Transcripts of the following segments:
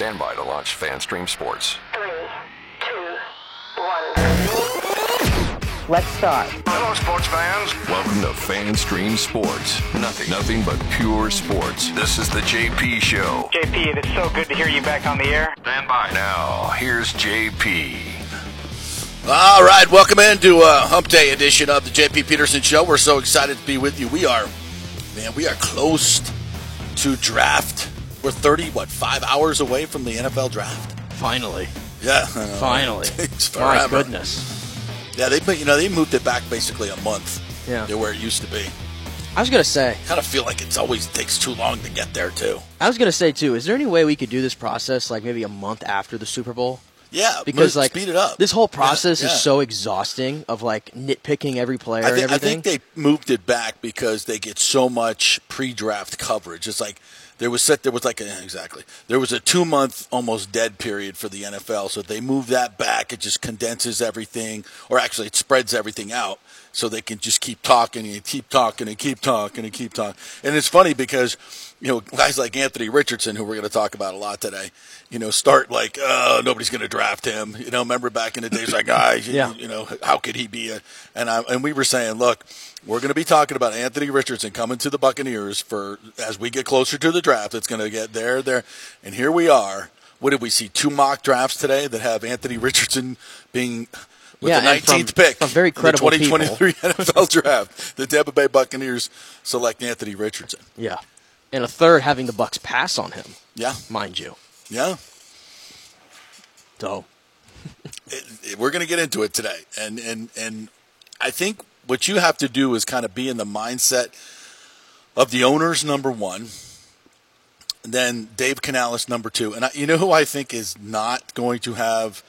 Stand by to launch FanStream Sports. Three, two, one. Let's start. Hello, sports fans. Welcome to FanStream Sports. Nothing, nothing but pure sports. This is the JP Show. JP, it is so good to hear you back on the air. Stand by. Now, here's JP. All right, welcome into a uh, Hump Day edition of the JP Peterson Show. We're so excited to be with you. We are, man, we are close to draft. We're 30, what, five hours away from the NFL draft? Finally. Yeah. Finally. My goodness. Yeah, they put- you know they moved it back basically a month. Yeah. to where it used to be. I was gonna say. Kind of feel like it's always takes too long to get there too. I was gonna say too. Is there any way we could do this process like maybe a month after the Super Bowl? Yeah, Because like speed it up. this whole process yeah. is so exhausting of like nitpicking every player I, thi- and I think they moved it back because they get so much pre-draft coverage. It's like there was set there was like a, exactly there was a two month almost dead period for the NFL, so they moved that back. It just condenses everything, or actually it spreads everything out, so they can just keep talking and keep talking and keep talking and keep talking. And it's funny because you know guys like Anthony Richardson, who we're going to talk about a lot today, you know, start like oh nobody's going to draft him. You know, remember back in the days like guys, Yeah. you know, how could he be a? And I and we were saying, look, we're going to be talking about Anthony Richardson coming to the Buccaneers for as we get closer to the draft. It's going to get there, there, and here we are. What did we see? Two mock drafts today that have Anthony Richardson being. With Yeah, the and from- 19th pick from very in the credible 2023 NFL draft, the Tampa Bay Buccaneers select Anthony Richardson. yeah, and a third having the Bucks pass on him, Yeah, mind you. yeah. So it, it- we're going to get into it today, and and and I think what you have to do is kind of be in the mindset of the owners, number one. Then Dave Canales, number two, and I, you know who I think is not going to have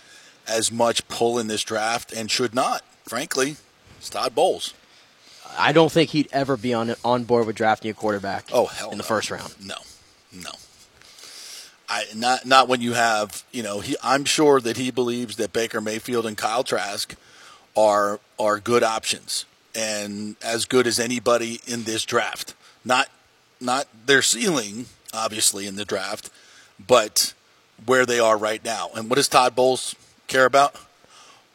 as much pull in this draft and should not, frankly, is Todd Bowles. I don't think he'd ever be on on board with drafting a quarterback. Oh hell, in the no. first round. No, no. I not not when you have you know he. I'm sure that he believes that Baker Mayfield and Kyle Trask are are good options and as good as anybody in this draft. Not not their ceiling, obviously in the draft, but where they are right now. And what does Todd Bowles care about?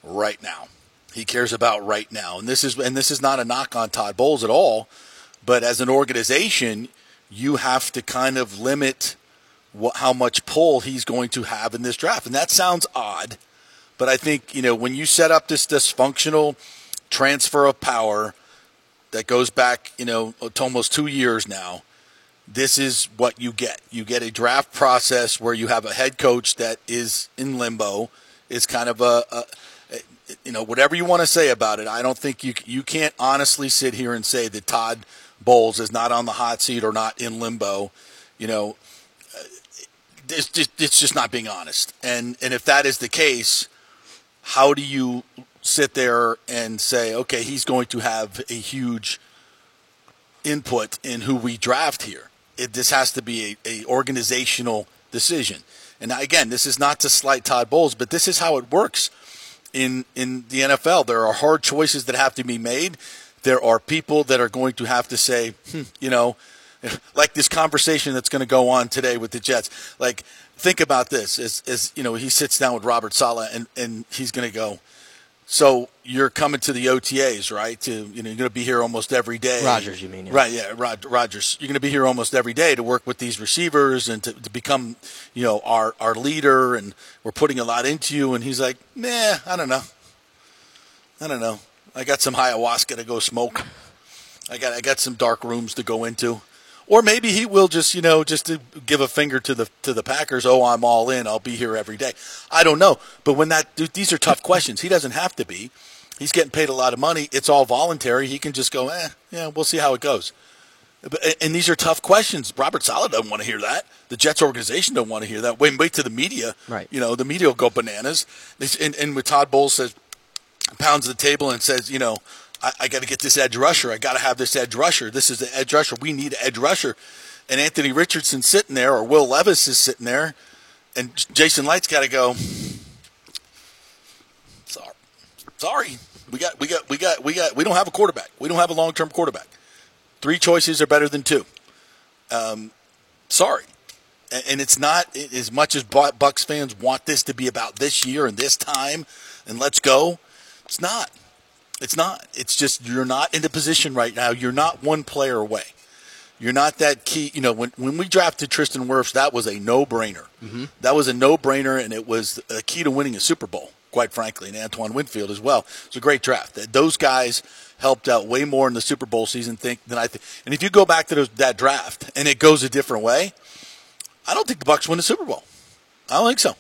Right now. He cares about right now. And this is and this is not a knock on Todd Bowles at all, but as an organization, you have to kind of limit what, how much pull he's going to have in this draft. And that sounds odd, but I think, you know, when you set up this dysfunctional transfer of power that goes back, you know, to almost two years now, this is what you get. You get a draft process where you have a head coach that is in limbo, It's kind of a, a you know, whatever you want to say about it. I don't think you you can't honestly sit here and say that Todd Bowles is not on the hot seat or not in limbo. You know, it's just, it's just not being honest. And and if that is the case, how do you sit there and say, okay, he's going to have a huge input in who we draft here? It, this has to be a, a organizational decision. And again, this is not to slight Todd Bowles, but this is how it works in in the NFL. There are hard choices that have to be made. There are people that are going to have to say, hmm, you know, like this conversation that's going to go on today with the Jets. Like, think about this: as, as you know, he sits down with Robert Saleh, and and he's going to go. So you're coming to the OTAs, right? To you know, you're going to be here almost every day. Rodgers, you mean, yeah. Right? Yeah, Rod, Rodgers. You're going to be here almost every day to work with these receivers and to, to become, you know, our our leader. And we're putting a lot into you. And he's like, Nah, I don't know. I don't know. I got some ayahuasca to go smoke. I got I got some dark rooms to go into. Or maybe he will just, you know, just to give a finger to the to the Packers. Oh, I'm all in. I'll be here every day. I don't know. But when that dude, these are tough questions. He doesn't have to be. He's getting paid a lot of money. It's all voluntary. He can just go, eh, yeah, we'll see how it goes. But- And these are tough questions. Robert Saleh doesn't want to hear that. The Jets organization don't want to hear that. Wait, wait to the media. Right. You know, the media will go bananas. And, and with Todd Bowles says, pounds the table and says, you know, I, I got to get this edge rusher. I got to have this edge rusher. This is the edge rusher. We need an edge rusher. And Anthony Richardson's sitting there, or Will Levis is sitting there, and Jason Licht's got to go. Sorry, sorry. We got, we got, we got, we got. We don't have a quarterback. We don't have a long-term quarterback. Three choices are better than two. Um, sorry. And it's not as much as Bucks fans want this to be about this year and this time and let's go. It's not. It's not. It's just you're not in the position right now. You're not one player away. You're not that key. You know, when, when we drafted Tristan Wirfs, that was a no brainer. Mm-hmm. That was a no brainer, and it was a key to winning a Super Bowl, quite frankly, and Antoine Winfield as well. It's a great draft. Those guys helped out way more in the Super Bowl season think, than I think. And if you go back to those, that draft and it goes a different way, I don't think the Bucks win the Super Bowl. I don't think so.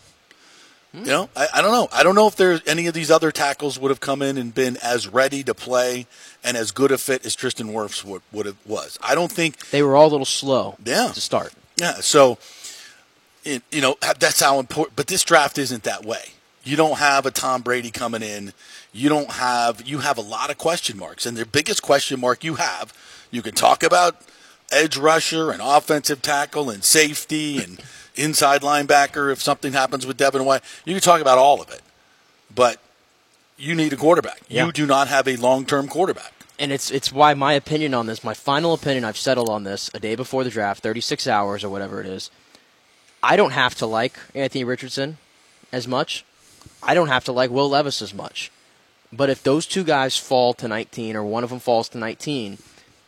Hmm. You know, I, I don't know. I don't know if there's any of these other tackles would have come in and been as ready to play and as good a fit as Tristan Wirfs would, would have was. I don't think They were all a little slow Yeah. to start. yeah, so it, you know that's how important. But this draft isn't that way. You don't have a Tom Brady coming in. You don't have. You have a lot of question marks, and the biggest question mark you have. You can talk about edge rusher and offensive tackle and safety and inside linebacker if something happens with Devin White. You can talk about all of it, but you need a quarterback. Yeah. You do not have a long-term quarterback. And it's it's why my opinion on this, my final opinion, I've settled on this a day before the draft, 36 hours or whatever it is. I don't have to like Anthony Richardson as much. I don't have to like Will Levis as much. But if those two guys fall to 19 or one of them falls to 19,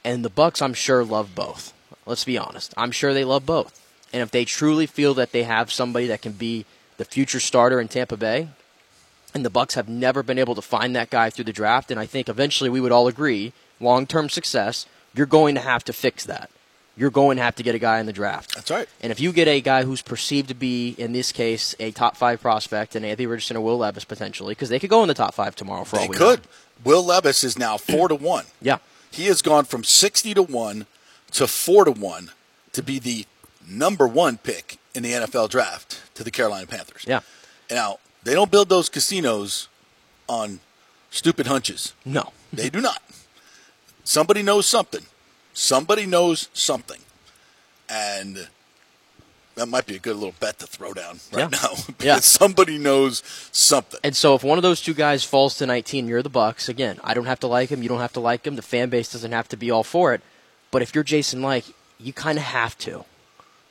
and the Bucks I'm sure love both. Let's be honest. I'm sure they love both. And if they truly feel that they have somebody that can be the future starter in Tampa Bay, and the Bucks have never been able to find that guy through the draft. And I think eventually we would all agree, long-term success, you're going to have to fix that. You're going to have to get a guy in the draft. That's right. And if you get a guy who's perceived to be, in this case, a top five prospect, and Anthony Richardson or Will Levis potentially, because they could go in the top five tomorrow for They all we could. know. Will Levis is now four to one. Yeah, He has gone from 60 to 1 to 4 to 1 to be the number one pick in the NFL draft to the Carolina Panthers. yeah. Now, they don't build those casinos on stupid hunches. No, They do not. Somebody knows something. Somebody knows something. And that might be a good little bet to throw down right Yeah. now. because Yeah. somebody knows something. And so if one of those two guys falls to 19, you're the Bucks. Again, I don't have to like him. You don't have to like him. The fan base doesn't have to be all for it. But if you're Jason Licht, you kind of have to.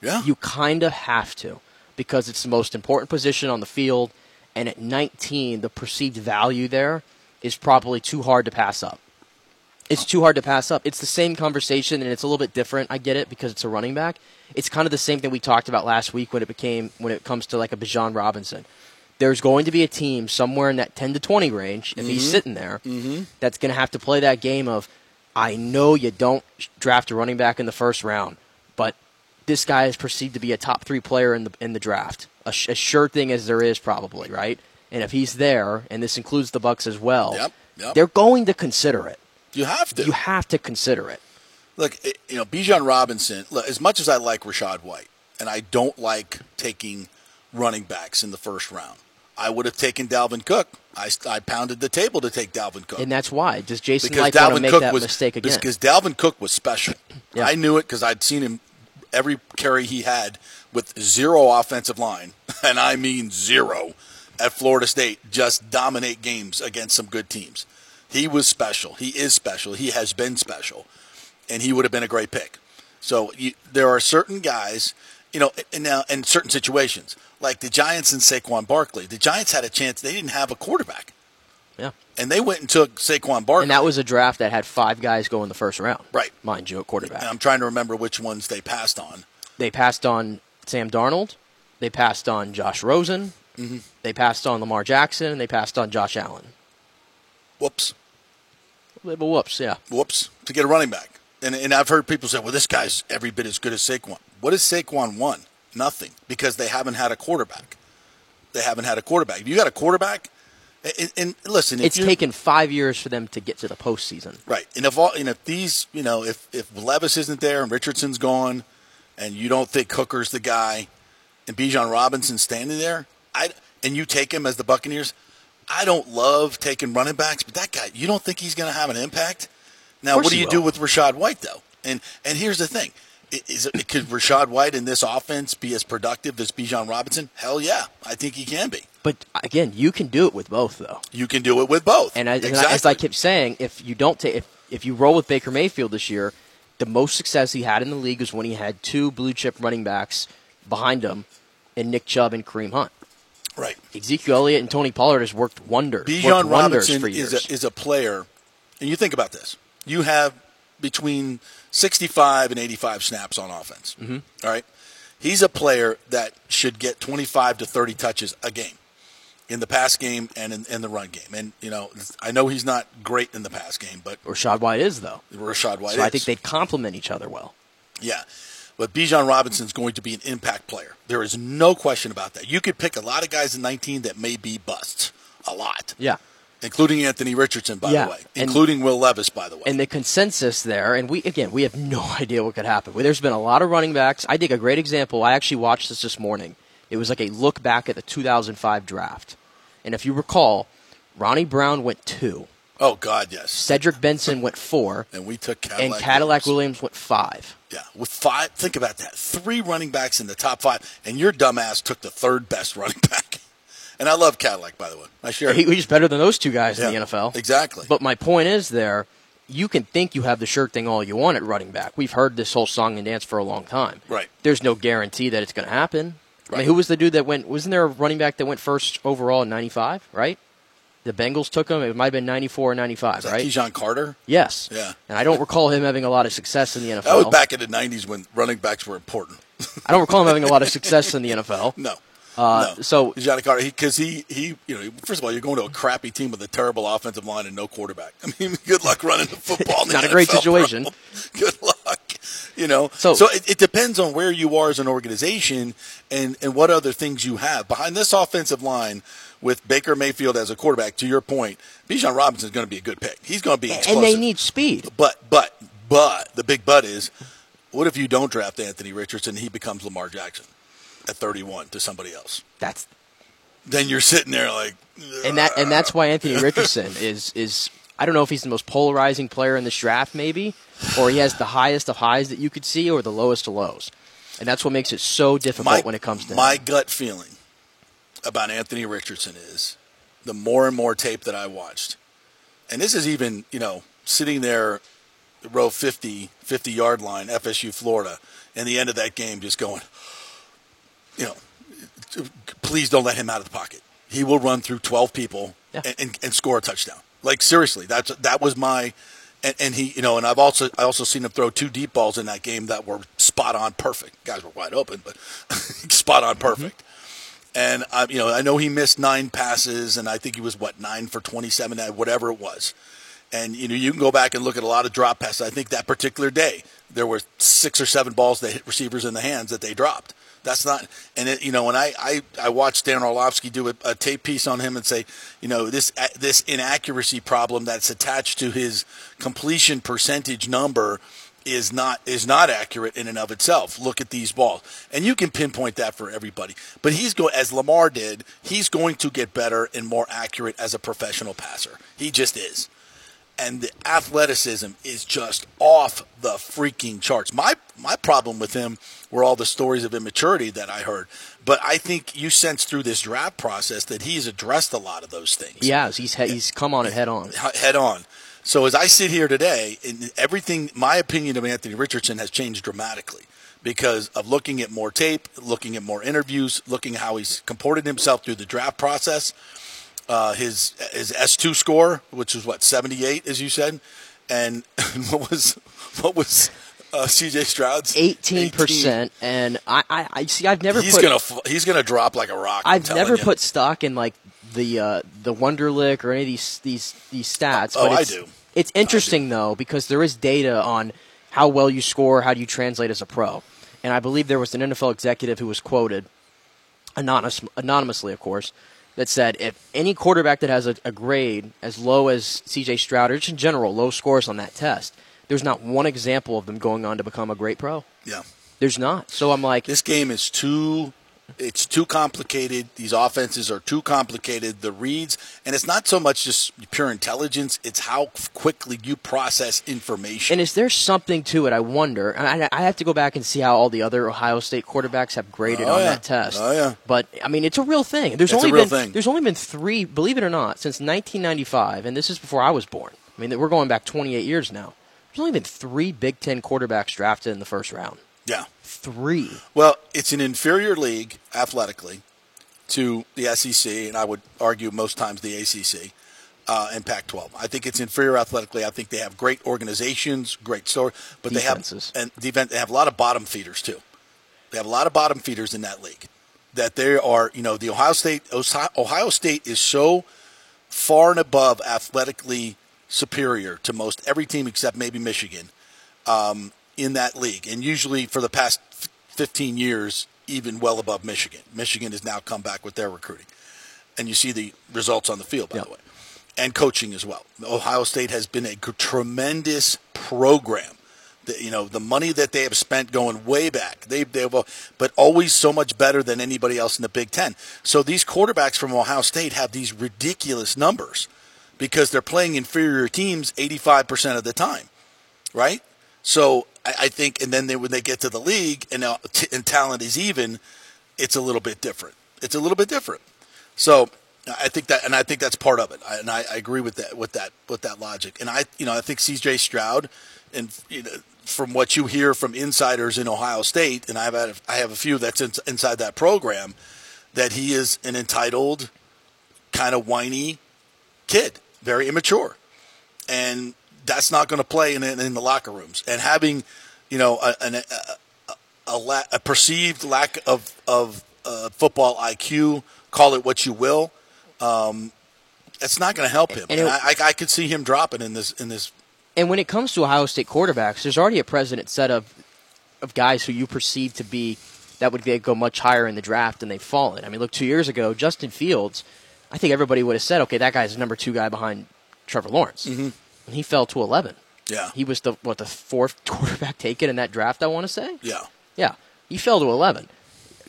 Yeah. You kind of have to because it's the most important position on the field. And at 19, the perceived value there is probably too hard to pass up. It's too hard to pass up. It's the same conversation, and it's a little bit different. I get it because it's a running back. It's kind of the same thing we talked about last week when it became when it comes to like a Bijan Robinson. There's going to be a team somewhere in that 10 to 20 range if he's mm-hmm. sitting there mm-hmm. that's going to have to play that game of I know you don't draft a running back in the first round, but this guy is perceived to be a top three player in the in the draft, a, sh- a sure thing as there is probably, right? And if he's there, and this includes the Bucks as well, Yep, yep. they're going to consider it. You have to. You have to consider it. Look, it- you know, Bijan Robinson, look, as much as I like Rachaad White, and I don't like taking running backs in the first round, I would have taken Dalvin Cook. I, I pounded the table to take Dalvin Cook. And that's why. Does Jason because like Dalvin make Cook that was mistake again? because Dalvin Cook was special. Yeah. I knew it because I'd seen him every carry he had with zero offensive line, and I mean zero, at Florida State. Just dominate games against some good teams. He was special. He is special. He has been special, and he would have been a great pick. So you, there are certain guys, you know, and now in certain situations, like the Giants and Saquon Barkley. The Giants had a chance; they didn't have a quarterback, yeah. and they went and took Saquon Barkley. And that was a draft that had five guys go in the first round. Right. Mind you, a quarterback. And I'm trying to remember which ones they passed on. They passed on Sam Darnold. They passed on Josh Rosen. Mm-hmm. They passed on Lamar Jackson. And they passed on Josh Allen. Whoops, But whoops, yeah. whoops, to get a running back. And, and I've heard people say, well, this guy's every bit as good as Saquon. What has Saquon won? Nothing, because they haven't had a quarterback. They haven't had a quarterback. If you got a quarterback, and, and listen, It's taken five years for them to get to the postseason. Right. And if all, and if these, you know, if if Levis isn't there and Richardson's gone, and you don't think Hooker's the guy, and Bijan Robinson's standing there, I and you take him as the Buccaneers, I don't love taking running backs, but that guy, you don't think he's going to have an impact? Now, what do you do with Rachaad White though? And and here's the thing. Is it, could Rachaad White in this offense be as productive as Bijan Robinson? Hell yeah, I think he can be. But again, you can do it with both, though. You can do it with both. And, I, and I- as I kept saying, if you don't take, if, if you roll with Baker Mayfield this year, the most success he had in the league was when he had two blue chip running backs behind him in Nick Chubb and Kareem Hunt. Right. Ezekiel Elliott and Tony Pollard has worked wonders. Bijan Robinson for years. is a, is a player, and you think about this. You have between 65 and 85 snaps on offense. Mm-hmm. All right. He's a player that should get 25 to 30 touches a game in the pass game and in, in the run game. And, you know, I know he's not great in the pass game, but Rachaad White is, though. Rachaad White So is. I think they complement each other well. Yeah. But Bijan Robinson's going to be an impact player. There is no question about that. You could pick a lot of guys in 19 that may be busts. A lot. Yeah. Including Anthony Richardson, by Yeah, the way. and- Including Will Levis, by the way. And the consensus there, and we again, we have no idea what could happen. There's been a lot of running backs. I think a great example. I actually watched this this morning. It was like a look back at the 2005 draft, and if you recall, Ronnie Brown went two. Oh God, yes. Cedric Benson went four, And we took Cadillac. and Cadillac Williams. Williams went five. Yeah, with five. Think about that. Three running backs in the top five, and your dumbass took the third best running back. And I love Cadillac, by the way. I share. He, he's better than those two guys in the NFL. Exactly. But my point is there, you can think you have the sure thing all you want at running back. We've heard this whole song and dance for a long time. Right. There's no guarantee that it's going to happen. I mean, who was the dude that went? Wasn't there a running back that went first overall in '95? Right. The Bengals took him. It might have been '94 or '95, Is that right? Ki-Jana Carter? Yes. Yeah. And I don't recall him having a lot of success in the NFL. That was back in the '90s when running backs were important. I don't recall him having a lot of success in the NFL. no. Uh, no. so- Ki-Jana Carter, because he, he, you know, first of all, you're going to a crappy team with a terrible offensive line and no quarterback. I mean, good luck running the football. the Not a great NFL, bro. situation. Good luck. You know, So- so, it, it depends on where you are as an organization and, and what other things you have behind this offensive line. With Baker Mayfield as a quarterback, to your point, Bijan Robinson is going to be a good pick. He's going to be explosive. And they need speed. But but but the big but is, what if you don't draft Anthony Richardson? and He becomes Lamar Jackson at 31 to somebody else. That's Then you're sitting there like, and that and that's why Anthony Richardson is is I don't know if he's the most polarizing player in this draft, maybe, or he has the highest of highs that you could see, or the lowest of lows, and that's what makes it so difficult my, when it comes to my him. gut feeling about Anthony Richardson is the more and more tape that I watched, and this is even you know sitting there, row 50, 50 yard line, FSU Florida, and the end of that game, just going, you know, please don't let him out of the pocket. He will run through 12 people Yeah. and, and, and score a touchdown. Like seriously, that's that was my and, and he you know and I've also I also seen him throw two deep balls in that game that were spot on perfect. Guys were wide open, but spot on mm-hmm. perfect. And I, you know, I know he missed nine passes, and I think he was what nine for twenty-seven, whatever it was. And you know, you can go back and look at a lot of drop passes. I think that particular day there were six or seven balls that hit receivers in the hands that they dropped. That's not, and it, you know, when I I, I watched Dan Orlovsky do a, a tape piece on him and say, you know, this this inaccuracy problem that's attached to his completion percentage number is not is not accurate in and of itself. Look at these balls, and you can pinpoint that for everybody. But he's go as Lamar did. He's going to get better and more accurate as a professional passer. He just is, and the athleticism is just off the freaking charts. My my problem with him were all the stories of immaturity that I heard. But I think you sense through this draft process that he's addressed a lot of those things He. He's he- he's come on it head on. head on. So as I sit here today, and everything, my opinion of Anthony Richardson has changed dramatically because of looking at more tape, looking at more interviews, looking at how he's comported himself through the draft process. Uh, his his S two score, which was what seventy eight, as you said, and what was what was uh, C.J. Stroud's Eighteen percent, and I, I I see. I've never He's put gonna he's gonna drop like a rock. I've never you. put stock in like the uh, the Wonderlic or any of these these these stats. Oh, but I it's, do. It's interesting though because there is data on how well you score, how do you translate as a pro, and I believe there was an NFL executive who was quoted anonymous, anonymously, of course, that said if any quarterback that has a, a grade as low as C.J. Stroud or just in general low scores on that test, there's not one example of them going on to become a great pro. Yeah. There's not. So I'm like, This game is too it's too complicated. These offenses are too complicated. The reads, and it's not so much just pure intelligence; it's how quickly you process information. And is there something to it? I wonder. I, I have to go back and see how all the other Ohio State quarterbacks have graded Oh, on yeah. that test. Oh, yeah. But I mean, it's a real thing. There's It's a only real been thing. there's only been three, believe it or not, since 1995, and this is before I was born. I mean, we're going back 28 years now. There's only been three Big Ten quarterbacks drafted in the first round. Yeah. Three. Well, it's an inferior league athletically to the SEC, and I would argue most times the ACC uh, and Pac-12. I think it's inferior athletically. I think they have great organizations, great story, but Defenses. they have and defense. They have a lot of bottom feeders too. They have a lot of bottom feeders in that league. That they are, you know, the Ohio State. Ohio State is so far and above athletically superior to most every team except maybe Michigan um, in that league, and usually for the past 15 years, even well above Michigan. Michigan has now come back with their recruiting, and you see the results on the field, by Yeah. the way, and coaching as well. Ohio State has been a tremendous program. The, you know the money that they have spent going way back. They they've but always so much better than anybody else in the Big Ten. So these quarterbacks from Ohio State have these ridiculous numbers because they're playing inferior teams 85% of the time, right? So I, I think, and then they, when they get to the league and, uh, t- and talent is even, it's a little bit different. It's a little bit different. So I think that, and I think that's part of it. I, and I, I agree with that, with that, with that logic. And I, you know, I think C.J. Stroud, and you know, from what you hear from insiders in Ohio State, and I've had, I have a few that's in, inside that program, that he is an entitled, kind of whiny kid, very immature, and that's not going to play in, in the locker rooms. And having, you know, a, an, a, a, la- a perceived lack of of uh, football IQ, call it what you will, um, it's not going to help him. And And, it- I, I, I could see him dropping in this in this. And when it comes to Ohio State quarterbacks, there's already a precedent set of of guys who you perceive to be that would go much higher in the draft and they've fallen. I mean, look, two years ago, Justin Fields, I think everybody would have said, okay, that guy's the number two guy behind Trevor Lawrence. Mm-hmm. And he fell to 11. Yeah, He was the what the fourth quarterback taken in that draft, I want to say. yeah, Yeah, he fell to 11.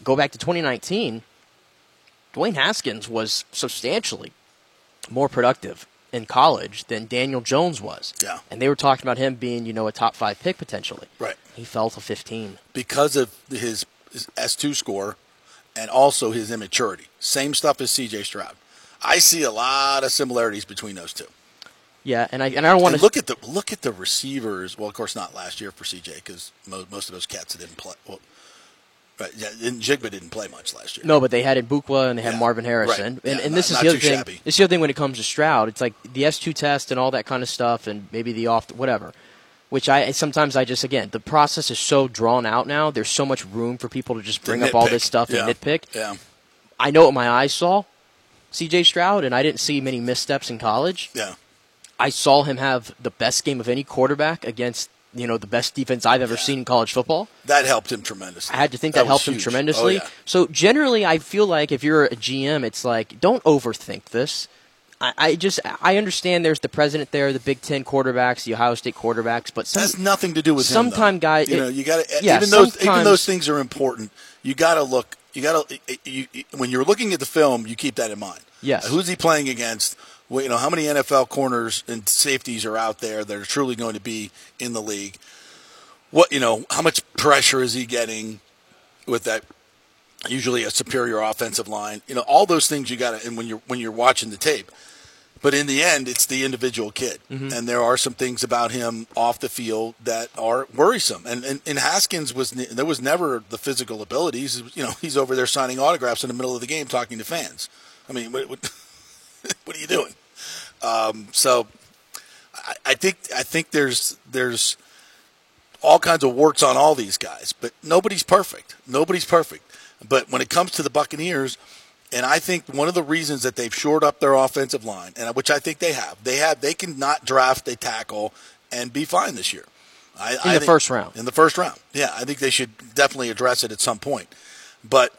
Go back to 2019. Dwayne Haskins was substantially more productive in college than Daniel Jones was. Yeah. And they were talking about him being, you know, a top five pick potentially. right. He fell to 15. because of his, his S2 score and also his immaturity. Same stuff as CJ Stroud. I see a lot of similarities between those two. Yeah, and I and I don't want to look at the look at the receivers. Well, of course, not last year for CJ because most, most of those cats didn't play. Well, right, yeah, and Njigba didn't play much last year. No, but they had Egbuka and they had Yeah, Marvin Harrison. right. And, Yeah, and not- this is not the other thing. shabby. This is the other thing when it comes to Stroud. It's like the S2 test and all that kind of stuff and maybe the off whatever. Which I sometimes I just again the process is so drawn out now. There's so much room for people to just bring up all this stuff and nitpick. Yeah, I know what my eyes saw, C.J. Stroud, and I didn't see many missteps in college. yeah, I saw him have the best game of any quarterback against you know the best defense I've ever Yeah. seen in college football. that helped him tremendously. I had to think that, was helped him tremendously. Oh, yeah. So generally, I feel like if you're a GM, it's like don't overthink this. I, I just I understand there's the president there, the Big Ten quarterbacks, the Ohio State quarterbacks, but some, has nothing to do with sometime him, though. guy- You know, you got to yeah, even those even those things are important. You got to look. You got to you, when you're looking at the film, you keep that in mind. Yes. who's he playing against? Well, you know, how many NFL corners and safeties are out there that are truly going to be in the league? What you know, how much pressure is he getting with that? Usually a superior offensive line. You know, all those things you got to. And when you're when you're watching the tape, but in the end, it's the individual kid, mm-hmm. and there are some things about him off the field that are worrisome. And and, and Haskins was ne- there was never the physical abilities. You know, he's over there signing autographs in the middle of the game, talking to fans. I mean, what what, what are you doing? Um, so, I, I think I think there's there's all kinds of warts on all these guys, but nobody's perfect. Nobody's perfect. But when it comes to the Buccaneers, and I think one of the reasons that they've shored up their offensive line, and which I think they have, they have they can not draft a tackle and be fine this year. I, In I the think- first round. In the first round, yeah, I think they should definitely address it at some point. But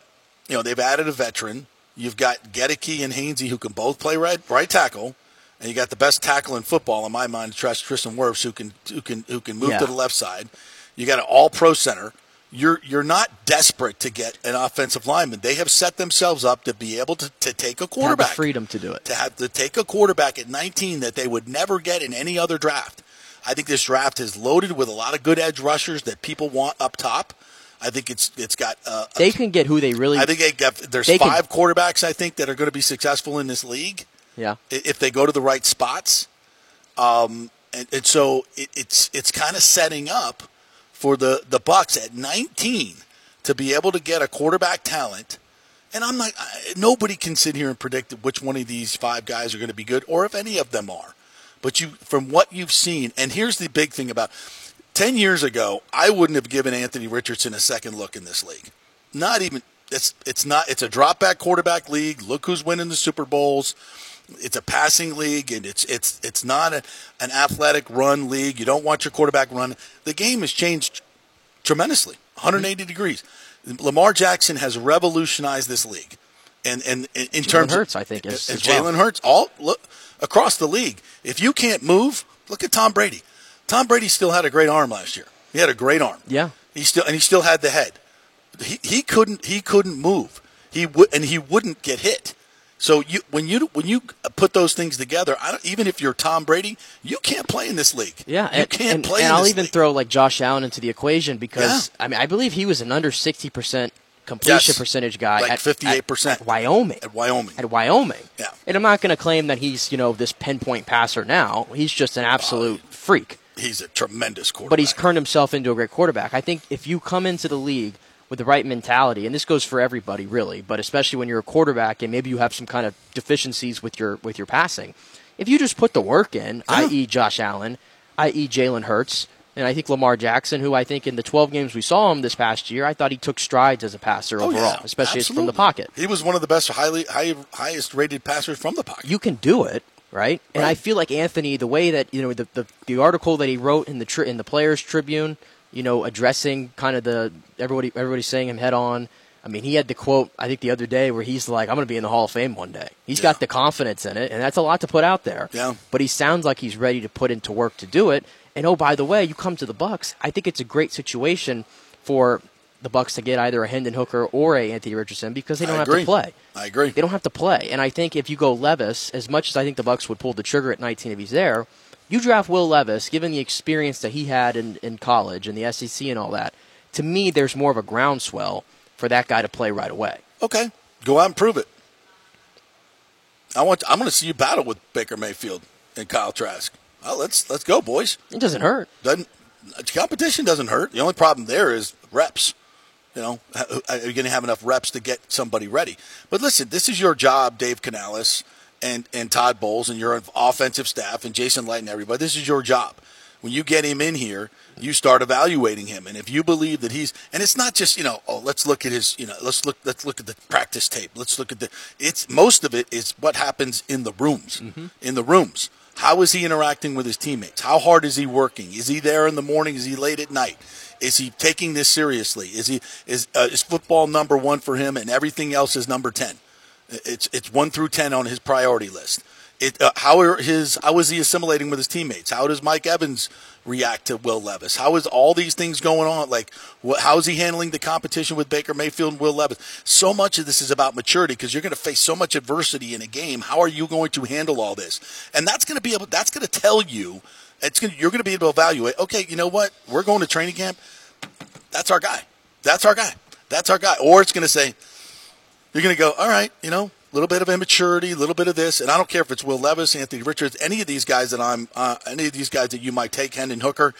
you know they've added a veteran. You've got Goedeke and Hainsey who can both play right right tackle, and you got the best tackle in football in my mind, Tris- Tristan Wirfs, who can who can who can move Yeah. to the left side. You got an All Pro center. You're you're not desperate to get an offensive lineman. They have set themselves up to be able to, to take a have the quarterback freedom to do it. to have to take a quarterback at 19 that they would never get in any other draft. I think this draft is loaded with a lot of good edge rushers that people want up top. I think it's it's got. Uh, They can get who they really. I think they got, there's they can- five quarterbacks I think that are going to be successful in this league yeah. if they go to the right spots. Um, and, and so it, it's it's kind of setting up for the the Bucks at 19 to be able to get a quarterback talent. And I'm like, I, nobody can sit here and predict which one of these five guys are going to be good, or if any of them are. But you, from what you've seen, and here's the big thing about 10 years ago, I wouldn't have given Anthony Richardson a second look in this league. Not even it's it's not it's a drop back quarterback league. Look who's winning the Super Bowls. It's a passing league and it's it's it's not a, an athletic run league. You don't want your quarterback run. The game has changed tremendously. 180 degrees. Lamar Jackson has revolutionized this league. And and, in Jalen terms Hurts, of I think, is- and as well. Jalen Hurts all look across the league. If you can't move, look at Tom Brady. Tom Brady still had a great arm last year. He had a great arm. Yeah. He still and he still had the head. He, he couldn't he couldn't move. He would and he wouldn't get hit. So you when you when you put those things together, I don't, even if you're Tom Brady, you can't play in this league. Yeah, you and, can't and, play. And in I'll this even league. throw like Josh Allen into the equation because Yeah. I mean I believe he was an under sixty percent completion Yes. percentage guy, Like at- 58%. at, at Wyoming. At Wyoming. At Wyoming. Yeah. And I'm not going to claim that he's you know this pinpoint passer now. He's just an oh, absolute freak. He's a tremendous quarterback. But he's turned himself into a great quarterback. I think if you come into the league with the right mentality, and this goes for everybody really, but especially when you're a quarterback and maybe you have some kind of deficiencies with your with your passing, if you just put the work in, i.e. Josh Allen, i.e. Jalen Hurts, and I think Lamar Jackson, who I think in the 12 games we saw him this past year, I thought he took strides as a passer Oh, overall, yeah, especially from the pocket. He was one of the best, highly high, highest rated passers from the pocket. you can do it, right? And Right. I feel like Anthony, the way that you know the the, the article that he wrote in the tri- in the Players Tribune, you know, addressing kind of the everybody everybody saying him head on. I mean, he had the quote I think the other day where he's like, "I'm going to be in the Hall of Fame one day." He's Yeah. got the confidence in it, and that's a lot to put out there. Yeah. But he sounds like he's ready to put into work to do it. And oh, by the way, you come to the Bucks. I think it's a great situation for the Bucks to get either a Hendon Hooker or a Anthony Richardson because they don't I have agree. to play. I agree. They don't have to play. And I think if you go Levis, as much as I think the Bucks would pull the trigger at 19 if he's there, you draft Will Levis, given the experience that he had in, in college and the SEC and all that. To me, there's more of a groundswell for that guy to play right away. Okay, go out and prove it. I want. I'm going to see you battle with Baker Mayfield and Kyle Trask. Well, let's let's go, boys. It doesn't hurt. Doesn't competition doesn't hurt. The only problem there is reps. You know, uh, are you going to have enough reps to get somebody ready? But listen, this is your job, Dave Canales and and Todd Bowles and your offensive staff and Jason Licht and everybody. This is your job. When you get him in here, you start evaluating him, and if you believe that he's, and it's not just you know, oh, let's look at his, you know, let's look, let's look at the practice tape. Let's look at the. It's most of it is what happens in the rooms, mm-hmm. in the rooms. How is he interacting with his teammates? How hard is he working? Is he there in the morning? Is he late at night? Is he taking this seriously? Is he is uh, is football number one for him, and everything else is number ten? It's it's one through ten on his priority list. It, uh, how are his how is he assimilating with his teammates? How does Mike Evans react to Will Levis? How is all these things going on? Like, how is he handling the competition with Baker Mayfield and Will Levis? So much of this is about maturity because you're going to face so much adversity in a game. How are you going to handle all this? And that's going to be able. That's going to tell you. It's going. You're going to be able to evaluate. Okay, you know what? We're going to training camp. That's our guy. That's our guy. That's our guy. Or it's going to say, you're going to go, all right, you know, a little bit of immaturity, a little bit of this, and I don't care if it's Will Levis, Anthony Richards, any of these guys that I'm, uh, any of these guys that you might take, Hendon Hooker,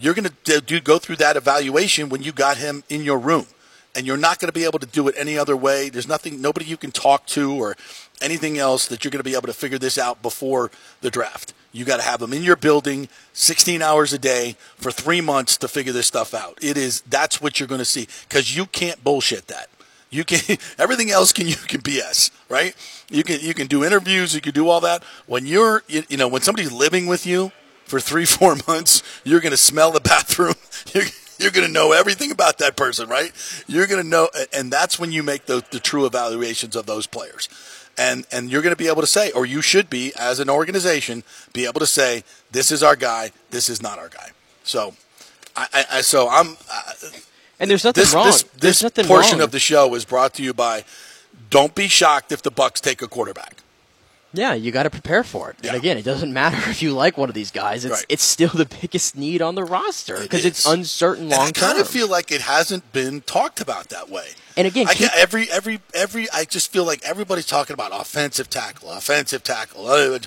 you're going to do go through that evaluation when you got him in your room, and you're not going to be able to do it any other way. There's nothing, nobody you can talk to or anything else that you're going to be able to figure this out before the draft. You got to have them in your building 16 hours a day for three months to figure this stuff out. It is that's what you're going to see because you can't bullshit that. You can everything else can you can BS, right? You can you can do interviews, you can do all that. When you're you, you know when somebody's living with you for three four months, you're going to smell the bathroom. You're, you're going to know everything about that person, right? You're going to know, and that's when you make the, the true evaluations of those players. And, and you're going to be able to say, or you should be, as an organization, be able to say, this is our guy, this is not our guy. So, I, I, so I'm, uh, And there's nothing this wrong. this this nothing portion wrong. of the show is brought to you by. Don't be shocked if the Bucks take a quarterback. Yeah, you got to prepare for it. Yeah. And again, it doesn't matter if you like one of these guys; it's Right. it's still the biggest need on the roster because It it's uncertain long term. I kind of feel like it hasn't been talked about that way. And again, I keep- every every every. I just feel like everybody's talking about offensive tackle, offensive tackle, uh,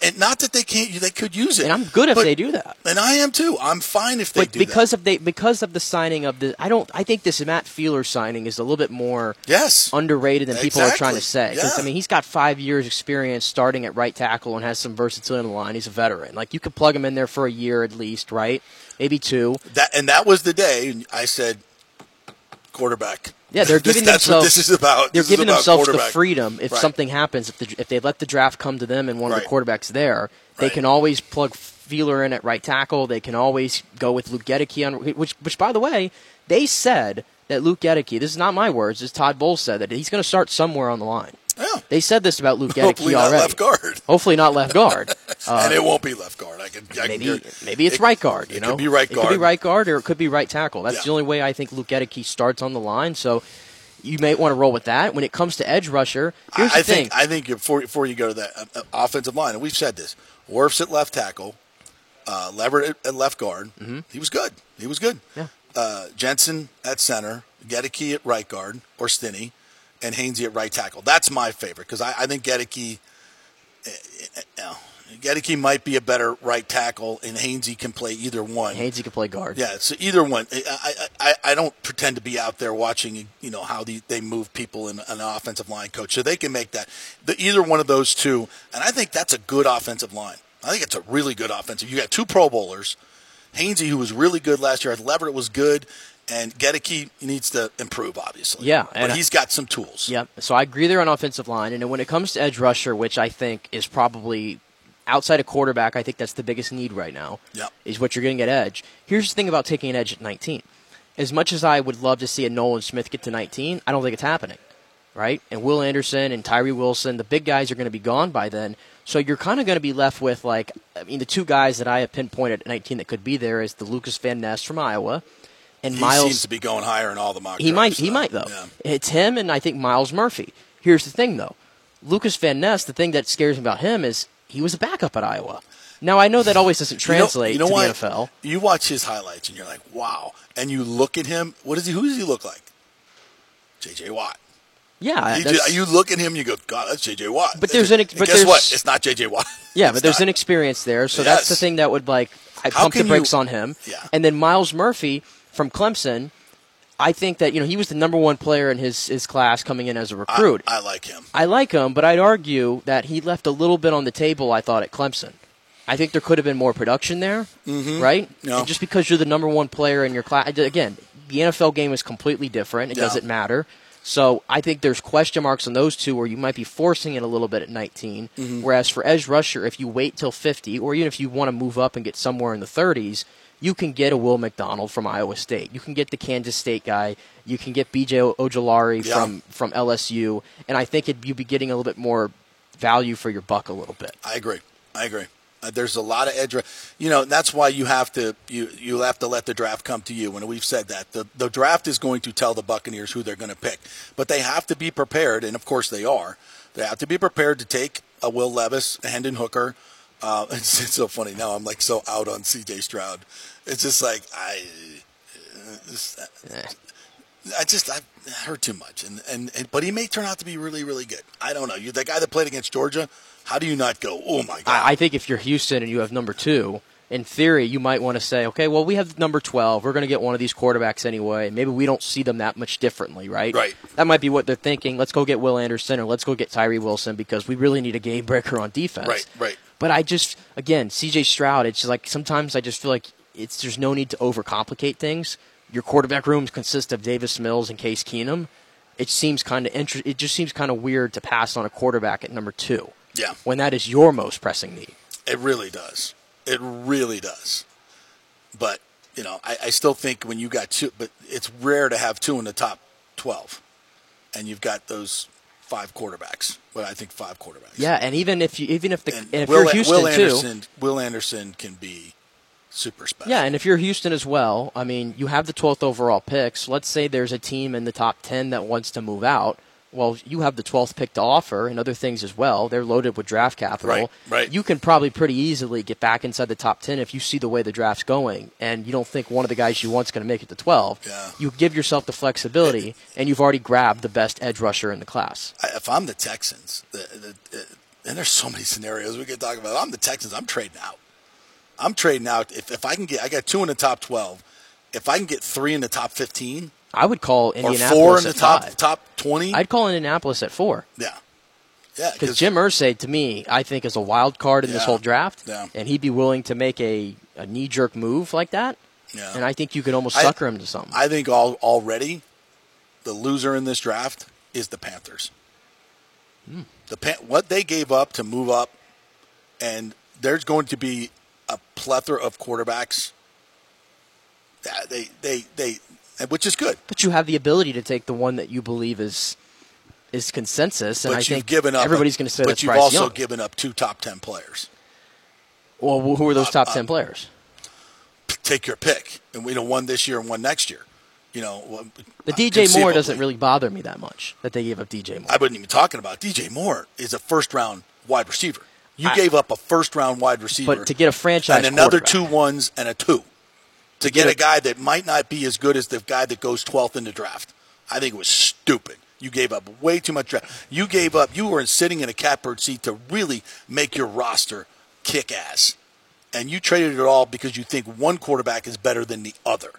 and not that they can't. They could use it, and I'm good if but- they do that. And I am too. I'm fine if they But do because that. of they because of the signing of the, I don't. I think this Matt Feiler signing is a little bit more yes, underrated than people are trying to say. Because Yeah. I mean, he's got five years experience starting at right tackle and has some versatility in the line. He's a veteran. Like you could plug him in there for a year at least, right? Maybe two. that and that was the day I said quarterback. Yeah, they're giving themselves. this is about. They're giving about themselves the freedom if Right. something happens. If the, if they let the draft come to them and one of Right. the quarterbacks there, they Right. can always plug Feiler in at right tackle. They can always go with Luke Goedeke on which which by the way they said that Luke Goedeke. This is not my words. This is Todd Bowles said that he's going to start somewhere on the line. Yeah. They said this about Luke Goedeke Hopefully not already. left guard. Hopefully not left guard. Uh, and it won't be left guard. I can. I maybe can maybe it's it- right guard. You it know, could be right It guard. could be right guard, or it could be right tackle. That's Yeah. the only way I think Luke Goedeke starts on the line. So you may want to roll with that. When it comes to edge rusher, here's I, I the thing. think I think before before you go to that uh, uh, offensive line, and we've said this, Wirfs at left tackle, uh, Leverett at, at left guard. Mm-hmm. He was good. He was good. Yeah. Uh, Jensen at center, Goedeke at right guard or Stinnie, and Hainsey at right tackle. That's my favorite because I, I think Goedeke, uh, uh, Goedeke might be a better right tackle, and Hainsey can play either one. Hainsey can play guard. Yeah, so either one. I, I, I, I don't pretend to be out there watching, you know, how the, they move people in an offensive line coach. So they can make that. The, either one of those two. And I think that's a good offensive line. I think it's a really good offensive. You got two Pro Bowlers. Hainsey, who was really good last year. Leverett was good. And Goedeke needs to improve, obviously. Yeah, But he's got some tools. Yep. So I agree there on offensive line, and when it comes to edge rusher, which I think is probably outside of quarterback, I think that's the biggest need right now. Yep. Is what you're going to get edge. Here's the thing about taking an edge at 19. As much as I would love to see a Nolan Smith get to 19, I don't think it's happening. Right? And Will Anderson and Tyree Wilson, the big guys are going to be gone by then. So you're kind of going to be left with like, I mean, the two guys that I have pinpointed at 19 that could be there is the Lukas Van Ness from Iowa, and He Myles seems to be going higher in all the mock he might. drafts, He though. might though. Yeah. It's him and I think Myles Murphy. Here's the thing though, Lukas Van Ness. The thing that scares me about him is he was a backup at Iowa. Now I know that always doesn't You know- translate you know to what? the NFL. You watch his highlights and you're like, wow. And you look at him. What does he? Who does he look like? J.J. Watt. Yeah, You, that's- you look at him, you go, God, that's J.J. Watt. But there's an but guess there's- what? It's not J.J. Watt. yeah, It's but there's not. an experience there, so that's the thing that would like I pump the brakes you- on him. Yeah. And then Myles Murphy from Clemson. I think that you know he was the number one player in his, his class coming in as a recruit. I like him. I like him, but I'd argue that he left a little bit on the table. I thought at Clemson. I think there could have been more production there, mm-hmm. right? No. And just because you're the number one player in your class, again, the NFL game is completely different. It Yeah. doesn't matter. So I think there's question marks on those two where you might be forcing it a little bit at 19. Mm-hmm. Whereas for edge rusher, if you wait till 50, or even if you want to move up and get somewhere in the 30s, you can get a Will McDonald from Iowa State. You can get the Kansas State guy. You can get B.J. Ojulari Yeah. from from LSU, and I think it, you'd be getting a little bit more value for your buck a little bit. I agree. I agree. Uh, there's a lot of edge. You know, that's why you have to you you have to let the draft come to you. And we've said that the the draft is going to tell the Buccaneers who they're going to pick, but they have to be prepared, and of course they are. They have to be prepared to take a Will Levis, a Hendon Hooker. Uh, it's, it's so funny now. I'm like so out on C.J. Stroud. It's just like I. Eh. I just I heard too much, and, and and but he may turn out to be really really good. I don't know. You the guy that played against Georgia. How do you not go? Oh my god! I, I think if you're Houston and you have number two, in theory, you might want to say, okay, well, we have number 12. We're going to get one of these quarterbacks anyway. Maybe we don't see them that much differently, right? Right. That might be what they're thinking. Let's go get Will Anderson or let's go get Tyree Wilson because we really need a game breaker on defense. Right, right. But I just, again, CJ Stroud, it's just like sometimes I just feel like it's there's no need to overcomplicate things. Your quarterback rooms consist of Davis Mills and Case Keenum. It seems kind of inter- It just seems kind of weird to pass on a quarterback at number two yeah, when that is your most pressing need. it really does. It really does. But you know, I, I still think when you got two, but it's rare to have two in the top twelve, and you've got those five quarterbacks. Well, I think five quarterbacks. Yeah, and even if you, even if the and and if Will, you're Houston Will too, Will Anderson can be super special. yeah, and if you're Houston as well, I mean, you have the 12th overall picks. Let's say there's a team in the top 10 that wants to move out. well, you have the 12th pick to offer and other things as well. They're loaded with draft capital. Right, right. You can probably pretty easily get back inside the top 10 if you see the way the draft's going and you don't think one of the guys you want's going to make it to 12. Yeah. You give yourself the flexibility and you've already grabbed the best edge rusher in the class. If I'm the Texans, the, the, the, and there's so many scenarios we could talk about. If I'm the Texans. I'm trading out. I'm trading out. If, if I can get, I got two in the top 12. If I can get three in the top 15 I would call Indianapolis or four in the top five. top 20, I'd call Indianapolis at four. yeah, yeah, Because Jim Irsay, to me, I think is a wild card in this whole draft, Yeah. and he'd be willing to make a, a knee jerk move like that. Yeah. And I think you could almost I- sucker him to something. I think all, already the loser in this draft is the Panthers. Hmm. The what they gave up to move up, and there's going to be a plethora of quarterbacks. They they they, which is good. but you have the ability to take the one that you believe is is consensus, and but I you've think given up. everybody's going to say But you've Bryce also Young. given up two top ten players. well, who are those top uh, ten players? Take your pick, and we know one this year and one next year. You know, The uh, DJ Moore doesn't really bother me that much that they gave up DJ Moore. I wasn't even talking about DJ Moore is a first round wide receiver. You I- gave up a first round wide receiver, but to get a franchise and another two ones and a two to get get a a- guy that might not be as good as the guy that goes 12th in the draft. I think it was stupid. You gave up way too much draft. You gave up. You were sitting in a catbird seat to really make your roster kick ass, and you traded it all because you think one quarterback is better than the other,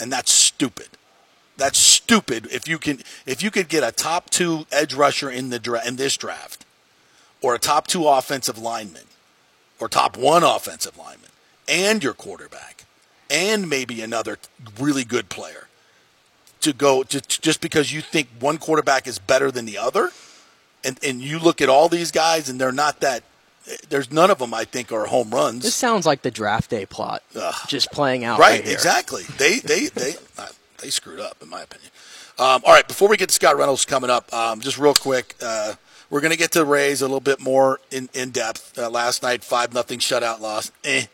and that's stupid. That's stupid. If you can, if you could get a top two edge rusher in the dra- in this draft, or a top two offensive lineman, or top one offensive lineman, and your quarterback, and maybe another really good player, to go just just because you think one quarterback is better than the other, and and you look at all these guys and they're not that. There's none of them I think are home runs. This sounds like the draft day plot, Ugh. just playing out Right, here. exactly. They they they uh, they screwed up, in my opinion. Um, all right, before we get to Scott Reynolds coming up, um, just real quick, uh, we're going to get to Rays a little bit more in in depth. Uh, last night, five nothing shutout loss, eh.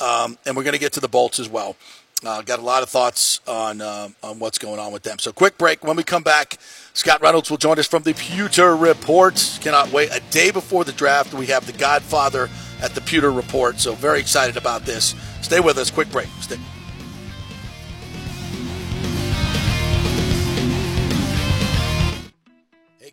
um, and we're going to get to the Bolts as well. Uh, got a lot of thoughts on um, on what's going on with them. So, quick break. When we come back, Scott Reynolds will join us from the Pewter Report. Cannot wait. A day before the draft, we have the Godfather at the Pewter Report. So, very excited about this. Stay with us. Quick break. Stay.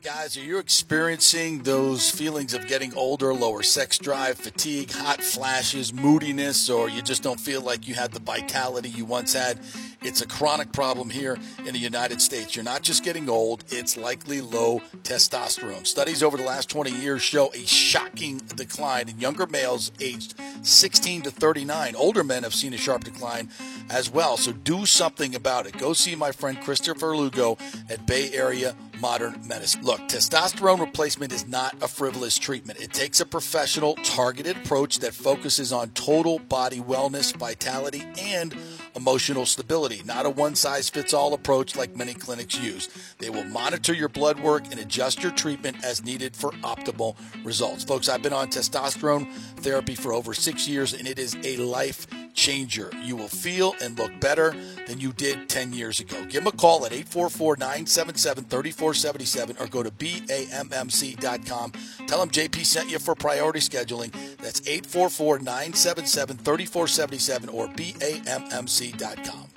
Guys, are you experiencing those feelings of getting older, lower sex drive, fatigue, hot flashes, moodiness, or you just don't feel like you had the vitality you once had? It's a chronic problem here in the United States. You're not just getting old, it's likely low testosterone. Studies over the last 20 years show a shocking decline in younger males aged 16 to 39. Older men have seen a sharp decline as well, so do something about it. Go see my friend Christopher Lugo at Bay Area modern medicine. Look, testosterone replacement is not a frivolous treatment. It takes a professional, targeted approach that focuses on total body wellness, vitality, and emotional stability, not a one size fits all approach like many clinics use. They will monitor your blood work and adjust your treatment as needed for optimal results. Folks, I've been on testosterone therapy for over six years, and it is a life changer. You will feel and look better than you did 10 years ago. Give them a call at 844 977 3477 or go to BAMMC.com. Tell them JP sent you for priority scheduling. That's 844 977 3477 or BAMMC.com.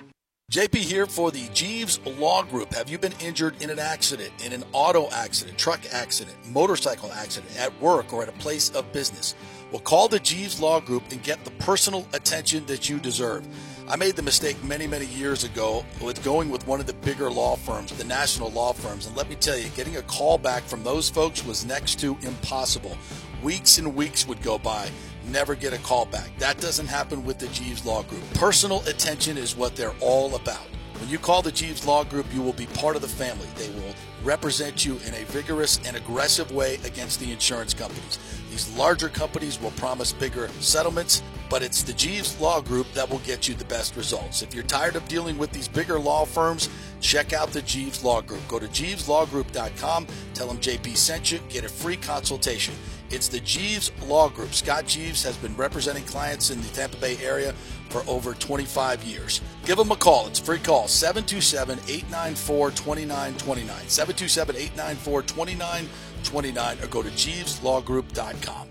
JP here for the Jeeves Law Group. Have you been injured in an accident, in an auto accident, truck accident, motorcycle accident, at work, or at a place of business? Well, call the Jeeves Law Group and get the personal attention that you deserve. I made the mistake many, many years ago with going with one of the bigger law firms, the national law firms. And let me tell you, getting a call back from those folks was next to impossible. Weeks and weeks would go by, never get a call back. That doesn't happen with the Jeeves Law Group. Personal attention is what they're all about. When you call the Jeeves Law Group, you will be part of the family. They will represent you in a vigorous and aggressive way against the insurance companies. These larger companies will promise bigger settlements, but it's the Jeeves Law Group that will get you the best results. If you're tired of dealing with these bigger law firms, check out the Jeeves Law Group. Go to jeeveslawgroup.com, tell them JP sent you, get a free consultation. It's the Jeeves Law Group. Scott Jeeves has been representing clients in the Tampa Bay area for over 25 years. Give them a call. It's a free call 727 894 2929. 727 894 2929 or go to JeevesLawGroup.com.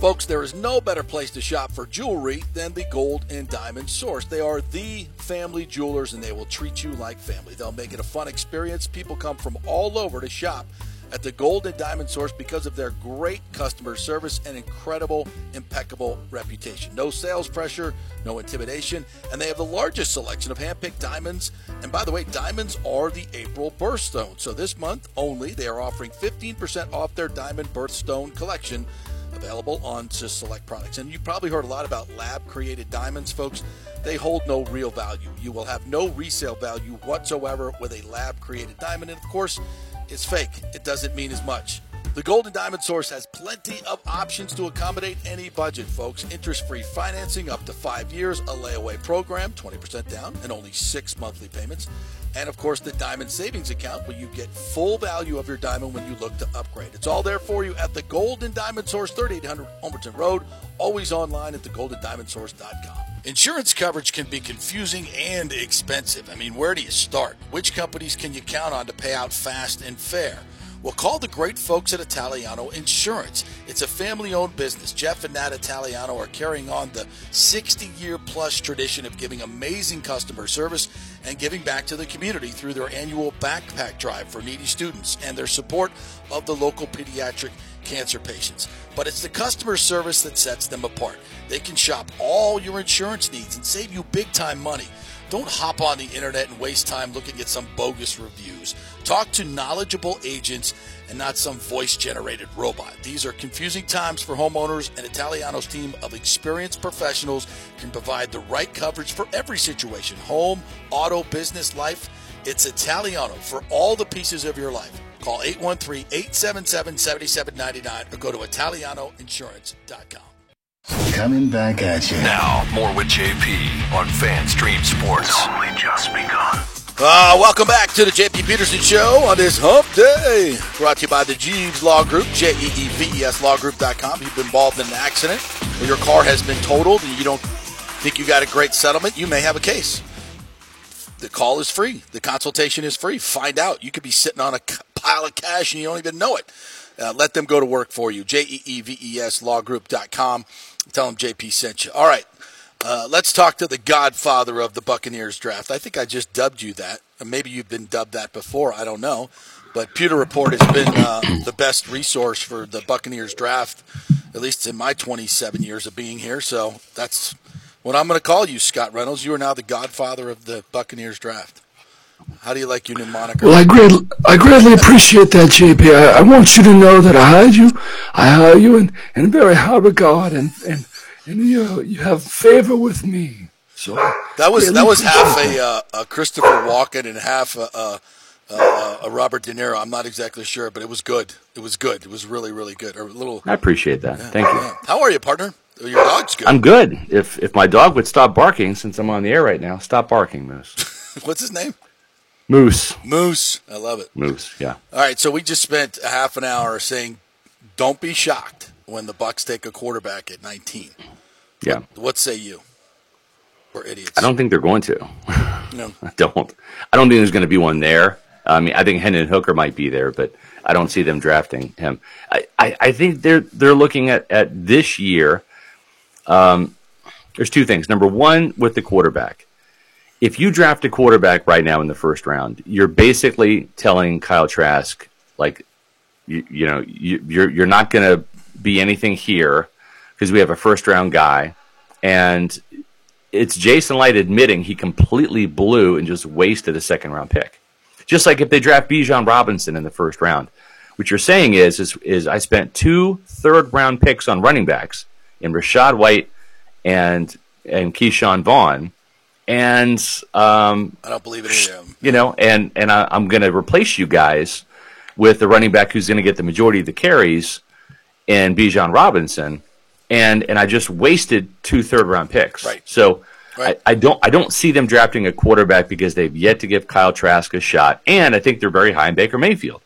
Folks, there is no better place to shop for jewelry than the Gold and Diamond Source. They are the family jewelers and they will treat you like family. They'll make it a fun experience. People come from all over to shop at the Gold and Diamond Source because of their great customer service and incredible, impeccable reputation. No sales pressure, no intimidation, and they have the largest selection of hand-picked diamonds. And by the way, diamonds are the April birthstone. So this month only, they are offering 15% off their diamond birthstone collection available on just select products. And you probably heard a lot about lab created diamonds, folks. They hold no real value. You will have no resale value whatsoever with a lab created diamond. And of course, it's fake. It doesn't mean as much. The Golden Diamond Source has plenty of options to accommodate any budget, folks. Interest free financing up to five years, a layaway program, 20% down, and only six monthly payments. And of course, the Diamond Savings Account where you get full value of your diamond when you look to upgrade. It's all there for you at the Golden Diamond Source, 3800 Homerton Road, always online at thegoldendiamondsource.com. Insurance coverage can be confusing and expensive. I mean, where do you start? Which companies can you count on to pay out fast and fair? Well, call the great folks at Italiano Insurance. It's a family owned business. Jeff and Nat Italiano are carrying on the 60 year plus tradition of giving amazing customer service and giving back to the community through their annual backpack drive for needy students and their support of the local pediatric cancer patients. But it's the customer service that sets them apart. They can shop all your insurance needs and save you big time money. Don't hop on the internet and waste time looking at some bogus reviews. Talk to knowledgeable agents and not some voice generated robot. These are confusing times for homeowners, and Italiano's team of experienced professionals can provide the right coverage for every situation home, auto, business, life. It's Italiano for all the pieces of your life. Call 813 877 7799 or go to ItalianoInsurance.com. Coming back at you. Now, more with JP on FanStream Sports. It's only just begun. Uh, welcome back to the JP Peterson Show on this hump day. Brought to you by the Jeeves Law Group, J E E V E S lawgroup.com. You've been involved in an accident or your car has been totaled and you don't think you got a great settlement, you may have a case. The call is free. The consultation is free. Find out. You could be sitting on a pile of cash and you don't even know it. Uh, let them go to work for you. J E E V E S lawgroup.com. Tell them JP sent you. All right. Uh, let's talk to the godfather of the Buccaneers draft. I think I just dubbed you that. Maybe you've been dubbed that before. I don't know. But Pewter Report has been uh, the best resource for the Buccaneers draft, at least in my 27 years of being here. So that's what I'm going to call you, Scott Reynolds. You are now the godfather of the Buccaneers draft. How do you like your new moniker? Well, I greatly, I greatly appreciate that, JP. I, I, want you to know that I hide you, I hire you in, in very high regard, and, and, and you, you have favor with me. So that was that was half a, uh, a Christopher Walken and half a, a, a, a, Robert De Niro. I'm not exactly sure, but it was good. It was good. It was really really good. Or a little. I appreciate that. Yeah, Thank you. How are you, partner? Your dog's good. I'm good. If if my dog would stop barking, since I'm on the air right now, stop barking, Moose. What's his name? Moose. Moose. I love it. Moose, yeah. All right, so we just spent a half an hour saying don't be shocked when the Bucs take a quarterback at 19. Yeah. What, what say you? We're idiots. I don't think they're going to. No. I don't. I don't think there's going to be one there. I mean, I think Hendon Hooker might be there, but I don't see them drafting him. I, I, I think they're they're looking at, at this year. Um, there's two things. Number one, with the quarterback, if you draft a quarterback right now in the first round, you're basically telling Kyle Trask, like, you, you know, you, you're you're not going to be anything here because we have a first round guy, and it's Jason Licht admitting he completely blew and just wasted a second round pick. Just like if they draft Bijan Robinson in the first round, what you're saying is is, is I spent two third round picks on running backs in Rachaad White and and Ke'Shawn Vaughn and um, I don't believe it either. You know, and and I, am going to replace you guys with the running back who's going to get the majority of the carries, and Bijan Robinson, and and I just wasted two third round picks. Right. So. Right. I, I don't. I don't see them drafting a quarterback because they've yet to give Kyle Trask a shot, and I think they're very high in Baker Mayfield.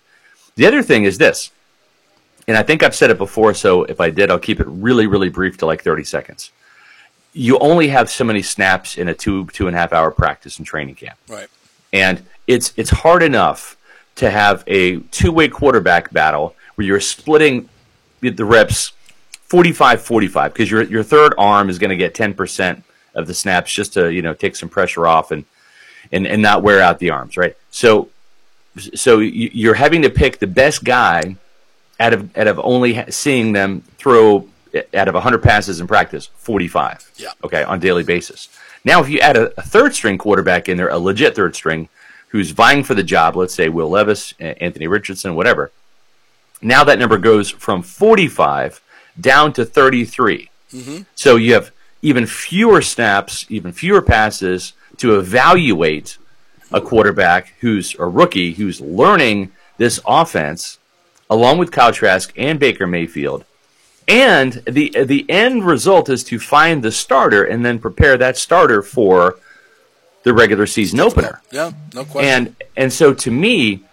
The other thing is this: and I think I've said it before, so if I did, I'll keep it really, really brief to like 30 seconds. You only have so many snaps in a two, two and a half hour practice and training camp. Right. And it's it's hard enough to have a two way quarterback battle where you're splitting the reps 45 45 because your your third arm is going to get 10% of the snaps just to, you know, take some pressure off and and and not wear out the arms, right? So so you're having to pick the best guy out of out of only seeing them throw out of 100 passes in practice, 45. Yeah. Okay, on a daily basis. Now, if you add a, a, third string quarterback in there, a legit third string, who's vying for the job, let's say Will Levis, Anthony Richardson, whatever, now that number goes from 45 down to 33. Mm-hmm. So you have even fewer snaps, even fewer passes to evaluate a quarterback who's a rookie who's learning this offense along with Kyle Trask and Baker Mayfield. And the the end result is to find the starter and then prepare that starter for the regular season opener. Yeah, no question. And and so to me,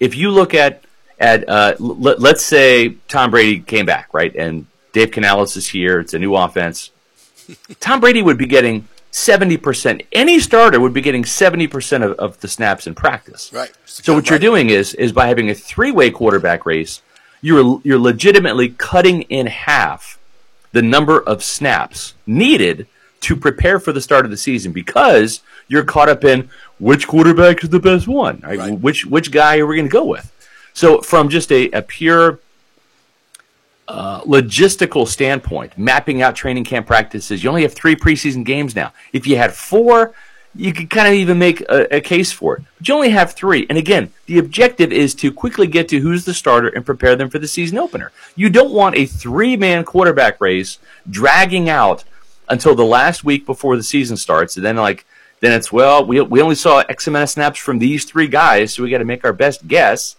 if you look at at uh, l- let's say Tom Brady came back right, and Dave Canales is here. It's a new offense. Tom Brady would be getting 70%. Any starter would be getting 70% of, of the snaps in practice. Right. So what you're doing is is by having a three-way quarterback race, you're you're legitimately cutting in half the number of snaps needed to prepare for the start of the season because you're caught up in which quarterback is the best one, right? right. Which which guy are we going to go with? So from just a, a pure uh, logistical standpoint, mapping out training camp practices, you only have three preseason games now. If you had four, you could kind of even make a, a, case for it. But you only have three. And again, the objective is to quickly get to who's the starter and prepare them for the season opener. You don't want a three man quarterback race dragging out until the last week before the season starts. And then, like, then it's, well, we, we only saw X amount of snaps from these three guys, so we got to make our best guess.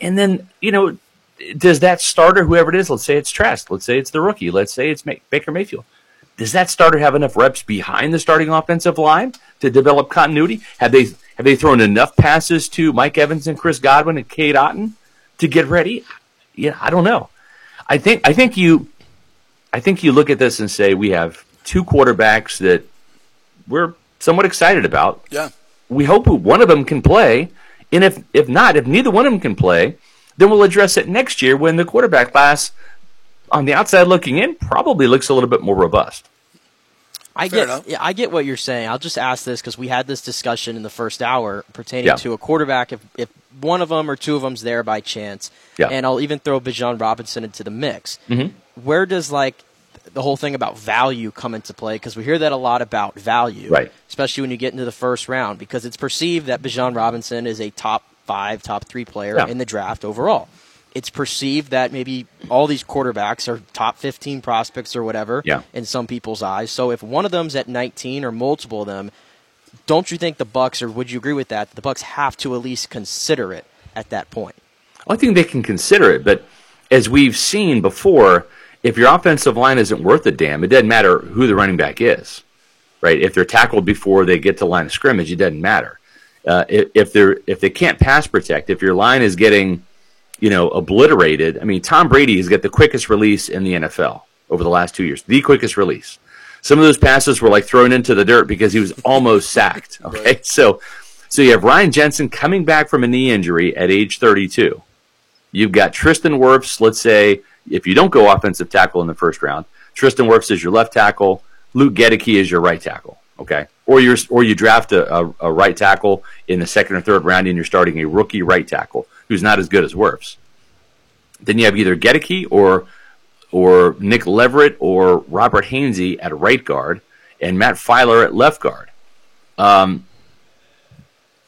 And then, you know, does that starter, whoever it is, let's say it's Trask, let's say it's the rookie, let's say it's May- Baker Mayfield, does that starter have enough reps behind the starting offensive line to develop continuity? Have they have they thrown enough passes to Mike Evans and Chris Godwin and Cade Otton to get ready? Yeah, I don't know. I think I think you I think you look at this and say we have two quarterbacks that we're somewhat excited about. Yeah. We hope one of them can play, and if if not, if neither one of them can play, then we'll address it next year when the quarterback class, on the outside looking in, probably looks a little bit more robust. I Fair get, enough. yeah, I get what you're saying. I'll just ask this because we had this discussion in the first hour pertaining yeah. to a quarterback. If, if one of them or two of them's there by chance, yeah. and I'll even throw Bijan Robinson into the mix. Mm-hmm. Where does like the whole thing about value come into play? Because we hear that a lot about value, right? Especially when you get into the first round, because it's perceived that Bijan Robinson is a top five, top three player yeah. in the draft overall. It's perceived that maybe all these quarterbacks are top 15 prospects or whatever yeah. in some people's eyes. So if one of them's at 19 or multiple of them, don't you think the Bucs, or would you agree with that? The Bucs have to at least consider it at that point. I think they can consider it, but as we've seen before, if your offensive line isn't worth a damn, it doesn't matter who the running back is, right? If they're tackled before they get to line of scrimmage, it doesn't matter uh, if, if they're if they can't pass protect, if your line is getting, you know, obliterated. I mean, Tom Brady has got the quickest release in the NFL over the last two years, the quickest release. Some of those passes were like thrown into the dirt because he was almost sacked. Okay, right. so so you have Ryan Jensen coming back from a knee injury at age 32. You've got Tristan Wirfs. Let's say if you don't go offensive tackle in the first round, Tristan Wirfs is your left tackle. Luke Goedeke is your right tackle. Okay, or you or you draft a, a, a, right tackle in the second or third round, and you're starting a rookie right tackle who's not as good as Wirfs. Then you have either Goedeke or or Nick Leverett or Robert Hainsey at right guard, and Matt Feiler at left guard. Um,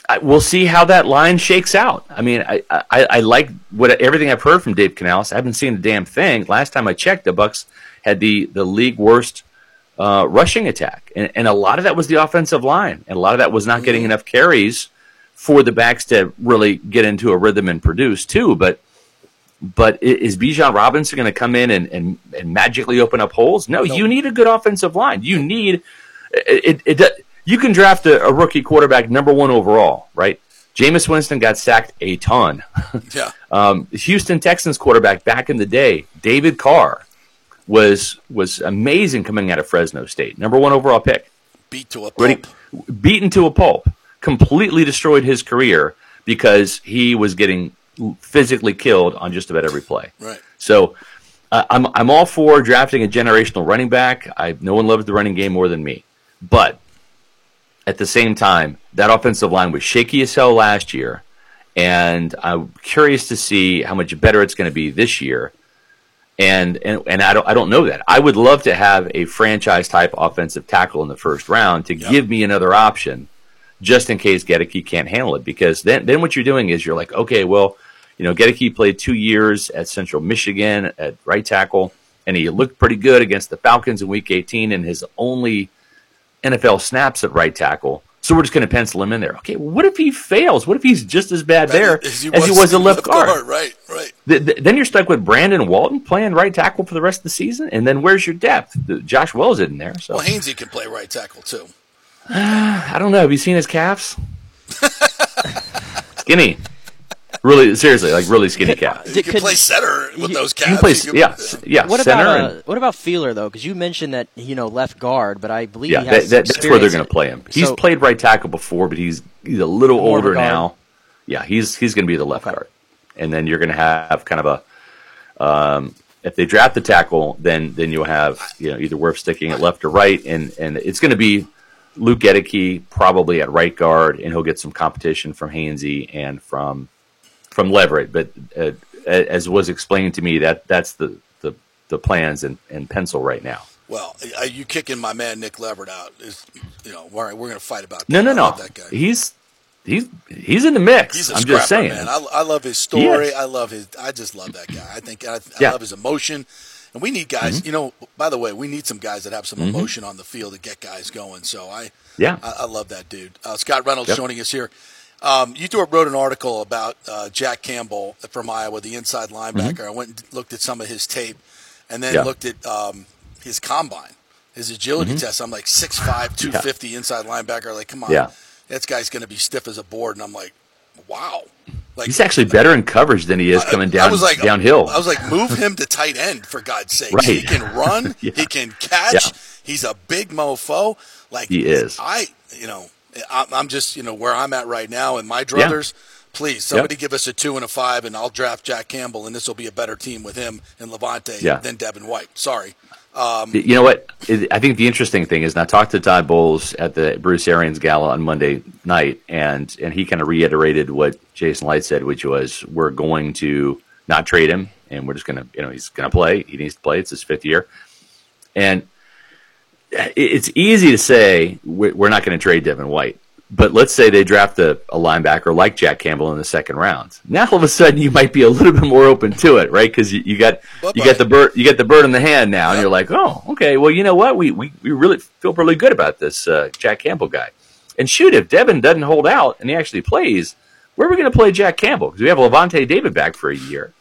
I, we'll see how that line shakes out. I mean, I, I, I like what everything I've heard from Dave Canales. I haven't seen a damn thing. Last time I checked, the Bucs had the the league worst uh, rushing attack. And, and, a lot of that was the offensive line. And a lot of that was not getting mm-hmm. enough carries for the backs to really get into a rhythm and produce, too. But but is Bijan Robinson going to come in and, and, and, magically open up holes? No, nope. you need a good offensive line. You need it. it, it you can draft a, a, rookie quarterback number one overall, right? Jameis Winston got sacked a ton. Yeah. Um, Houston Texans quarterback back in the day, David Carr, was was amazing coming out of Fresno State, number one overall pick. Beat to a Ready- pulp. beaten to a pulp, completely destroyed his career because he was getting physically killed on just about every play. Right. So uh, I'm I'm all for drafting a generational running back. I no one loves the running game more than me, but at the same time, that offensive line was shaky as hell last year, and I'm curious to see how much better it's going to be this year. And, and and I don't I don't know that. I would love to have a franchise type offensive tackle in the first round to give me another option, just in case Goedeke can't handle it. Because then then what you're doing is you're like, okay, well, you know, Goedeke played two years at Central Michigan at right tackle, and he looked pretty good against the Falcons in Week 18, and his only NFL snaps at right tackle. So we're just going to pencil him in there. Okay, what if he fails? What if he's just as bad there as he was, at left guard? Right, right. Th- th- then you're stuck with Brandon Walton playing right tackle for the rest of the season, and then where's your depth? The- Josh Wells isn't there, so Well, Hainsey can play right tackle too. I don't know. Have you seen his calves? skinny, really seriously, like really skinny calves. He Did- can could- play center with you- those He can play, He can- yeah, yeah, What center. about and, uh, what about Feiler though? Because you mentioned that you know left guard, but I believe yeah, he that, has that, some that's where they're going to play him. He's So- played right tackle before, but he's he's a little More of a older now. Yeah, he's he's going to be the left Okay. guard, and then you're going to have kind of a. Um, if they draft the tackle, then then you'll have you know either Wirfs sticking at left or right, and and it's going to be Luke Goedeke probably at right guard, and he'll get some competition from Hainsey and from from Leverett. But uh, as was explained to me, that that's the the, the plans and, and pencil right now. Well, are you kicking my man Nick Leverett out? Is you know, right, we're going to fight about that. No, no, no. that guy. He's he's he's in the mix. He's a I'm scrapper, just saying. man. I, I love his story. I love his. I just love that guy. I think I, I Yeah. Mm-hmm. love his emotion. And we need guys. You know, by the way, we need some guys that have some emotion on the field to get guys going. So I, Yeah. I, I love that dude. Uh, Scott Reynolds Yep. joining us here. Um, you two wrote an article about uh, Jack Campbell from Iowa, the inside linebacker. I went and looked at some of his tape, and then Mm-hmm. Yeah. looked at um, his combine, his agility test. I'm like 6'5", 250 inside linebacker. Like, come on, Mm-hmm. Yeah. that guy's going to be stiff as a board. And I'm like, wow. Like He's actually better in coverage than he is coming down I was like, downhill. I was like, move him to tight end for God's sake. Right. He can run. Yeah. He can catch. Yeah. He's a big mofo. Like He is. I, you know, I'm just, you know, where I'm at right now and my druthers. Please, somebody give us a two and a five, and I'll draft Jack Campbell, and this will be a better team with him and Lavonte Yeah. than Devin White. Sorry. Um, you know what? I think the interesting thing is, and I talked to Todd Bowles at the Bruce Arians Gala on Monday night, and and he kind of reiterated what Jason Licht said, which was we're going to not trade him, and we're just going to, you know, he's going to play. He needs to play. It's his fifth year, and it's easy to say we're not going to trade Devin White. But let's say they draft a, a linebacker like Jack Campbell in the second round. Now all of a sudden you might be a little bit more open to it, right? Because you, you got you Bye-bye. got the bird you get the bird in the hand now, and you're like, oh, okay. Well, you know what? We we, we really feel really good about this uh, Jack Campbell guy. And shoot, if Devin doesn't hold out and he actually plays, where are we going to play Jack Campbell? Because we have Lavonte David back for a year.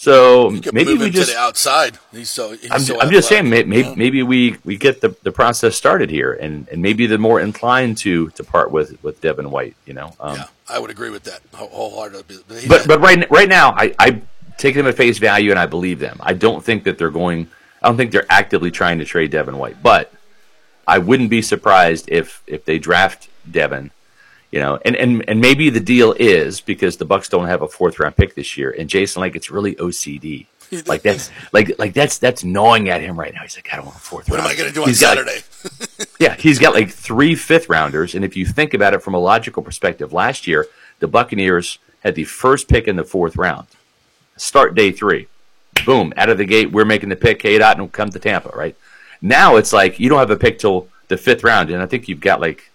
So maybe we just the outside. He's so. He's I'm, so I'm just saying, maybe, maybe we, we get the, the process started here, and, and maybe they're more inclined to to part with, with Devin White. You know, um, Yeah, I would agree with that wholeheartedly. But, but but right right now, I, I take them at face value, and I believe them. I don't think that they're going. I don't think they're actively trying to trade Devin White, but I wouldn't be surprised if if they draft Devin. You know, and, and, and maybe the deal is because the Bucs don't have a fourth round pick this year, and Jason like it's really OCD. Like that's like like that's that's gnawing at him right now. He's like, I don't want a fourth. what am. I going to do on He's got, like, Saturday? yeah, he's got like three fifth rounders, and if you think about it from a logical perspective, last year the Buccaneers had the first pick in the fourth round. Start day three, boom, out of the gate, we're making the pick. Cade Otton come to Tampa, right? Now it's like you don't have a pick till the fifth round, and I think you've got like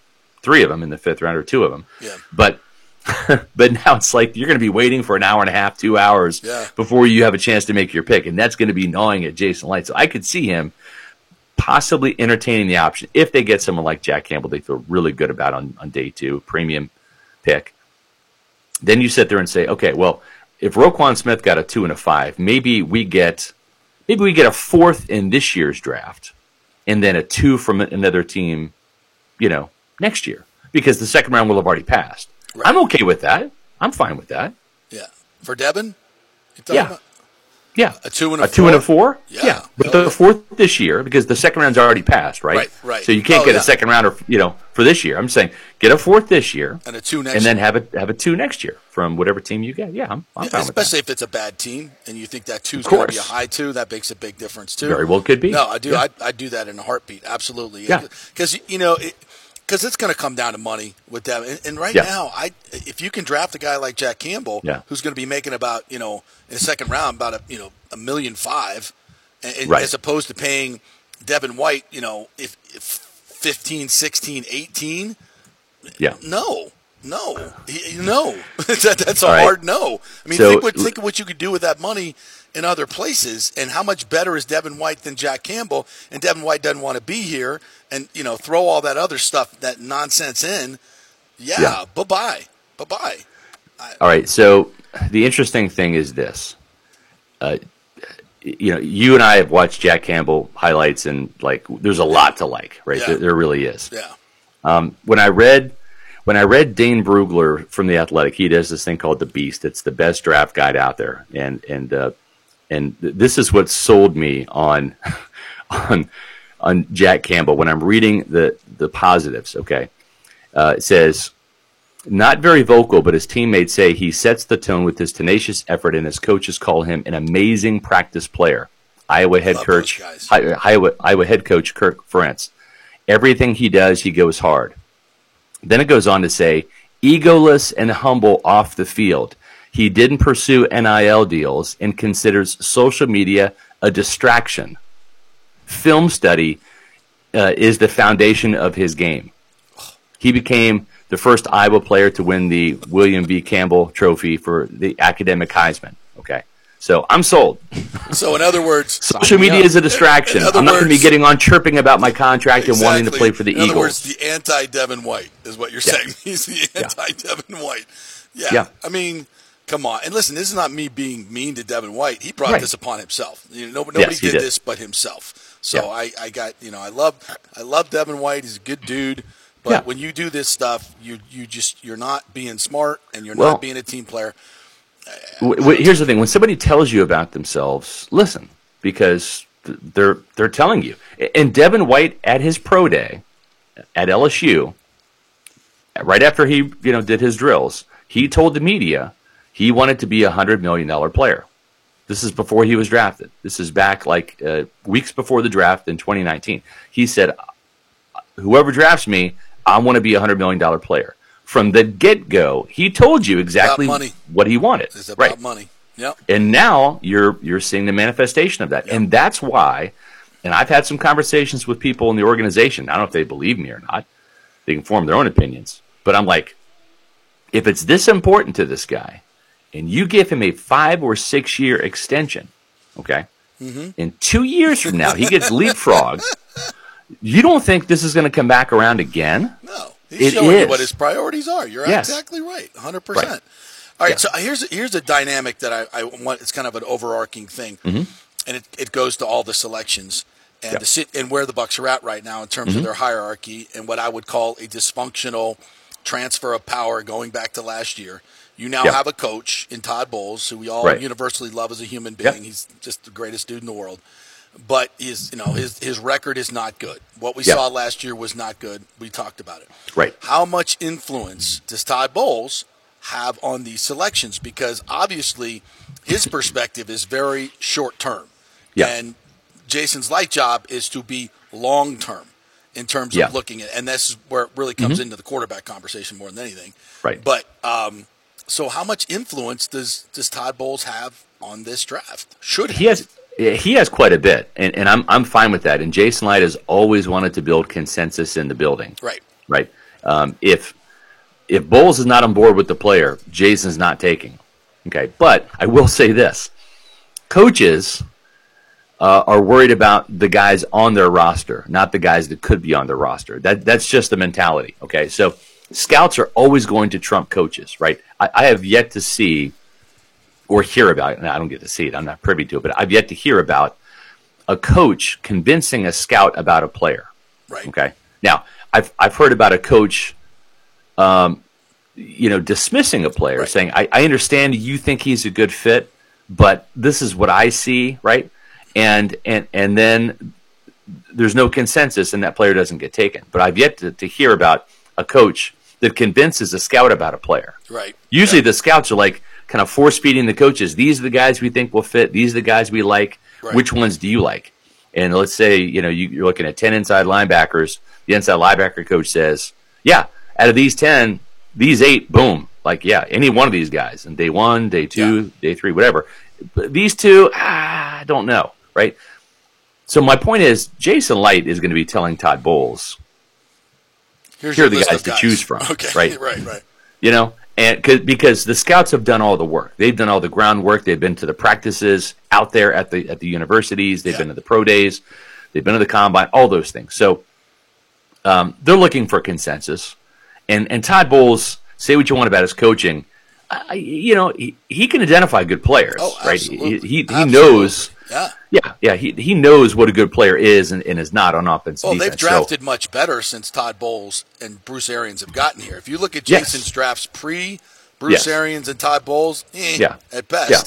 three of them in the fifth round or two of them. Yeah. But but now it's like you're going to be waiting for an hour and a half, two hours Yeah. before you have a chance to make your pick, and that's going to be gnawing at Jason Licht. So I could see him possibly entertaining the option if they get someone like Jack Campbell they feel really good about on, on day two, premium pick. Then you sit there and say, okay, well, if Roquan Smith got a two and a five, maybe we get maybe we get a fourth in this year's draft, and then a two from another team, you know, next year because the second round will have already passed. Right. I'm okay with that. I'm fine with that. Yeah. For Devin? Yeah. about- Yeah, A two and a a two and a four? four. Yeah. but Hell the fourth this year because the second round's already passed, right? Right, right. So you can't Oh, get yeah. a second rounder, you know, for this year. I'm saying get a fourth this year, And a two next and then year. have a have a two next year from whatever team you get. Yeah, I'm, I'm Yeah, fine with that. especially if it's a bad team and you think that two's to be a high two, that makes a big difference too. Very well could be. No, I do. Yeah. I I do that in a heartbeat. Absolutely. Yeah. Because you know, because it's going to come down to money with them. And, and right Yeah. now, I if you can draft a guy like Jack Campbell, Yeah. who's going to be making about you know in the second round about a you know a million five, and, Right. as opposed to paying Devin White, you know, if, if 15, 16, 18, Yeah. no, no, no. that, that's a right. hard no. I mean, So- think what think of what you could do with that money in other places, and how much better is Devin White than Jack Campbell? And Devin White doesn't want to be here, and you know, throw all that other stuff, that nonsense in. Yeah, Yeah. bye bye, bye bye. All right. So the interesting thing is this. Uh, you know, you and I have watched Jack Campbell highlights, and like, there's a lot to like, right? Yeah. There, there really is. Yeah, when I read when I read Dane Brugler from the Athletic, he does this thing called the Beast. It's the best draft guide out there, and and uh, and th- this is what sold me on on on Jack Campbell. When I'm reading the the positives, okay, uh, it says. Not very vocal, but his teammates say he sets the tone with his tenacious effort, and his coaches call him an amazing practice player. Iowa head Love coach, Iowa, Iowa head coach Kirk Ferentz. Everything he does, he goes hard. Then it goes on to say, egoless and humble off the field. He didn't pursue NIL deals and considers social media a distraction. Film study uh, is the foundation of his game. He became the first Iowa player to win the William V. Campbell Trophy for the academic Heisman. Okay. So I'm sold. So in other words, Social media is a distraction. In I'm not going to be getting on chirping about my contract and wanting to play for the in Eagles. other words, the anti Devin White is what you're Yeah. saying. He's the anti Devin White. Yeah. Yeah. I mean, come on. And listen, this is not me being mean to Devin White. He brought Right. this upon himself. You know, nobody, nobody Yes, did, did. this but himself. So Yeah. I, I got you know I love I love Devin White. He's a good dude. But Yeah. when you do this stuff, you you just you're not being smart and you're Well- not being a team player. W- w- here's the thing: when somebody tells you about themselves, listen because they're they're telling you. And Devin White at his pro day at LSU, right after he you know did his drills, he told the media he wanted to be a hundred million dollar player. This is before he was drafted. This is back like uh, weeks before the draft in 2019. He said, "Whoever drafts me, I want to be a hundred million dollar player." From the get go, he told you exactly what he wanted. It's about right money. Yep. and now you're you're seeing the manifestation of that and that's why and i've had some conversations with people in the organization i don't know if they believe me or not they can form their own opinions but i'm like if it's this important to this guy and you give him a five or six year extension okay in two years from now he gets leapfrogged you don't think this is going to come back around again No, he's It showing you what his priorities are. You're Yes. exactly right, hundred Right. percent. All right, Yeah. so here's here's a dynamic that I, I want. It's kind of an overarching thing, Mm-hmm. and it, it goes to all the selections and Yeah. the and where the Bucks are at right now in terms Mm-hmm. of their hierarchy and what I would call a dysfunctional transfer of power going back to last year. You now Yeah. have a coach in Todd Bowles, who we all Right. universally love as a human being. He's just the greatest dude in the world. But his, you know, his his record is not good. What we Yeah. saw last year was not good. We talked about it. Right. How much influence does Todd Bowles have on these selections? Because obviously, his perspective is very short term, Yeah. and Jason Licht's job is to be long term in terms Yeah. of looking at, and this is where it really comes into the quarterback conversation more than anything. Right. But um, so, how much influence does does Todd Bowles have on this draft? Should he has he has quite a bit, and, and I'm I'm fine with that. And Jason Licht has always wanted to build consensus in the building. right. Right. Um, if if Bowles is not on board with the player, Jason's not taking. Okay, but I will say this: coaches uh, are worried about the guys on their roster, not the guys that could be on their roster. That that's just the mentality. Okay, so scouts are always going to trump coaches, right? I, I have yet to see or hear about. And I don't get to see it; I'm not privy to it, but I've yet to hear about a coach convincing a scout about a player. Right. Okay. Now, I've I've heard about a coach um, you know, dismissing a player, Right. saying, I, I understand you think he's a good fit, but this is what I see, right? And and and then there's no consensus and that player doesn't get taken. But I've yet to, to hear about a coach that convinces a scout about a player. Right. Usually the scouts are like kind of force feeding the coaches. These are the guys we think will fit. These are the guys we like. Right. Which ones do you like? And let's say, you know, you, you're looking at 10 inside linebackers. The inside linebacker coach says, yeah, out of these 10, these eight, boom. Like, yeah, any one of these guys. And day one, day two, day three, whatever. But these two, ah, I don't know. Right. So my point is, Jason Licht is going to be telling Todd Bowles, Here's Here are the list guys to choose from, Okay. right? right. Right. you know and cause, because the scouts have done all the work they've done all the groundwork they've been to the practices out there at the at the universities they've Yeah. been to the pro days they've been to the combine all those things so um, they're looking for consensus and and todd bowles say what you want about his coaching I, you know he, he can identify good players Oh, right he, he, he knows Yeah. yeah yeah he, he knows what a good player is and, and is not on offense Well, defense. they've So- drafted much better since Todd Bowles and Bruce Arians have gotten here. If you look at Yes. Jason's drafts pre Bruce Yes. Arians and Todd Bowles, eh, Yeah. at best. Yeah.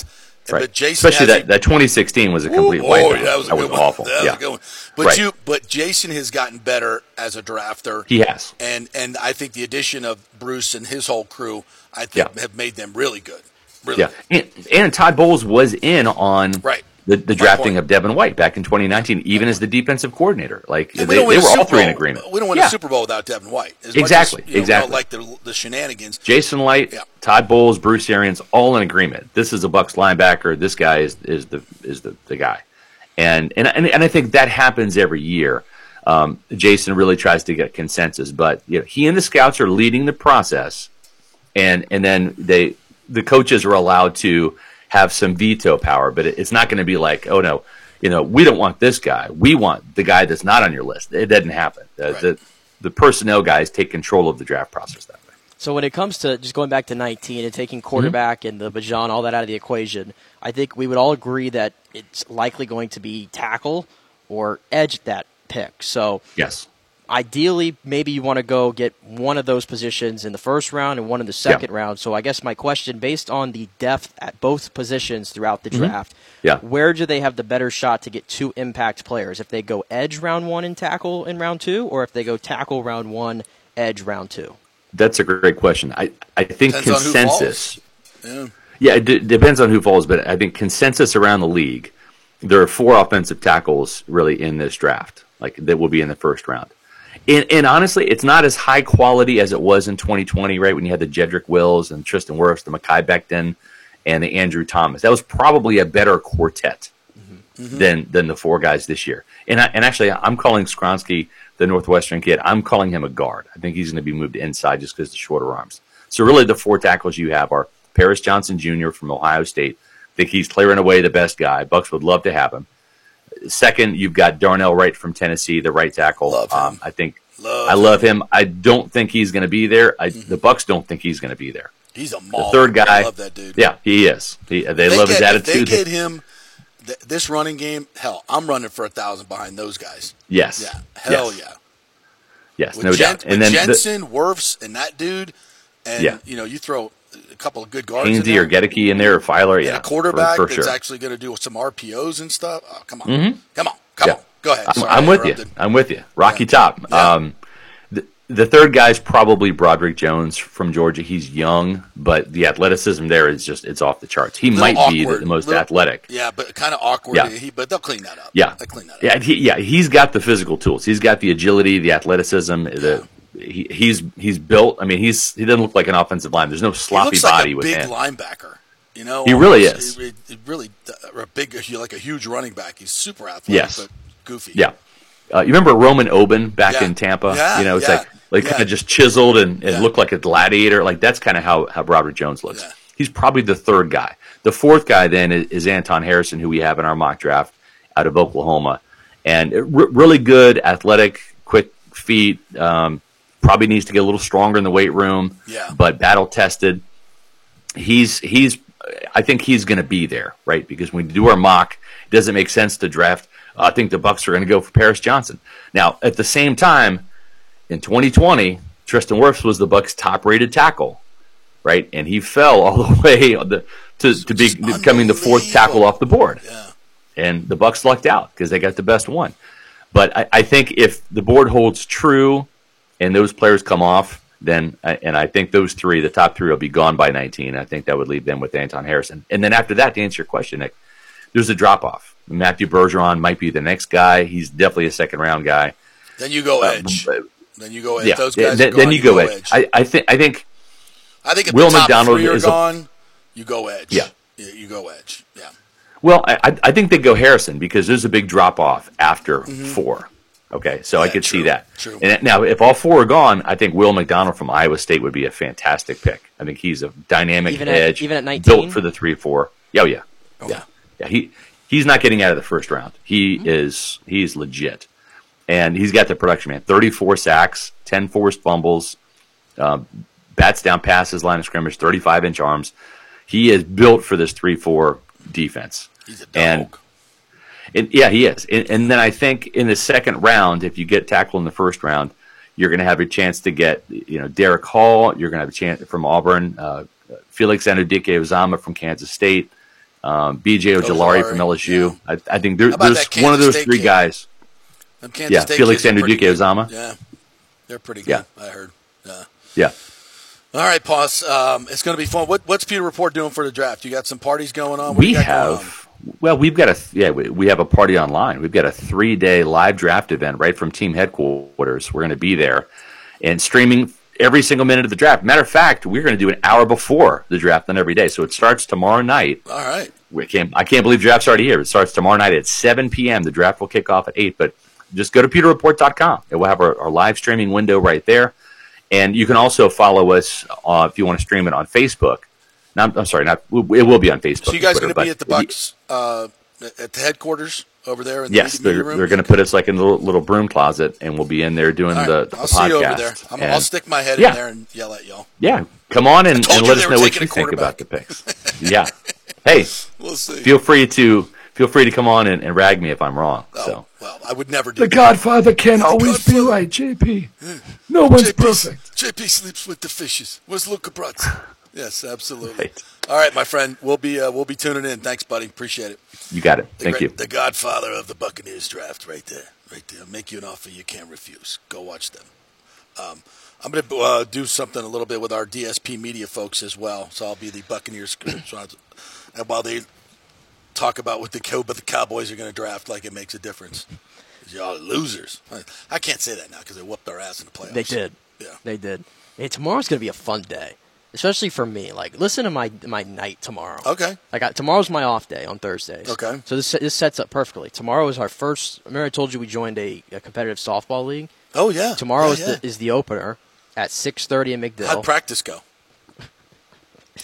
Right. But Jason especially that, that 2016 was a complete Ooh, wipeout. oh, that was, a good one. awful. That was yeah. a good one. But Right. you, but Jason has gotten better as a drafter. He has. and and I think the addition of Bruce and his whole crew, I think, Yeah. have made them really good. Really, Yeah, and, and Todd Bowles was in on Right. The, the drafting point. of Devin White back in 2019, even as the defensive coordinator. Like they, they were all three in agreement. We don't win Yeah. a Super Bowl without Devin White. As Exactly, as, you know, exactly. Like the, the shenanigans. Jason Licht, Yeah. Todd Bowles, Bruce Arians, all in agreement. This is a Bucs linebacker. This guy is is the is the, the guy, and and and, and I think that happens every year. Um, Jason really tries to get consensus, but you know, he and the scouts are leading the process, and and then they the coaches are allowed to have some veto power, but it, it's not going to be like, oh no, you know, we don't want this guy. We want the guy that's not on your list. It doesn't happen. The, Right. the the personnel guys take control of the draft process that way. So when it comes to just going back to 19 and taking Mm-hmm. quarterback and the Bijan, all that out of the equation, I think we would all agree that it's likely going to be tackle or edge that pick. So Yes. Ideally, maybe you want to go get one of those positions in the first round and one in the second round. So I guess my question, based on the depth at both positions throughout the draft, Mm-hmm. Yeah. where do they have the better shot to get two impact players? If they go edge round one and tackle in round two, or if they go tackle round one, edge round two? That's a great question. I, I think Depends consensus. Yeah. Yeah, it d- depends on who falls, but I think consensus around the league. There are four offensive tackles really in this draft, like that will be in the first round. And, and honestly, it's not as high quality as it was in 2020, right? When you had the Jedrick Wills and Tristan Wirfs, the Mekhi Becton, and the Andrew Thomas. That was probably a better quartet mm-hmm. Mm-hmm. than than the four guys this year. And I, and actually, I'm calling Skoronski the Northwestern kid. I'm calling him a guard. I think he's going to be moved inside just because the shorter arms. So really, the four tackles you have are Paris Johnson Jr. from Ohio State. I think he's clearing away the best guy. Bucs would love to have him. Second, you've got Darnell Wright from Tennessee, the right tackle. Love him. Um, I think Love I love him. I don't think he's going to be there. I, The Bucs don't think he's going to be there. He's a The third guy, I love that dude. Yeah, he is. He, they If love his get, if They attitude. get him th- this running game. Hell, I'm running for a thousand behind those guys. yes. Yeah, hell yes. yeah. Yes, With, no Jen- doubt. with And then the, Jensen, Wirfs, and that dude, and Yeah. you know, you throw couple of good guards there, or Goedeke in there or Feiler, yeah, a quarterback for, for that's sure. actually going to do some RPOs and stuff. Oh, come on, come on, come Yeah. on. Go ahead. I'm, Sorry, I'm with you. I'm with you. Rocky Yeah. Top. Yeah. Um, the, the third guy's probably Broderick Jones from Georgia. He's young, but the athleticism there is just it's off the charts. He might be the, the most little- athletic. Yeah, but kind of awkward. Yeah. He, but they'll clean that up. Yeah, they'll clean that up. yeah, he, yeah. He's got the physical tools. He's got the agility, the athleticism. The he, he's he's built. I mean, he's he doesn't look like an offensive line. There's no he sloppy looks body like a big him. linebacker. You know, He really is. He, he really uh, a big, like a huge running back. He's super athletic, Yes. but goofy. Yeah. Uh, you remember Roman Oben back Yeah. in Tampa? Yeah, you know, it's yeah, like like yeah. kind of just chiseled and, looked like a gladiator. Like that's kind of how how Broderick Jones looks. He's probably the third guy. The fourth guy then is, is Anton Harrison, who we have in our mock draft out of Oklahoma, and uh, re- really good, athletic, quick feet. Um, probably needs to get a little stronger in the weight room. Yeah. but battle tested. He's he's. I think he's going to be there, right? Because when we do our mock, it doesn't make sense to draft. uh, I think the Bucs are going to go for Paris Johnson. Now, at the same time, in 2020, Tristan Wirfs was the Bucs' top-rated tackle, right? And he fell all the way the, to to be becoming the fourth tackle off the board. Yeah. And the Bucs lucked out because they got the best one. But I, I think if the board holds true and those players come off, then uh, and I think those three, the top three, will be gone by 19. I think that would leave them with Anton Harrison. And then after that, to answer your question, Nick, there's a drop off. Matthew Bergeron might be the next guy. He's definitely a second round guy. Then you go Uh, edge. but- uh, then you go edge. yeah, Those guys then, are then gone, you go edge. I, I think I think I think if Will the top McDonald three are is a- gone, you go edge. Yeah. You, you go edge. Yeah. Well, I, I- I think they go Harrison because there's a big drop off after mm-hmm. four. Okay, so I Mm-hmm. Could true, see that. true. And now, if all four are gone, I think Will McDonald from Iowa State would be a fantastic pick. I think he's a dynamic Even at- edge, even at 19? built for the three four. Yeah, oh, yeah, yeah, yeah. He he's not getting out of the first round. He Mm-hmm. is he's legit, and he's got the production man. Thirty four sacks, ten forced fumbles, uh, bats down passes, line of scrimmage, thirty five inch arms. He is built for this three four defense. He's a dog. And and, yeah, he is. And, and then I think in the second round, if you get tackled in the first round, you're going to have a chance to get, you know, Derick Hall. You're going to have a chance from Auburn, uh, Felix Anudike Uzomah from Kansas State, um, B.J. Ojulari from LSU. I, I think there, there's one of those State three kid? guys. Kansas Yeah, State Felix Anudike. Uzomah. Yeah. They're pretty good. Yeah. I heard. Yeah. Yeah. All right, Paus. Um, it's going to be fun. What, what's Pewter Report doing for the draft? You got some parties going on? What we you got going on? have well we've got a yeah we, have a party online we've got a three day live draft event right from team headquarters we're going to be there and streaming every single minute of the draft matter of fact we're going to do an hour before the draft on every day so it starts tomorrow night All right. we can't, I can't believe draft's already here. It starts tomorrow night at 7 p.m. The draft will kick off at 8, but just go to pewterreport.com. It will have our, our live streaming window right there. And you can also follow us uh, if you want to stream it on Facebook. No, I'm, I'm sorry, not it will be on Facebook. So you guys and going to be at the Bucs uh, at the headquarters over there in the Yes, they're, room? they're going to put us like in the little, little broom closet, and we'll be in there doing All the, right. the I'll podcast. see you over there. I'm, I'll stick my head Yeah. in there and yell at y'all. Yeah, come on and, and let us know what you think about the quarterback. picks. yeah. Hey, We'll see. feel free to feel free to come on and, and rag me if I'm wrong. oh, So well, I would never do The that. Godfather can't always be right, JP. No one's JP, perfect. JP sleeps with the fishes. Where's Luca Brasi? Yes, absolutely. Right. All right, my friend. We'll be uh, we'll be tuning in. Thanks, buddy. Appreciate it. you got it. The Thank great- you. The Godfather of the Buccaneers draft, right there, right there. Make you an offer you can't refuse. Go watch them. Um, I'm going to uh, do something a little bit with our DSP media folks as well. So I'll be the Buccaneers, and while they talk about what the cow- but the Cowboys are going to draft, like it makes a difference. Y'all are losers. I- I can't say that now because they whooped our ass in the playoffs. They did. Yeah. They did. Hey, tomorrow's gonna be a fun day, especially for me. Like, listen to my my night tomorrow. Okay. Like, I, tomorrow's my off day on Thursdays. Okay. So this this sets up perfectly. Tomorrow is our first. Remember, I told you we joined a, a competitive softball league. Oh yeah. Tomorrow Yeah, is yeah. the is the opener at six thirty in MacDill. How'd practice go?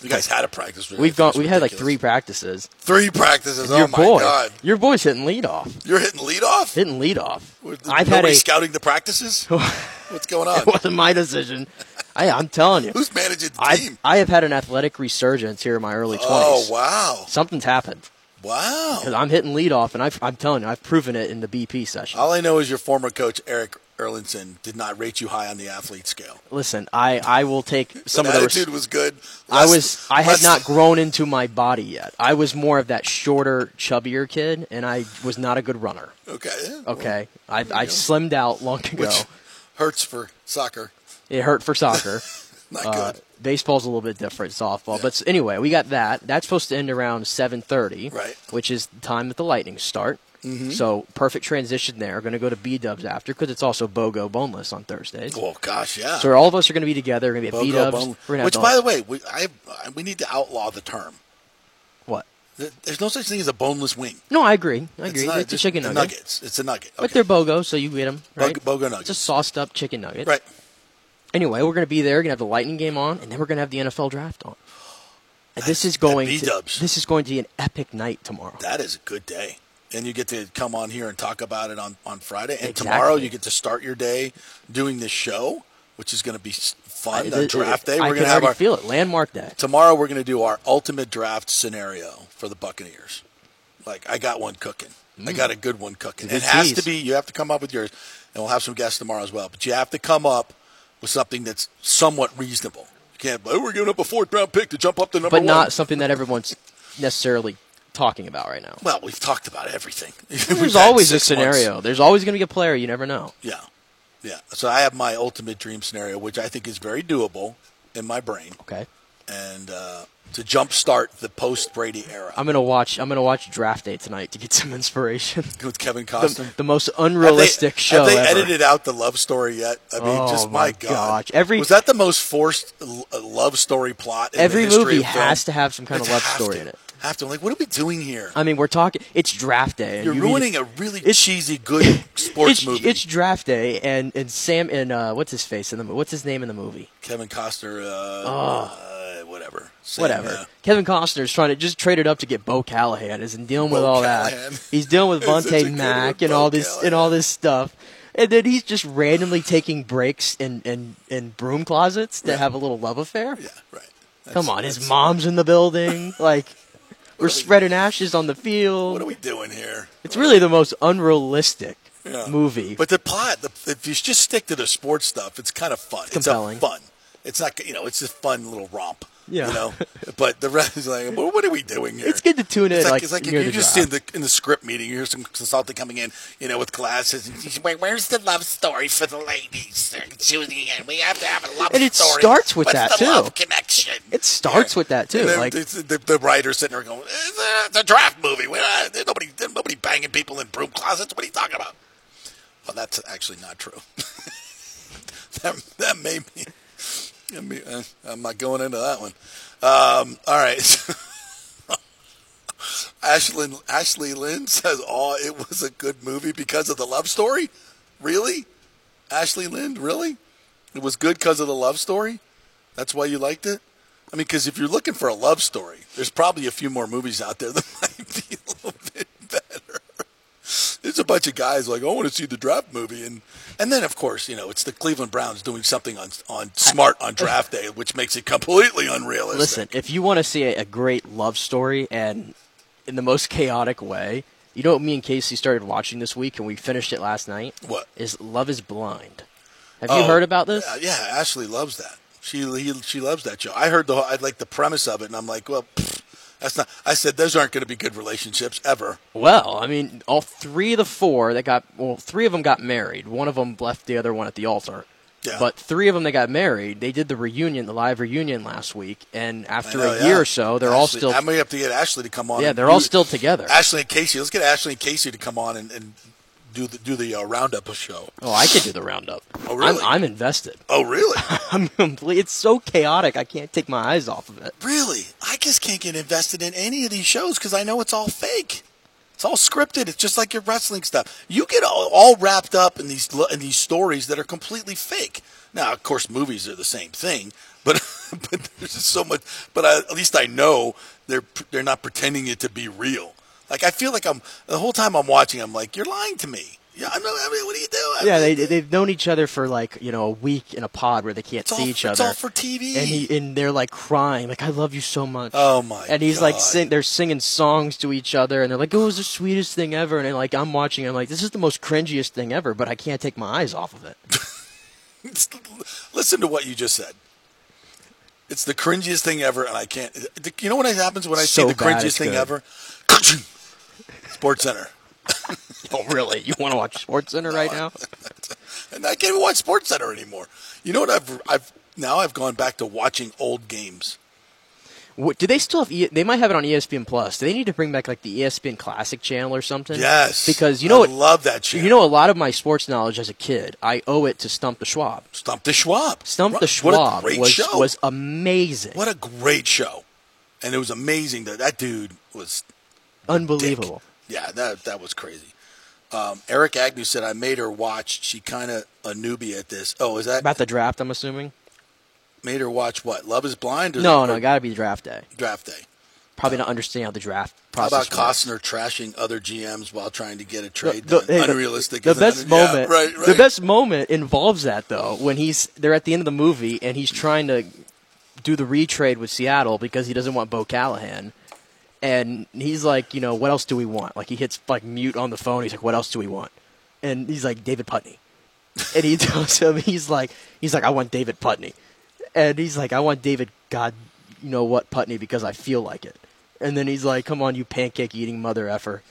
You guys had a practice. We've gone. We had like three practices. Three practices. Oh your my boy, god! your boy's hitting lead off. You're hitting lead off. Hitting lead off. I've I've had a. scouting the practices. What's going on? It wasn't my decision. I, I'm telling you. Who's managing the I, team? I have had an athletic resurgence here in my early 20s. Oh wow! Something's happened. Wow! Because I'm hitting lead off, and I've, I'm telling you, I've proven it in the BP session. All I know is your former coach Eric Erlinson did not rate you high on the athlete scale. Listen, I, I will take some of the. attitude was good. I was I had not grown into my body yet. I was more of that shorter, chubbier kid, and I was not a good runner. Okay. yeah, well, Okay, I, I slimmed out long ago. Which hurts for soccer. It hurt for soccer. Not Uh, good. baseball's a little bit different, softball. But anyway, we got that. That's supposed to end around seven thirty, Right. Which is the time that the Lightning start. Mm-hmm. So perfect transition there. Going to go to B Dubs after because it's also Bogo Boneless on Thursdays. Oh gosh, yeah. So all of us are going to be together. We're going to be at B Dubs. bone- We're going Which, by the way, we I we need to outlaw the term. what? There's no such thing as a boneless wing. No, I agree. I It's agree. not It's, a chicken nugget. Nuggets. It's a nugget. But they're Bogo, so you get them, right? Bogo, Bogo nuggets. It's a sauced up chicken nugget. right. Anyway, we're going to be there. We're going to have the Lightning game on, and then we're going to have the NFL draft on. And this is going to this is going to be an epic night tomorrow. That is a good day. And you get to come on here and talk about it on, on Friday. And Exactly. tomorrow you get to start your day doing this show, which is going to be fun. It- draft day. I We're going to have our feel it. Landmark day. tomorrow. We're going to do our ultimate draft scenario for the Buccaneers. Like I got one cooking. I got a mm. good one cooking. It has tease. to be. You have to come up with yours, and we'll have some guests tomorrow as well. But you have to come up with something that's somewhat reasonable. You can't. Oh, we're giving up a fourth round pick to jump up to number but one. not something that everyone's necessarily talking about right now. Well, we've talked about everything. There's always a six months. scenario. There's always going to be a player you never know. Yeah, yeah. So I have my ultimate dream scenario, which I think is very doable in my brain, Okay. and uh, to jumpstart the post Brady era I'm gonna watch. I'm gonna watch Draft Day tonight to get some inspiration. with Kevin the, Costner. the most Have they- unrealistic show Have they ever. edited out the love story yet? I mean, Oh, just my my God. gosh. Every- was that the most forced uh, love story plot? In Every the history movie has to have some kind of love story to. in it. Have to. I'm like, what are we doing here? I mean, we're talking. It's Draft Day. and You're you ruining a really It's- cheesy, good sports it's, movie. It's Draft Day, and and Sam and uh, what's his face in the what's his name in the movie? Kevin Costner. Uh, uh, whatever. Sam, Whatever. uh, Kevin Costner's trying to just trade it up to get Bo Callahan. Isn't dealing with Bo all Callahan. that. He's dealing with It's Vontae Mack and all Bo this and all this stuff. And then he's just randomly taking breaks in, in, in broom closets to Yeah. have a little love affair. yeah, right. That's- Come on, his mom's in the building. Like, we're we- spreading ashes on the field. What are we doing here? It's really the most unrealistic Yeah. movie. But the plot, the, if you just stick to the sports stuff, it's kind of fun. It's, compelling. a fun. It's not, you know, it's a fun little romp. Yeah. You know, but the rest is like, well, what are we doing here? It's good to tune in, It's like, like, it's like you just see in the in the script meeting, you hear some consultant coming in, you know, with glasses, and he's like, "Where's the love story for the ladies, Judy? And we have to have a love story. And it story. starts with What's that, too. Connection. It starts with that, too, like- the, the writer's sitting there going, "It's a, it's a draft movie. Not- uh, nobody, nobody banging people in broom closets. What are you talking about?" Well, that's actually not true. that, that may be. Uh, I'm not going into that one. Um, all right. Ashley, Ashley Lynn says, "Oh, it was a good movie because of the love story." Really, Ashley Lynn? Really? It was good because of the love story. That's why you liked it. I mean, because if you're looking for a love story, there's probably a few more movies out there that might be a little. There's a bunch of guys like, I want to see the draft movie, and and then of course, you know, it's the Cleveland Browns doing something on on smart on draft day, which makes it completely unrealistic. Listen, if you want to see a, a great love story and in the most chaotic way, you know what me and Casey started watching this week and we finished it last night? What? Is Love is Blind. Have you Oh, heard about this? Yeah, yeah, Ashley loves that. She he, she loves that show. I heard the whole- I like the premise of it, and I'm like, well, pfft, that's not. I said those aren't going to be good relationships ever. Well, I mean, all three of the four that got well, three of them got married. One of them left the other one at the altar. Yeah. But three of them that got married, they did the reunion, the live reunion last week, and after know, a yeah. year or so, they're all still I may have to get Ashley to come on. yeah, they're all still together. Ashley and Casey. Let's get Ashley and Casey to come on and, and do the do the uh, roundup show. Oh, I could do the roundup. Oh, really? I'm, I'm invested. Oh, really? I'm complete. It's so chaotic. I can't take my eyes off of it. really? I just can't get invested in any of these shows because I know it's all fake. It's all scripted. It's just like your wrestling stuff. You get all, all wrapped up in these in these stories that are completely fake. Now, of course, movies are the same thing, but but there's just so much. But I, at least I know they're they're not pretending it to be real. Like I feel like I'm the whole time I'm watching. I'm like, you're lying to me. Yeah, I'm not, I mean, what are you doing? Yeah, they they've known each other for like you know a week in a pod where they can't It's all, see each it's other. It's all for TV. and he and they're like crying, like I love you so much. Oh, my And he's like sing, they're singing songs to each other, and they're like, "Oh, it was the sweetest thing ever." And like I'm watching, I'm like, "This is the most cringiest thing ever," but I can't take my eyes off of it. Listen to what you just said. It's the cringiest thing ever, and I can't. You know what happens when I So see the cringiest thing ever? Sports Center. oh, really? You want to watch Sports Center right now? And I can't even watch Sports Center anymore. You know what? I've I've now I've gone back to watching old games. What, do they still have? E- they might have it on ESPN Plus. Do they need to bring back like the ESPN Classic channel or something? Yes, because you know I what? love that channel. You know a lot of my sports knowledge as a kid. I owe it to Stump the Schwab. Stump the Schwab. Stump the What a Schwab great was show. was amazing, What a great show, and it was amazing that that dude was unbelievable. Yeah, that that was crazy. Um, Eric Agnew said I made her watch. She kind of a newbie at this. Oh, is that About the draft, I'm assuming. made her watch what? Love Is Blind? Or No, no, got to be draft day. draft day. Probably not understand how the draft How process about works. Costner trashing other GMs while trying to get a trade The- done? the- hey, Unrealistic. The, isn't best? Yeah, moment, right, right. the best moment involves that though when he's they're at the end of the movie and he's trying to do the retrade with Seattle because he doesn't want Bo Callahan, and he's like, you know, what else do we want? Like he hits like mute on the phone. He's like, what else do we want? And he's like, David Putney, and he tells him he's like, he's like, I want David Putney. And he's like, I want David God, you know what, Putney, because I feel like it. And then he's like, come on, you pancake eating mother effer.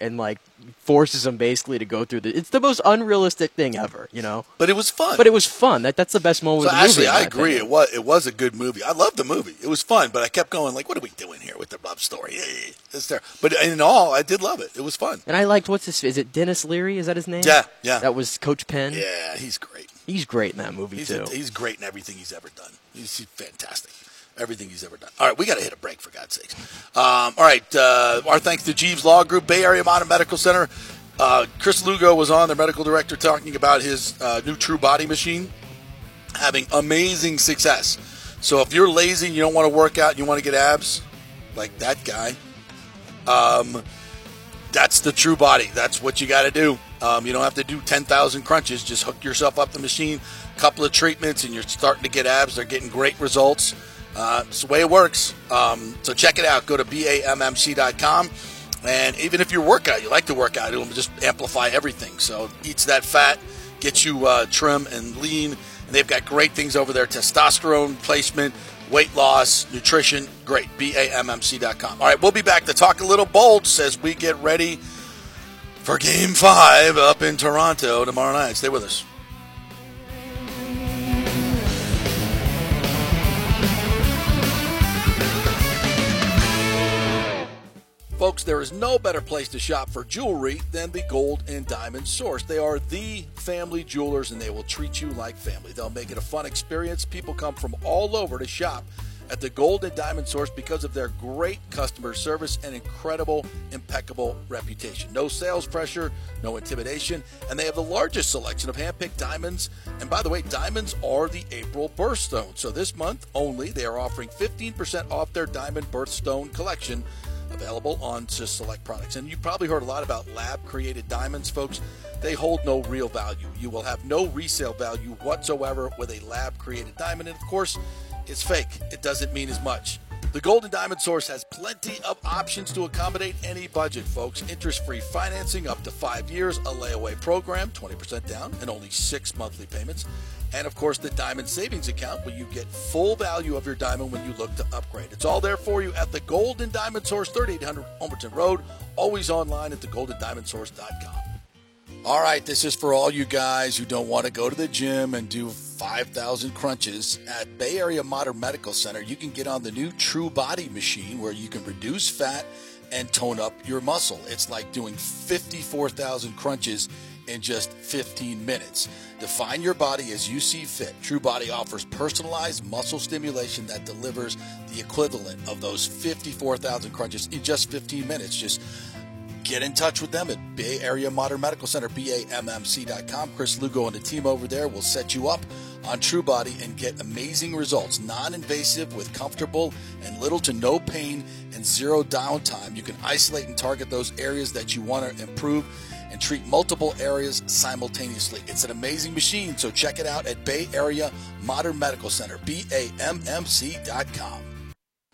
And like forces him basically to go through the. It's the most unrealistic thing ever, you know. But it was fun. But it was fun. That that's the best moment. So of the actually, movie, I agree. opinion. It was it was a good movie. I loved the movie. It was fun, but I kept going like, what are we doing here with the love story? It's there. But in all, I did love it. It was fun. And I liked what's his. Is it Denis Leary? Is that his name? Yeah, yeah. That was Coach Penn. Yeah, he's great. He's great in that movie He's too. a, he's great in everything he's ever done. He's, he's fantastic. Everything he's ever done. All right, we got to hit a break for God's sakes. Um, all right, uh, our thanks to Jeeves Law Group, Bay Area Modern Medical Center. Uh, Chris Lugo was on, their medical director, talking about his uh, new True Body machine having amazing success. So if you're lazy and you don't want to work out and you want to get abs, like that guy, um, that's the true body. That's what you got to do. Um, you don't have to do 10,000 crunches. Just hook yourself up the machine, couple of treatments, and you're starting to get abs. They're getting great results. Uh, it's the way it works. Um, so check it out. Go to BAMMC.com. And even if you work out, you like to work out, it'll just amplify everything. So eats that fat, gets you uh, trim and lean. And they've got great things over there testosterone placement, weight loss, nutrition. Great. BAMMC.com. All right, we'll be back to talk a little bolts as we get ready for game five up in Toronto tomorrow night. Stay with us. Folks, there is no better place to shop for jewelry than the Gold and Diamond Source. They are the family jewelers and they will treat you like family. They'll make it a fun experience. People come from all over to shop at the Gold and Diamond Source because of their great customer service and incredible, impeccable reputation. No sales pressure, no intimidation, and they have the largest selection of hand-picked diamonds. And by the way, diamonds are the April birthstone. So this month only, they are offering 15% off their diamond birthstone collection available on just select products. And you've probably heard a lot about lab created diamonds, folks. They hold no real value. You will have no resale value whatsoever with a lab created diamond. And of course, it's fake. It doesn't mean as much. The Gold and Diamond Source has plenty of options to accommodate any budget, folks. Interest free financing up to five years, a layaway program, 20% down, and only six monthly payments. And of course, the Diamond Savings Account where you get full value of your diamond when you look to upgrade. It's all there for you at the Gold and Diamond Source, 3800 Homerton Road, always online at thegoldendiamondsource.com. All right, this is for all you guys who don't want to go to the gym and do 5,000 crunches. At Bay Area Modern Medical Center, you can get on the new True Body machine where you can reduce fat and tone up your muscle. It's like doing 54,000 crunches in just 15 minutes. Define your body as you see fit. True Body offers personalized muscle stimulation that delivers the equivalent of those 54,000 crunches in just 15 minutes. Just get in touch with them at Bay Area Modern Medical Center, BAMMC.com. Chris Lugo and the team over there will set you up on TrueBody and get amazing results. Non invasive with comfortable and little to no pain and zero downtime. You can isolate and target those areas that you want to improve and treat multiple areas simultaneously. It's an amazing machine, so check it out at Bay Area Modern Medical Center, BAMMC.com.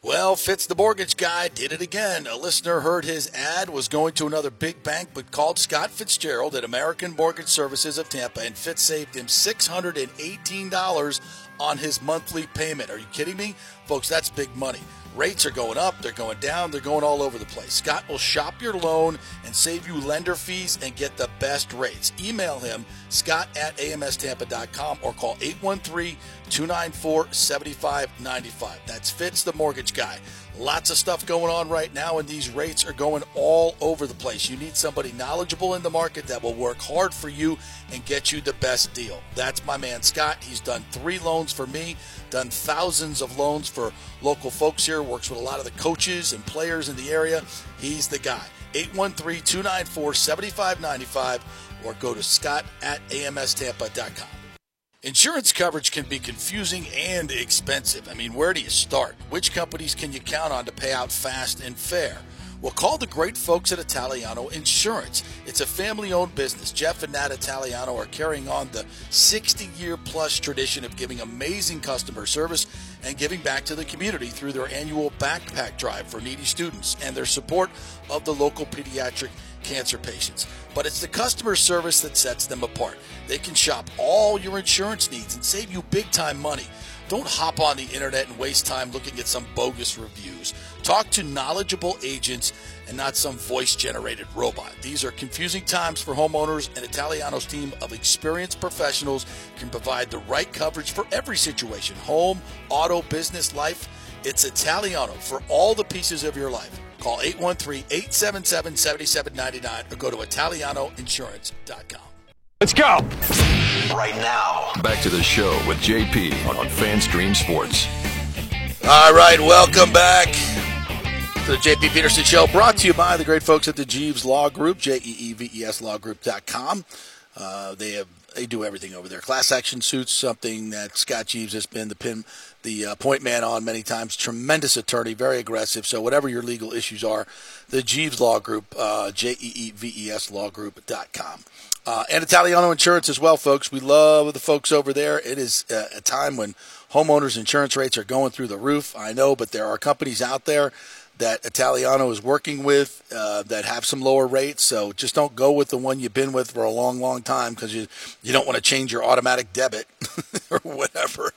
Well, Fitz the mortgage guy did it again. A listener heard his ad, was going to another big bank, but called Scott Fitzgerald at American Mortgage Services of Tampa, and Fitz saved him $618 on his monthly payment. Are you kidding me? Folks, that's big money. Rates are going up, they're going down, they're going all over the place. Scott will shop your loan and save you lender fees and get the best rates. Email him, scott at amstampa.com or call 813 294 7595. That's Fitz, the mortgage guy. Lots of stuff going on right now, and these rates are going all over the place. You need somebody knowledgeable in the market that will work hard for you and get you the best deal. That's my man Scott. He's done three loans for me, done thousands of loans for local folks here, works with a lot of the coaches and players in the area. He's the guy. 813 294 7595 or go to scott at amstampa.com. Insurance coverage can be confusing and expensive. I mean, where do you start? Which companies can you count on to pay out fast and fair? Well, call the great folks at Italiano Insurance. It's a family owned business. Jeff and Nat Italiano are carrying on the 60 year plus tradition of giving amazing customer service and giving back to the community through their annual backpack drive for needy students and their support of the local pediatric cancer patients. But it's the customer service that sets them apart. They can shop all your insurance needs and save you big time money. Don't hop on the internet and waste time looking at some bogus reviews. Talk to knowledgeable agents and not some voice generated robot. These are confusing times for homeowners, and Italiano's team of experienced professionals can provide the right coverage for every situation home, auto, business, life. It's Italiano for all the pieces of your life. Call 813 877 7799 or go to ItalianoInsurance.com. Let's go! Right now. Back to the show with JP on FanStream Sports. All right, welcome back to the JP Peterson Show, brought to you by the great folks at the Jeeves Law Group, J E E V E S Lawgroup.com. Uh, they have they do everything over there. Class action suits, something that Scott Jeeves has been the pin, the uh, point man on many times. Tremendous attorney, very aggressive. So whatever your legal issues are, the Jeeves Law Group, uh, J E E V E S Lawgroup.com. Uh, and Italiano Insurance as well, folks. We love the folks over there. It is uh, a time when homeowners insurance rates are going through the roof. I know, but there are companies out there that Italiano is working with uh, that have some lower rates. So just don't go with the one you've been with for a long, long time because you you don't want to change your automatic debit or whatever.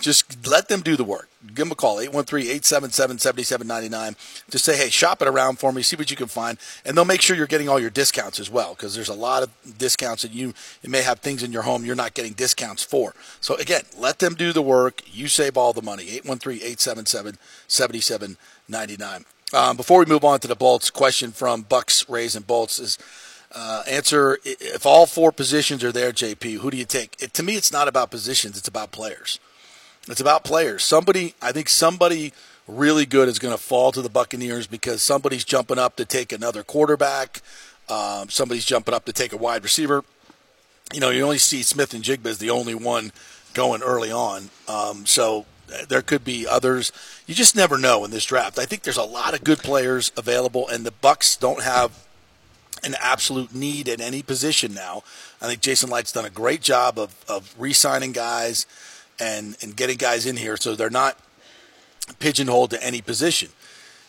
Just let them do the work. Give them a call, 813-877-7799. Just say, hey, shop it around for me, see what you can find. And they'll make sure you're getting all your discounts as well because there's a lot of discounts that you, you may have things in your home you're not getting discounts for. So, again, let them do the work. You save all the money, 813-877-7799. Um, before we move on to the Bolts, question from Bucs, Rays, and Bolts is uh, answer if all four positions are there, JP, who do you take? It, to me, it's not about positions, it's about players. It's about players. Somebody, I think somebody really good is going to fall to the Buccaneers because somebody's jumping up to take another quarterback. Um, somebody's jumping up to take a wide receiver. You know, you only see Smith-Njigba as the only one going early on. Um, so there could be others. You just never know in this draft. I think there's a lot of good players available, and the Bucs don't have an absolute need at any position now. I think Jason Licht's done a great job of, of re-signing guys and and getting guys in here so they're not pigeonholed to any position.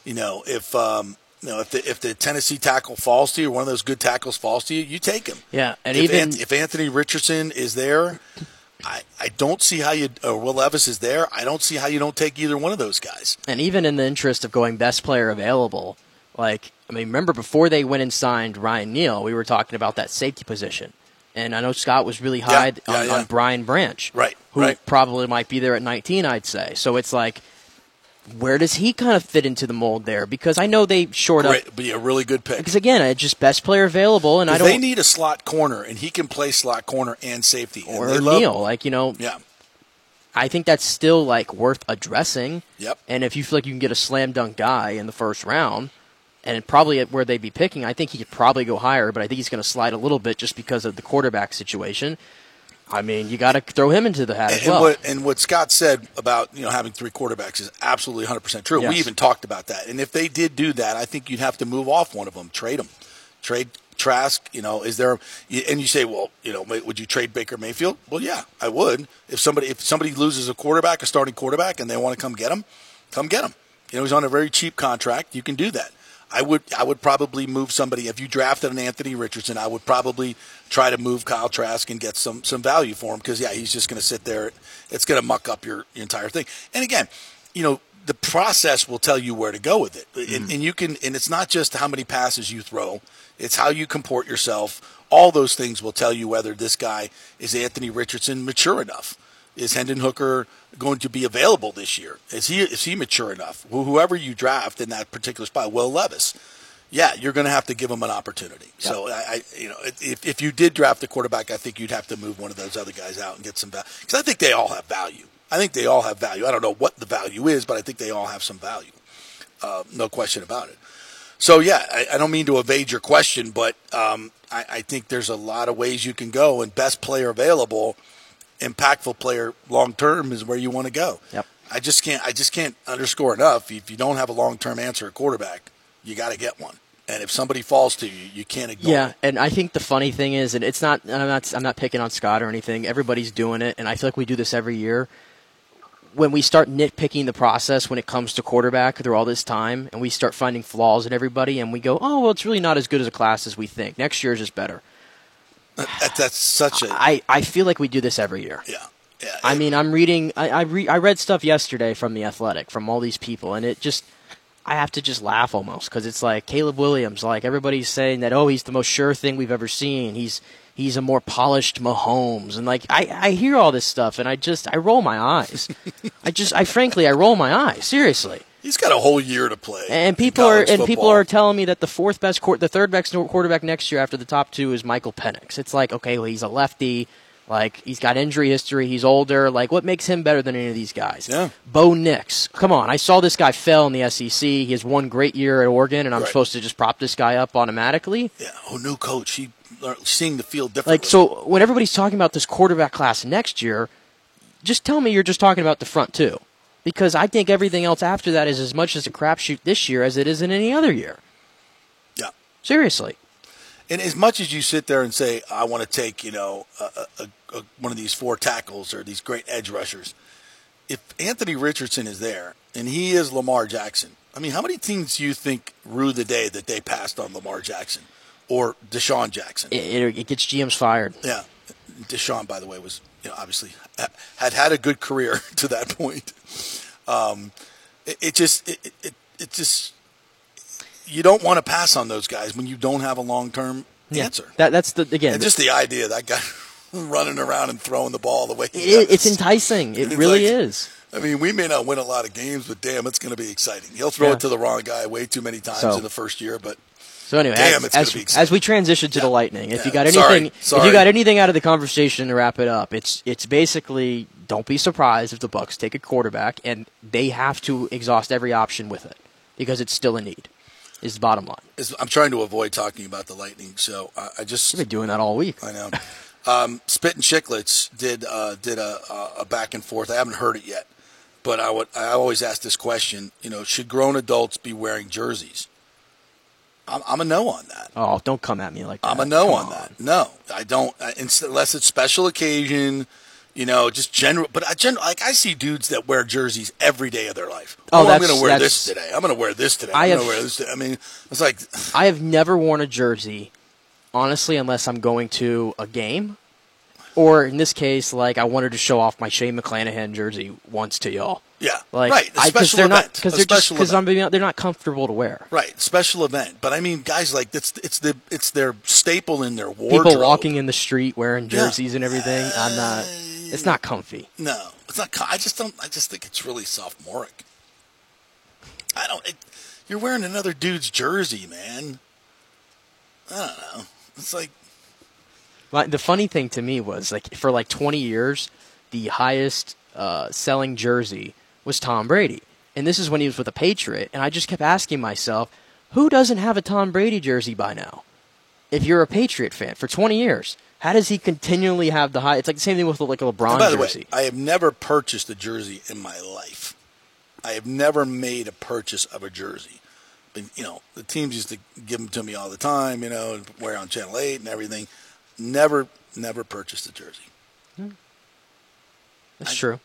You know, if um, you know if the if the Tennessee tackle falls to you, one of those good tackles falls to you, you take him. Yeah, and if even An- if Anthony Richardson is there. I, I don't see how you or Will Levis is there. I don't see how you don't take either one of those guys. And even in the interest of going best player available, like I mean, remember before they went and signed Ryan Neal, we were talking about that safety position. And I know Scott was really high Yeah, yeah, on, yeah. on Brian Branch, Right, Who right. probably might be there at 19, I'd say. So it's like, where does he kind of fit into the mold there? Because I know they short up. Great, be a really good pick. Because again, it's just best player available, and I don't. they need a slot corner, and he can play slot corner and safety. and or they love- Neal, like you know, Yeah. I think that's still like worth addressing. Yep. And if you feel like you can get a slam dunk guy in the first round, and probably at where they'd be picking, I think he could probably go higher, but I think he's going to slide a little bit just because of the quarterback situation. I mean, you got to throw him into the hat And, as well. what and what Scott said about you know having three quarterbacks is absolutely 100 percent true. We even talked about that. And if they did do that, I think you'd have to move off one of them, trade them, trade Trask. You know, is there? And you say, well, you know, would you trade Baker Mayfield? Well, yeah, I would. If somebody if somebody loses a quarterback, a starting quarterback, and they want to come get him, come get him. You know, he's on a very cheap contract. You can do that. I would I would probably move somebody if you drafted an Anthony Richardson. I would probably try to move Kyle Trask and get some some value for him because yeah, he's just going to sit there. It's going to muck up your, your entire thing. And again, you know, the process will tell you where to go with it, and, mm-hmm. and you can. And it's not just how many passes you throw; it's how you comport yourself. All those things will tell you whether this guy is Anthony Richardson mature enough. Is Hendon Hooker going to be available this year? Is he is he mature enough? Wh- Whoever you draft in that particular spot, Will Levis, yeah, you're going to have to give him an opportunity. So I, I, you know, if if you did draft a quarterback, I think you'd have to move one of those other guys out and get some value because I think they all have value. I think they all have value. I don't know what the value is, but I think they all have some value. Uh, no question about it. So yeah, I, I don't mean to evade your question, but um, I, I think there's a lot of ways you can go, and best player available, impactful player long term is where you want to go. Yep. I just can't. I just can't underscore enough. If you don't have a long term answer at quarterback, you got to get one. And if somebody falls to you, you can't ignore. Yeah, it. and I think the funny thing is, and it's not, and I'm not, I'm not picking on Scott or anything. Everybody's doing it, and I feel like we do this every year. When we start nitpicking the process when it comes to quarterback through all this time, and we start finding flaws in everybody, and we go, "Oh, well, it's really not as good as a class as we think. Next year's is just better." That, that's such a I, I feel like we do this every year. yeah. Yeah, I mean, I'm reading. I I, re- I read stuff yesterday from the Athletic from all these people, and it just. I have to just laugh almost because it's like Caleb Williams. Like everybody's saying that, oh, he's the most sure thing we've ever seen. He's he's a more polished Mahomes, and like I, I hear all this stuff, and I just I roll my eyes. I just I frankly I roll my eyes seriously. He's got a whole year to play. And people are and people are telling me that the fourth best, quar- the third best quarterback next year after the top two is Michael Penix. It's like okay, well he's a lefty, like he's got injury history, he's older. Like what makes him better than any of these guys? Yeah. Bo Nix, come on! I saw this guy fell in the SEC. He has one great year at Oregon, and I'm Right. supposed to just prop this guy up automatically. Yeah, oh, new coach. He seeing the field differently. Like so, when everybody's talking about this quarterback class next year, just tell me you're just talking about the front two, because I think everything else after that is as much as a crapshoot this year as it is in any other year. Yeah. Seriously. And as much as you sit there and say, I want to take, you know, a, a, a, one of these four tackles or these great edge rushers, if Anthony Richardson is there and he is Lamar Jackson, I mean, how many teams do you think rue the day that they passed on Lamar Jackson or Deshaun Jackson? It, it, it gets GMs fired. Yeah. Deshaun, by the way, was, you know, obviously had had a good career to that point. Um, it, it just, it, it, it just, you don't want to pass on those guys when you don't have a long term answer. That that's the again. And just the idea that guy running around and throwing the ball the way he it, does. it's enticing. It really like- is. I mean, we may not win a lot of games, but damn, it's going to be exciting. He'll throw Yeah. it to the wrong guy way too many times So- in the first year, but So anyway, Damn, as, as, as we transition to the lightning, if Yeah. you got Sorry. anything, if you got anything out of the conversation to wrap it up, it's it's basically don't be surprised if the Bucs take a quarterback and they have to exhaust every option with it because it's still a need. Is the bottom line. it's, I'm trying to avoid talking about the Lightning, so I, I just We've been doing that all week. I know. Um, Spit and Chicklets did uh, did a- a back and forth. I haven't heard it yet, but I would I always ask this question. You know, should grown adults be wearing jerseys? I'm, I'm a no on that. Oh, don't come at me like that. I'm a no Come on that. No, I don't. I, unless it's special occasion, you know, just general. But I general like I see dudes that wear jerseys every day of their life. Oh, oh I'm going to wear this today. I'm going to wear this today. I I'm have- going to wear this. Today. I mean, it's like I have never worn a jersey, honestly, unless I'm going to a game, or in this case, like I wanted to show off my Shane McClanahan jersey once to y'all. Yeah, Like, right. A I, special they're event. not because they're just because. They're not comfortable to wear. Right, special event. But I mean, guys like it's it's the it's their staple in their wardrobe. People walking in the street wearing Yeah. jerseys and everything. I'm not. It's not comfy. No, it's not. I just don't. I just think it's really sophomoric. I don't. It, you're wearing another dude's jersey, man. I don't know. It's like the funny thing to me was like for like 20 years, the highest uh, selling jersey was Tom Brady, and this is when he was with a Patriot. And I just kept asking myself, who doesn't have a Tom Brady jersey by now? If you're a Patriot fan for 20 years, how does he continually have the high? It's like the same thing with like a LeBron And by the jersey. way, I have never purchased a jersey in my life. I have never made a purchase of a jersey. But, you know, the teams used to give them to me all the time, you know, and wear on Channel 8 and everything. Never, never purchased a jersey. Hmm. That's true.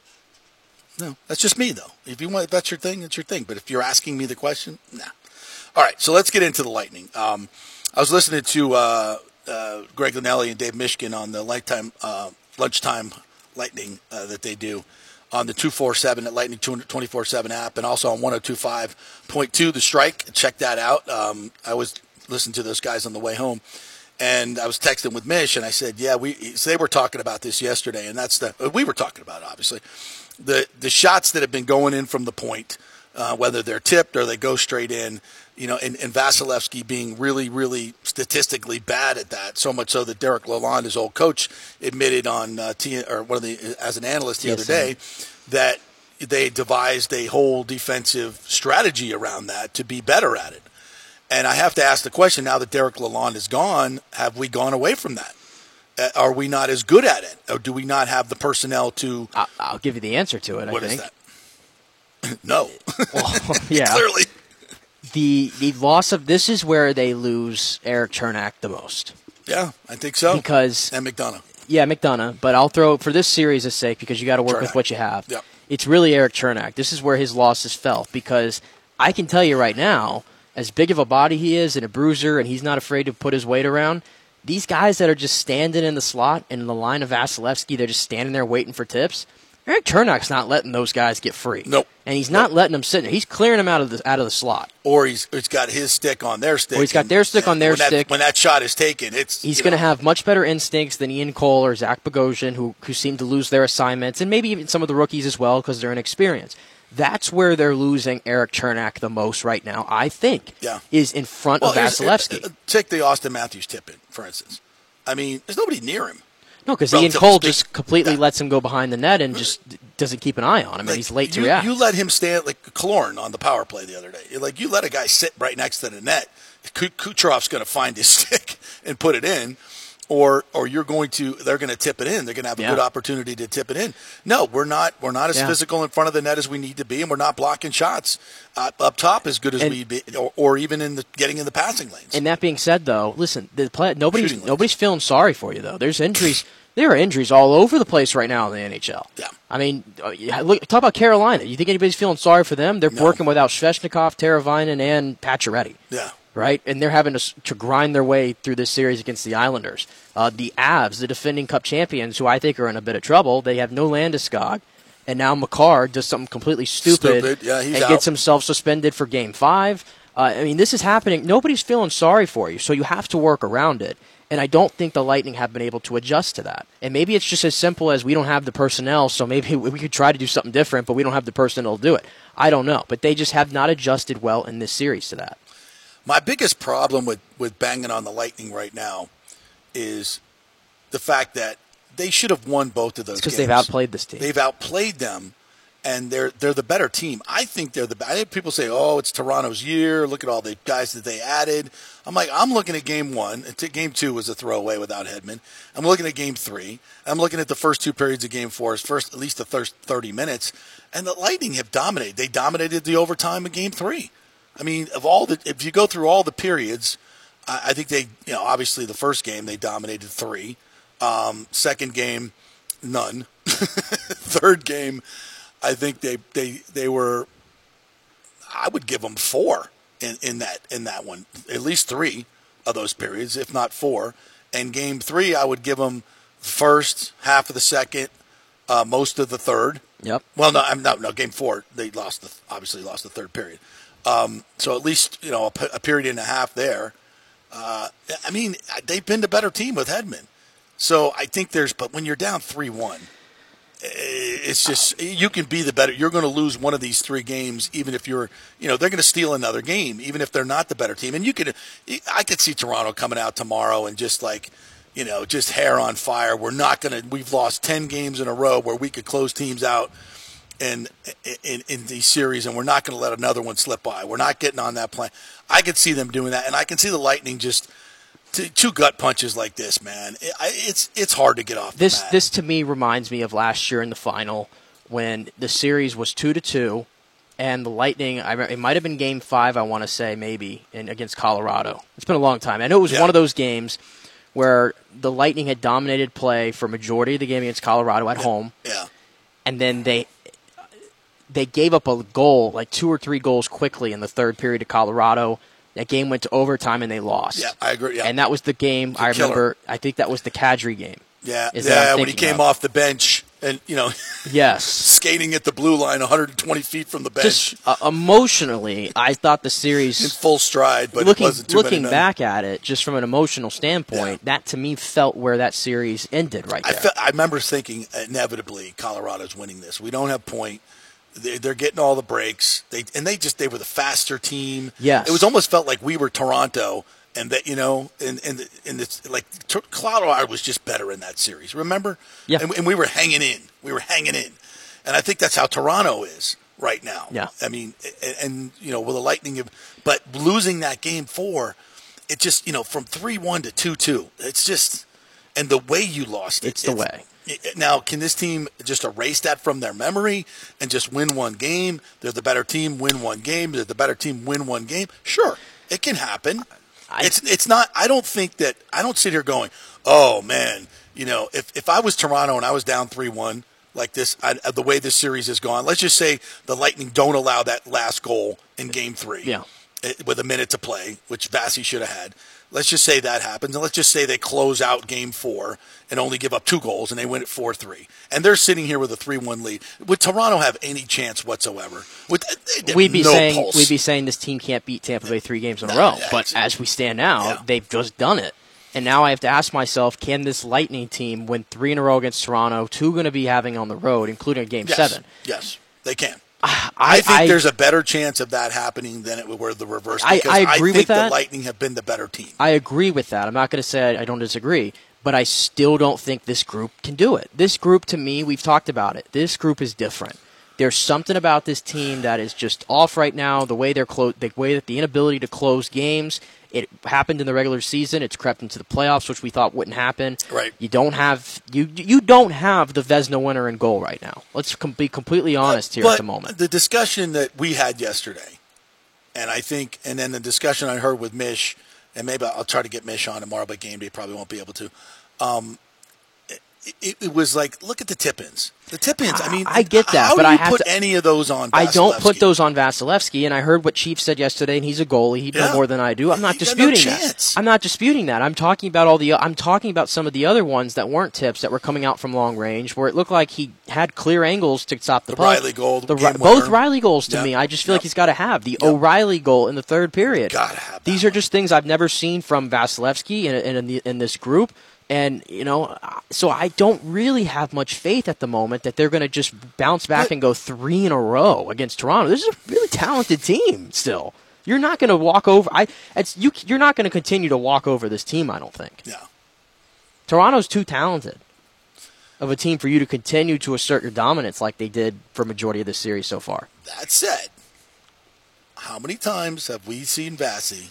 No, that's just me, though. If you want, if that's your thing, it's your thing. But if you're asking me the question, nah. All right, so let's get into the lightning. Um, I was listening to uh, uh, Greg Linnelli and Dave Mishkin on the lifetime uh, lunchtime lightning uh, that they do on the 247 at Lightning 24 7 app and also on 1025.2 The Strike. Check that out. Um, I was listening to those guys on the way home. And I was texting with Mish, and I said, "Yeah, we." So they were talking about this yesterday, and that's the we were talking about it, obviously the the shots that have been going in from the point, uh, whether they're tipped or they go straight in, you know, and, and Vasilevskiy being really, really statistically bad at that. So much so that Derek Lalonde, his old coach, admitted on uh, T, or one of the as an analyst the other TSN. day that they devised a whole defensive strategy around that to be better at it. And I have to ask the question now that Derek Lalonde is gone, have we gone away from that? Uh, Are we not as good at it, or do we not have the personnel to? I, I'll give you the answer to it. What I is that? no, Well, yeah. clearly. The the loss of this is where they lose Erik Cernak the most Yeah, I think so. because and McDonagh. Yeah, McDonagh, but I'll throw for this series' sake because you got to work with what you have. Yep. It's really Erik Cernak. This is where his loss is felt because I can tell you right now, as big of a body he is and a bruiser, and he's not afraid to put his weight around. These guys that are just standing in the slot and in the line of Vasilevskiy, they're just standing there waiting for tips. Erik Cernak's not letting those guys get free. Nope. And he's not letting them sit there. He's clearing them out of the out of the slot. Or he's he's got his stick on their stick. Or he's got and- their stick on their when that- stick. when that shot is taken, it's He's going to have much better instincts than Ian Cole or Zach Bogosian, who who seem to lose their assignments, and maybe even some of the rookies as well because they're inexperienced. That's where they're losing Erik Cernak the most right now. I think. Yeah. Is in front well, of Vasilevskiy. uh, Take the Auston Matthews tip in, for instance. I mean, there's nobody near him. No, because Ian Cole speak- just completely Yeah. lets him go behind the net and just doesn't keep an eye on him, and he's late to you, react. You let him stand like Kalorn on the power play the other day. You're Like you let a guy sit right next to the net. Ku- Kucherov's going to find his stick and put it in, or or you're going to they're going to tip it in. They're going to have a Yeah. good opportunity to tip it in. No, we're not. We're not as Yeah. physical in front of the net as we need to be, and we're not blocking shots uh, up top as good as And- we be, or, or even in the getting in the passing lanes. And that being said, though, listen, the play, nobody's Shooting lanes. nobody's feeling sorry for you though. There's injuries. there are injuries all over the place right now in the NHL. Yeah. I mean, uh, look, talk about Carolina. You think anybody's feeling sorry for them? They're No. working without Svechnikov, Teravainen, and Pacioretty. yeah. Right? And they're having to, to grind their way through this series against the Islanders. Uh, the Avs, the defending Cup champions, who I think are in a bit of trouble, they have no Landeskog, and now Makar does something completely stupid, Stupid. Yeah, and out. gets himself suspended for Game Five. Uh, I mean, this is happening. Nobody's feeling sorry for you, so you have to work around it. And I don't think the Lightning have been able to adjust to that. And maybe it's just as simple as we don't have the personnel, so maybe we could try to do something different, but we don't have the personnel to do it. I don't know. But they just have not adjusted well in this series to that. My biggest problem with, with banging on the Lightning right now is the fact that they should have won both of those because games. they've outplayed this team. They've outplayed them, and they're they're the better team. I think they're the. I think people say, "Oh, it's Toronto's year. Look at all the guys that they added." I'm like, I'm looking at game one. Game two was a throwaway without Hedman. I'm looking at game three. I'm looking at the first two periods of game four, first at least the first 30 minutes, and the Lightning have dominated. They dominated the overtime of game three. I mean, of all the, if you go through all the periods, I, I think they, you know, obviously the first game they dominated three. Um, second game, none. Third game, I think they they they were. I would give them four in, in that in that one, at least three of those periods, if not four. And game three, I would give them first half of the second, uh, most of the third. Yep. Well, no, I'm not. No, game four, they lost the obviously lost the third period. Um, so at least you know a, period and a half there. Uh, I mean, they've been the better team with Hedman. So I think there's, but when you're down three one, it's just you can be the better. You're going to lose one of these three games, even if you're, you know, they're going to steal another game, even if they're not the better team. And you could, I could see Toronto coming out tomorrow and just like, you know, just hair on fire. We're not going to. We've lost ten games in a row where we could close teams out. In, in in these series, and we're not going to let another one slip by. We're not getting on that plane. I could see them doing that, and I can see the Lightning just two gut punches like this, man. It, I- it's it's hard to get off. the This mat. this to me reminds me of last year in the final when the series was two to two, and the Lightning. I, it might have been Game Five. I want to say maybe in, against Colorado. It's been a long time. I know it was Yeah. one of those games where the Lightning had dominated play for majority of the game against Colorado at home, yeah. and then they they gave up a goal, like two or three goals quickly in the third period to Colorado. That game went to overtime and they lost. Yeah, I agree. Yeah. And that was the game I killer. remember. I think that was the Kadri game. Yeah, yeah. When he came of. off the bench and you know Yes. skating at the blue line, 120 feet from the bench Just uh, emotionally, I thought the series in full stride, but looking it wasn't too looking back at it, just from an emotional standpoint, that to me felt where that series ended right I, there. I remember thinking inevitably Colorado's winning this. We don't have point. They- They're getting all the breaks. They and they just they were the faster team. Yes. it was almost felt like we were Toronto, and that you know, and and and it's like Colorado was just better in that series. Remember? Yeah. And, and we were hanging in. We were hanging in, and I think that's how Toronto is right now. Yeah. I mean, and, and you know, with the Lightning, but losing that game four, it just you know from three one to two two. It's just and the way you lost it. It's the way. Now, can this team just erase that from their memory and just win one game? They're the better team, win one game. They're the better team, win one game. Sure, it can happen. I- it's it's not. I don't think that. I don't sit here going, "Oh man, you know, if if I was Toronto and I was down three one like this, I, the way this series has gone, let's just say the Lightning don't allow that last goal in Game Three, Yeah. eh, with a minute to play, which Vasi should have had. Let's just say that happens, and let's just say they close out Game Four and only give up two goals, and they win it four three, and they're sitting here with a three one lead. Would Toronto have any chance whatsoever? Would, uh, uh, they have We'd be no saying pulse. we'd be saying this team can't beat Tampa Bay three games in a row. yeah, but as we stand now, Yeah. they've just done it. And now I have to ask myself, can this Lightning team win three in a row against Toronto? Two going to be having on the road, including a game yes, seven. Yes, they can. I, I think I- there's a better chance of that happening than it would were the reverse. I- Because I agree think with that. The Lightning have been the better team. I agree with that. I'm not going to say I don't disagree, but I still don't think this group can do it. This group, to me, we've talked about it. This group is different. There's something about this team that is just off right now. The way they're clo- the way that the inability to close games. It happened in the regular season. It's crept into the playoffs, which we thought wouldn't happen. Right. You don't have you you don't have the Vezina winner in goal right now. Let's com- be completely honest here but at the moment. The discussion that we had yesterday, and I think, and then the discussion I heard with Mish, and maybe I'll try to get Mish on tomorrow, but game day probably won't be able to. Um, it, it was like, look at the tip-ins. The tip-ins. I mean, I get that, but I have put to- any of those on? I don't put those on Vasilevskiy, and I heard what Chief said yesterday, and he's a goalie. He'd Yeah. know more than I do. I'm not He got no disputing that. I'm not disputing that. I'm talking about all the. I'm talking about some of the other ones that weren't tips that were coming out from long range, where it looked like he had clear angles to stop the, The puck. Riley goal, the both winner. Riley goals to Yep. me. I just feel Yep. like he's got to have the O'Reilly goal in the third period. Gotta have These are one. just things I've never seen from Vasilevskiy in, in, in, the, in this group. And, you know, so I don't really have much faith at the moment that they're going to just bounce back and go three in a row against Toronto. This is a really talented team still. You're not going to walk over. I. It's you. You're not going to continue to walk over this team. I don't think. Yeah. Toronto's too talented of a team for you to continue to assert your dominance like they did for majority of this series so far. That said, how many times have we seen Vassy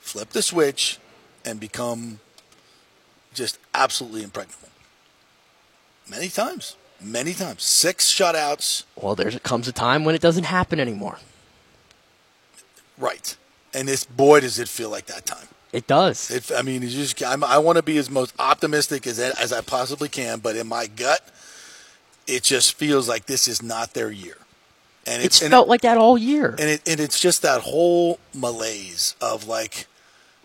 flip the switch and become just absolutely impregnable? Many times. Many times. Six shutouts. Well, there comes a time when it doesn't happen anymore. Right. And this, boy, does it feel like that time. It does. It, I mean, just, I'm, I want to be as most optimistic as, as I possibly can, but in my gut, it just feels like this is not their year. And it's and felt like that all year. and it, and it's just that whole malaise of like,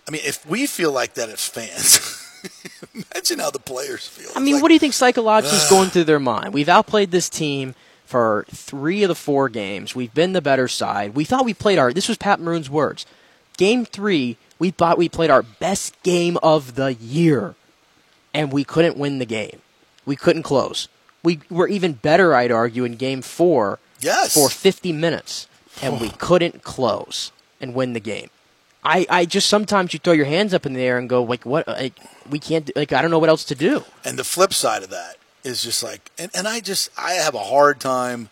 I mean, if we feel like that as fans, imagine how the players feel. I mean, what do you think psychologically is going through their mind? We've outplayed this team for three of the four games. We've been the better side. We thought we played our. This was Pat Maroon's words. Game three, we thought we played our best game of the year, and we couldn't win the game. We couldn't close. We were even better, I'd argue, in game four Yes. for 50 minutes, and we couldn't close and win the game. I, I just sometimes you throw your hands up in the air and go like, what? Like, we can't. Like, I don't know what else to do. And the flip side of that is just like, and, and I just, I have a hard time,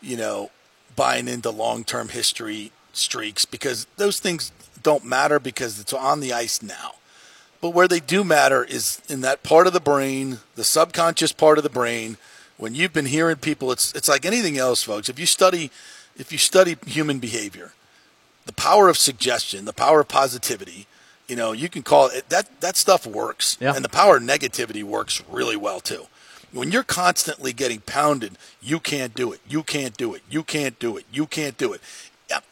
you know, buying into long term history streaks because those things don't matter because it's on the ice now. But where they do matter is in that part of the brain, the subconscious part of the brain. When you've been hearing people, it's it's like anything else, folks. If you study, if you study human behavior, the power of suggestion, the power of positivity, you know, you can call it that that stuff works. Yeah. And the power of negativity works really well too. When you're constantly getting pounded, you can't do it. You can't do it. You can't do it. You can't do it.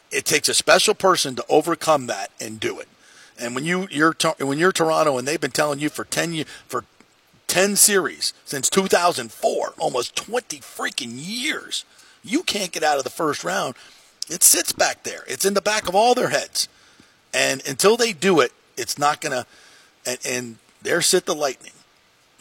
It takes a special person to overcome that and do it. And when you you're when you're Toronto and they've been telling you for 10 years for 10 series since 2004, almost 20 freaking years. You can't get out of the first round. It sits back there. It's in the back of all their heads. And until they do it, it's not going to. And, and there sit the Lightning,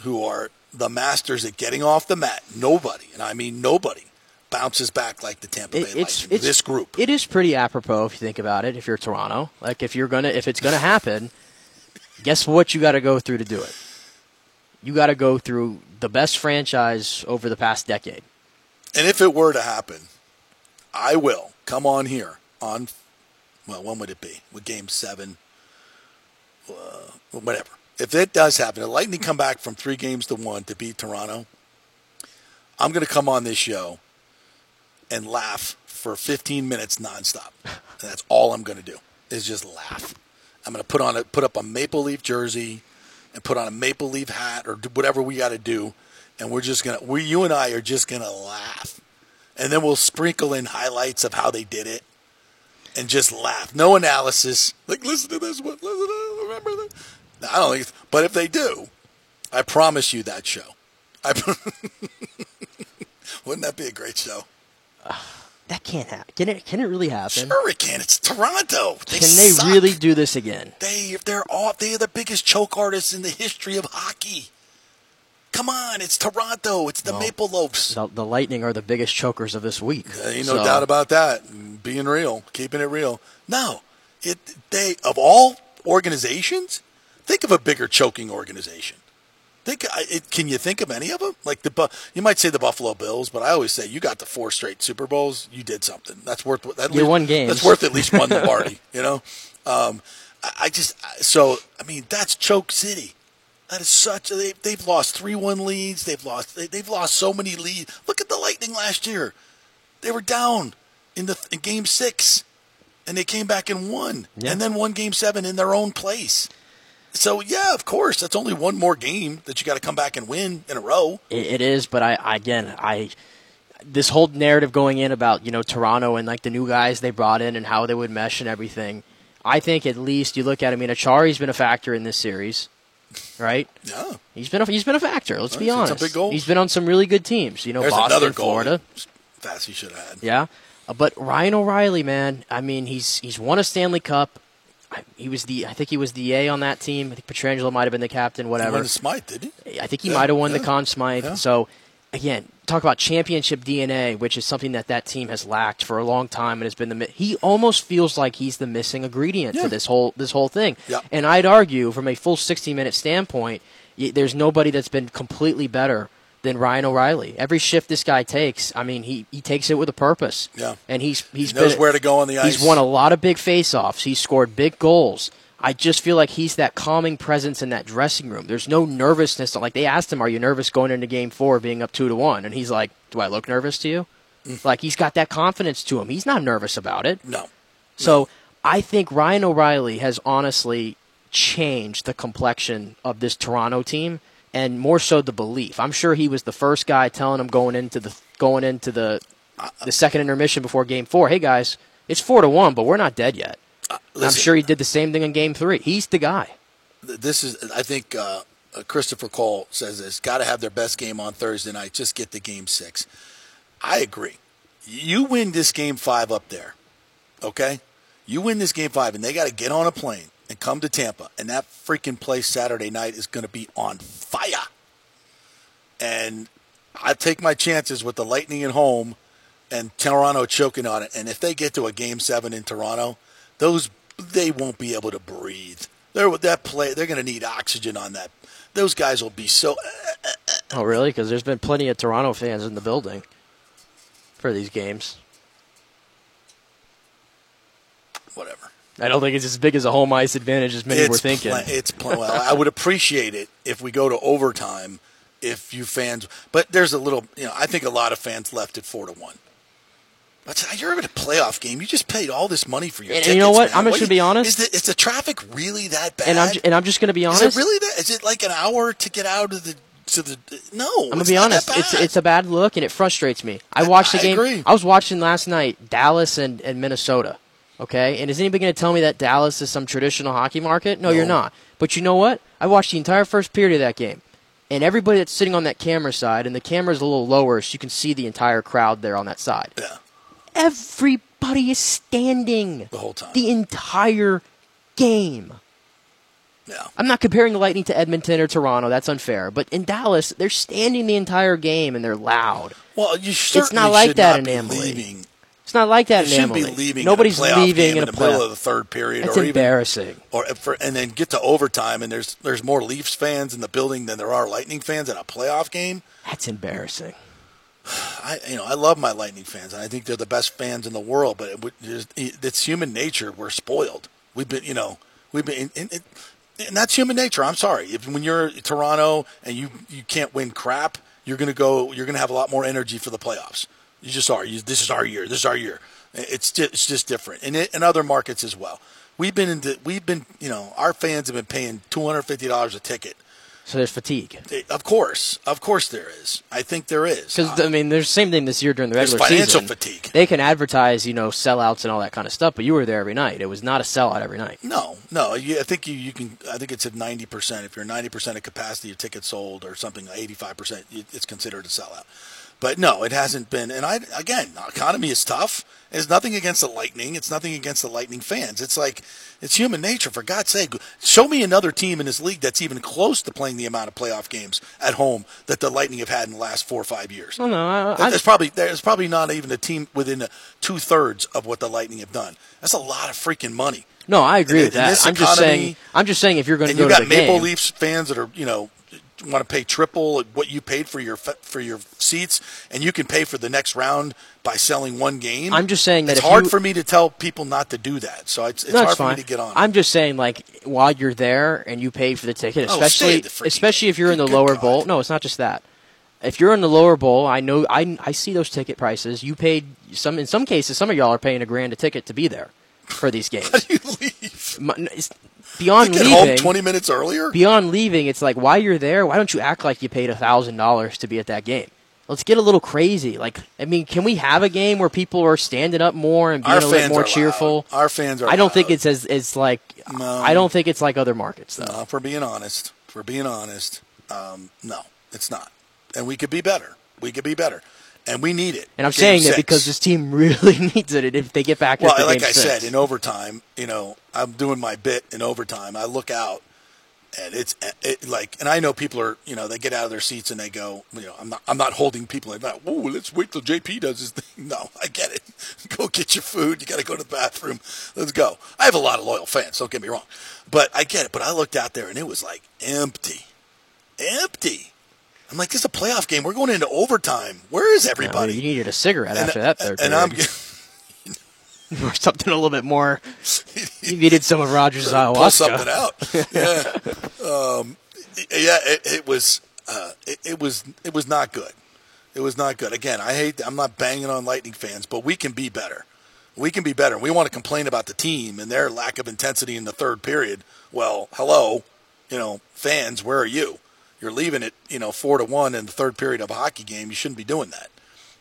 who are the masters at getting off the mat. Nobody, and I mean nobody, bounces back like the Tampa It- Bay it's, Lightning. it's this group. It is pretty apropos if you think about it. If you're Toronto, like if you're gonna, if it's gonna happen, guess what? You got to go through to do it. You got to go through the best franchise over the past decade. And if it were to happen, I will come on here on, well, when would it be? With game seven? Uh, whatever. If it does happen, the Lightning come back from three games to one to beat Toronto, I'm going to come on this show and laugh for 15 minutes nonstop. And that's all I'm going to do is just laugh. I'm going to put on a put up a maple leaf jersey and put on a maple leaf hat or whatever we got to do, and we're just gonna we you and I are just gonna laugh, and then we'll sprinkle in highlights of how they did it, and just laugh. No analysis. Like listen to this one. Listen to this remember that? I don't think. But if they do, I promise you that show. I, wouldn't that be a great show? That can't happen. Can it? Can it really happen? Sure, it can. It's Toronto. They Can they suck. really do this again? They they're all they are the biggest choke artists in the history of hockey. Come on, it's Toronto. It's the Maple Loafs. The, the Lightning are the biggest chokers of this week. Ain't no So, doubt about that. Being real, keeping it real. No, it they of all organizations, think of a bigger choking organization. Think, it, can you think of any of them? Like the, you might say the Buffalo Bills, but I always say you got the four straight Super Bowls. You did something. That's worth. At You least, won games. That's worth at least one Lombardi. you know, um, I, I just so I mean that's choke city. That is such. They, they've lost three one leads. They've lost. They, they've lost so many leads. Look at the Lightning last year. They were down in the in game six, and they came back and won, Yeah. and then won game seven in their own place. So yeah, of course, that's only one more game that you got to come back and win in a row. It, it is, but I I- again I this whole narrative going in about you know Toronto and like the new guys they brought in and how they would mesh and everything. I think at least you look at. I mean, Acciari's been a factor in this series, right? Yeah, He's been a, he's been a factor. Let's be he's had some honest. big goals. He's been on some really good teams. You know, there's Boston, another goal. Florida. Fast he should have had. Yeah, Uh, but Ryan O'Reilly, man, I mean, he's he's won a Stanley Cup. I, he was the I think he was the A on that team. I think Pietrangelo might have been the captain. He Whatever. won the Smythe, did he? I think he Yeah, might have won the yeah, Conn Smythe. yeah. So, again, talk about championship DNA, which is something that that team has lacked for a long time, and has been the. He almost feels like he's the missing ingredient Yeah. for this whole this whole thing. Yeah. And I'd argue, from a full sixty minute standpoint, y- there's nobody that's been completely better than Ryan O'Reilly. Every shift this guy takes, I mean, he, he takes it with a purpose. Yeah. And he's he's He knows been- where to go on the ice. He's won a lot of big faceoffs. He's scored big goals. I just feel like he's that calming presence in that dressing room. There's no nervousness. Like they asked him, "Are you nervous going into Game Four, being up two to one?" And he's like, "Do I look nervous to you?" Mm. Like he's got that confidence to him. He's not nervous about it. No. So I think Ryan O'Reilly has honestly changed the complexion of this Toronto team, and more so the belief. I'm sure he was the first guy telling them going into the going into the the second intermission before Game Four. Hey guys, it's four to one, but we're not dead yet. And I'm sure he did the same thing in Game Three. He's the guy. this is I think uh, uh, Christopher Cole says this got to have their best game on Thursday night just get the game 6. I agree. You win this game 5 up there. Okay? You win this game 5 and they got to get on a plane and come to Tampa and that freaking place Saturday night is going to be on fire. And I take my chances with the Lightning at home and Toronto choking on it. And if they get to a game 7 in Toronto, those they won't be able to breathe. They're that play. They're going to need oxygen on that. Those guys will be so. Oh, really? Because there's been plenty of Toronto fans in the building for these games. Whatever. I don't think it's as big as a home ice advantage as many were it's thinking. pla- it's pla- well, I would appreciate it if we go to overtime. If you fans, but there's a little. You know, I think a lot of fans left at four to one. You're in a playoff game. You just paid all this money for your And- and tickets. you know what? man. I'm just gonna be honest. Is the, is the traffic really that bad? and I'm and I'm just going to be honest. Is it really that? Is it like an hour to get out of the to the? No, I'm gonna be honest. It's it's a bad look, and it frustrates me. I watched the I game. agree. I was watching last night Dallas and, and Minnesota. Okay, and is anybody going to tell me that Dallas is some traditional hockey market? No, you're not. But you know what? I watched the entire first period of that game, and everybody that's sitting on that camera side, and the camera's a little lower, so you can see the entire crowd there on that side. yeah, Everybody is standing the whole time. the entire game. yeah. I'm not comparing the Lightning to Edmonton or Toronto. That's unfair. But in Dallas, they're standing the entire game and they're loud. Well, you certainly not like that not in be leaving. It's not like that You in shouldn't Emily. be leaving. Nobody's in leaving in in a the middle playoff. of the third period, That's or even embarrassing. or for, and then get to overtime, and there's there's more Leafs fans in the building than there are Lightning fans in a playoff game. That's embarrassing. I you know I love my Lightning fans, and I think they're the best fans in the world. But it, just- it's human nature. We're spoiled. We've been you know we've been and, and, and that's human nature. I'm sorry if when you're Toronto and you you can't win crap, you're gonna go. You're gonna have a lot more energy for the playoffs. You just are. You, this is our year. This is our year. It's just, it's just different, and in other markets as well. We've been into we've been you know our fans have been paying two hundred fifty dollars a ticket So there's fatigue. Eh, of course, of course there is. I think there is. Because I mean, there's the same thing this year during the There's regular financial season. fatigue. They can advertise, you know, sellouts and all that kind of stuff, but you were there every night. It was not a sellout every night. No, no. You, I think you, you can. I think it's at ninety percent. If you're ninety percent of capacity of tickets sold, or something, eighty five percent, it's considered a sellout. But no, it hasn't been. And I again, economy is tough. It's nothing against the Lightning. It's nothing against the Lightning fans. It's like it's human nature. For God's sake, show me another team in this league that's even close to playing the amount of playoff games at home that the Lightning have had in the last four or five years. Oh no, I, I, There's probably there's probably not even a team within two thirds of what the Lightning have done. That's a lot of freaking money. no, I agree with that. I'm just saying. I'm just saying if you're going to go you to got the Maple game, Leafs fans that are you know want to pay triple what you paid for your for your seats, and you can pay for the next round by selling one game. I'm just saying that it's hard you- for me to tell people not to do that. So it's, it's no, hard it's for fine. me to get on. I'm just saying, like, while you're there and you paid for the ticket, Oh, especially stay the especially if you're in the Good lower God. bowl. No, it's not just that. If you're in the lower bowl, I know I, I see those ticket prices. You paid some in some cases. Some of y'all are paying a grand a ticket to be there for these games. How do you leave? My- it's beyond Get leaving, home 20 minutes earlier. beyond leaving, it's like while you're there, why don't you act like you paid a thousand dollars to be at that game? Let's get a little crazy. Like, I mean, can we have a game where people are standing up more and being Our a little more cheerful? loud. Our fans are. I don't think it's as it's like. No. I don't think it's like other markets though. No, we're being honest, we're being honest, um, no, it's not. And we could be better. We could be better, and we need it. And I'm saying that six. because this team really needs it if they get back Well, like I six. said, in overtime, you know, I'm doing my bit in overtime. I look out, and it's it, like, and I know people are, you know, they get out of their seats and they go, you know, I'm not, I'm not holding people like that. Whoa, let's wait till JP does his thing. No, I get it. Go get your food. You got to go to the bathroom. Let's go. I have a lot of loyal fans. Don't get me wrong, but I get it. But I looked out there and it was like empty, empty. I'm like, this is a playoff game. We're going into overtime. Where is Yeah, everybody? you needed a cigarette And- after that third and period. I'm. or something a little bit more. You needed some of Rodgers' pull something out. yeah, um, yeah. It, it was. Uh, it, it was. It was not good. It was not good. Again, I hate. I'm not banging on Lightning fans, but we can be better. We can be better. We want to complain about the team and their lack of intensity in the third period. Well, hello, you know, fans, where are you? You're leaving it, you know, four to one in the third period of a hockey game. You shouldn't be doing that.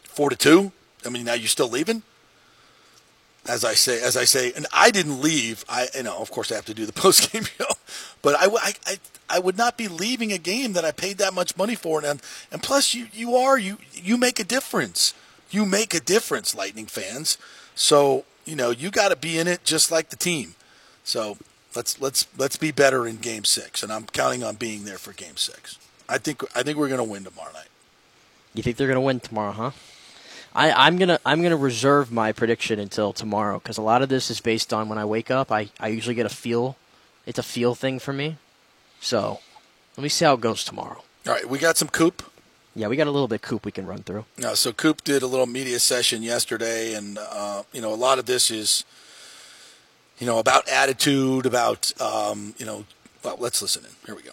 Four to two. I mean, now you're still leaving? as I say, as I say, and I didn't leave. I, you know, of course, I have to do the post game show, but I would not be leaving a game that I paid that much money for, and and plus, you, you are you, you make a difference. You make a difference, Lightning fans. So you know, you got to be in it just like the team. So let's let's let's be better in Game Six, and I'm counting on being there for Game Six. I think I think we're going to win tomorrow night. You think they're going to win tomorrow, huh? I, I'm gonna I'm gonna reserve my prediction until tomorrow because a lot of this is based on when I wake up. I, I usually get a feel. It's a feel thing for me. So let me see how it goes tomorrow. All right, we got some Coop. Yeah, we got a little bit coop we can run through. No, so Coop did a little media session yesterday, and uh, you know a lot of this is, you know, about attitude, about um, you know. Well, let's listen in. Here we go.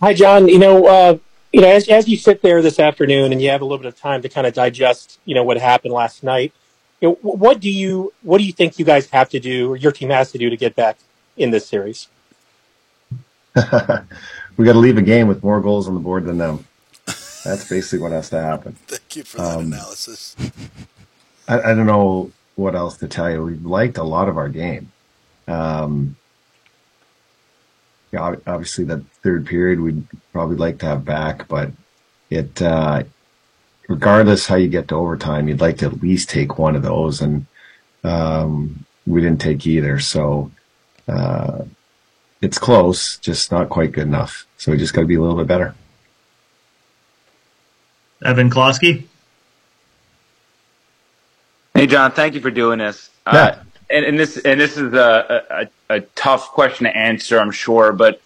Hi, John. You know, uh, you know, as as you sit there this afternoon and you have a little bit of time to kind of digest, you know, what happened last night. You know, what do you what do you think you guys have to do, or your team has to do, to get back in this series? we got to leave a game with more goals on the board than them. That's basically what has to happen. Thank you for that Um, analysis. I, I don't know what else to tell you. We've liked a lot of our game. Um, yeah, obviously that third period we'd probably like to have back, but it, uh, regardless how you get to overtime, you'd like to at least take one of those and, um, we didn't take either. So, uh, it's close, just not quite good enough. So we just got to be a little bit better. Evan Klosky. Hey, John, thank you for doing this. Uh, and, and this and this is a, a, a tough question to answer, I'm sure. But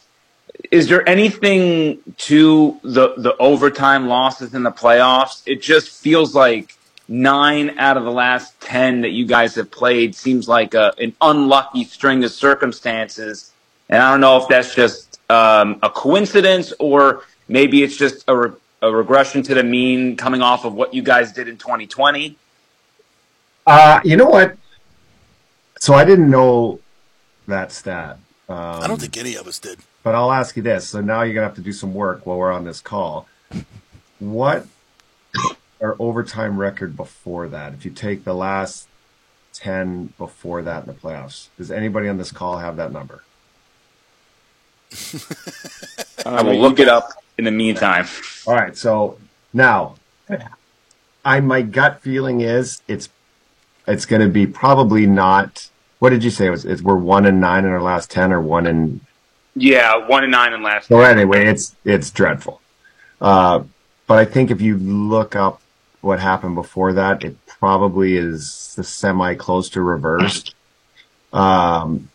is there anything to the the overtime losses in the playoffs? It just feels like nine out of the last ten that you guys have played seems like a, an unlucky string of circumstances. And I don't know if that's just um, a coincidence or maybe it's just a, re- a regression to the mean coming off of what you guys did in 2020. Uh, you know what? So I didn't know that stat. Um, I don't think any of us did. but I'll ask you this. So now you're gonna have to do some work while we're on this call. What our overtime record before that? If you take the last ten before that in the playoffs, does anybody on this call have that number? I will look it up in the meantime. All right. So now, I my gut feeling is it's it's going to be probably not. What did you say? It was it's, we're one and nine in our last ten, or one and Yeah, one and nine in last. so anyway, it's it's dreadful. Uh, but I think if you look up what happened before that, it probably is the semi close to reversed. Um,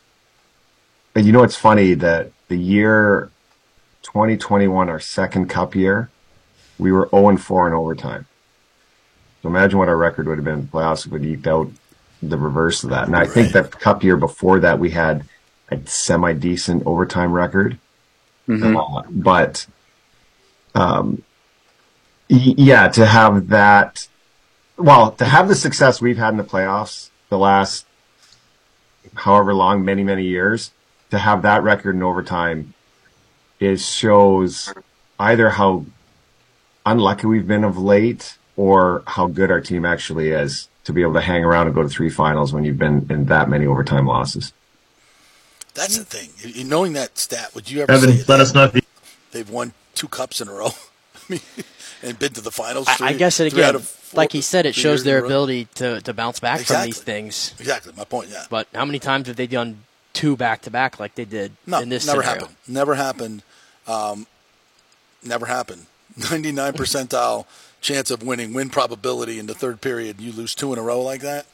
and you know it's funny that the year 2021, our second cup year, we were 0 and 4 in overtime. So imagine what our record would have been in the playoffs if we'd eked out the reverse of that. And I think that cup year before that, we had a semi decent overtime record. Uh, but, um, y- yeah, to have that, well, to have the success we've had in the playoffs the last however long, many, many years, to have that record in overtime is shows either how unlucky we've been of late or how good our team actually is to be able to hang around and go to three finals when you've been in that many overtime losses. That's the thing. You- you- Knowing that stat, would you ever Evan, say let us know if they've won two cups in a row and been to the finals? I, Three, I guess it again, four- like he said, it shows their ability to, to bounce back from these things. Exactly, my point. Yeah, But how many times have they done two back to back like they did no, in this never scenario? happened. Never happened. Um, never happened. Ninety nine percentile chance of winning, win probability in the third period. You lose two in a row like that.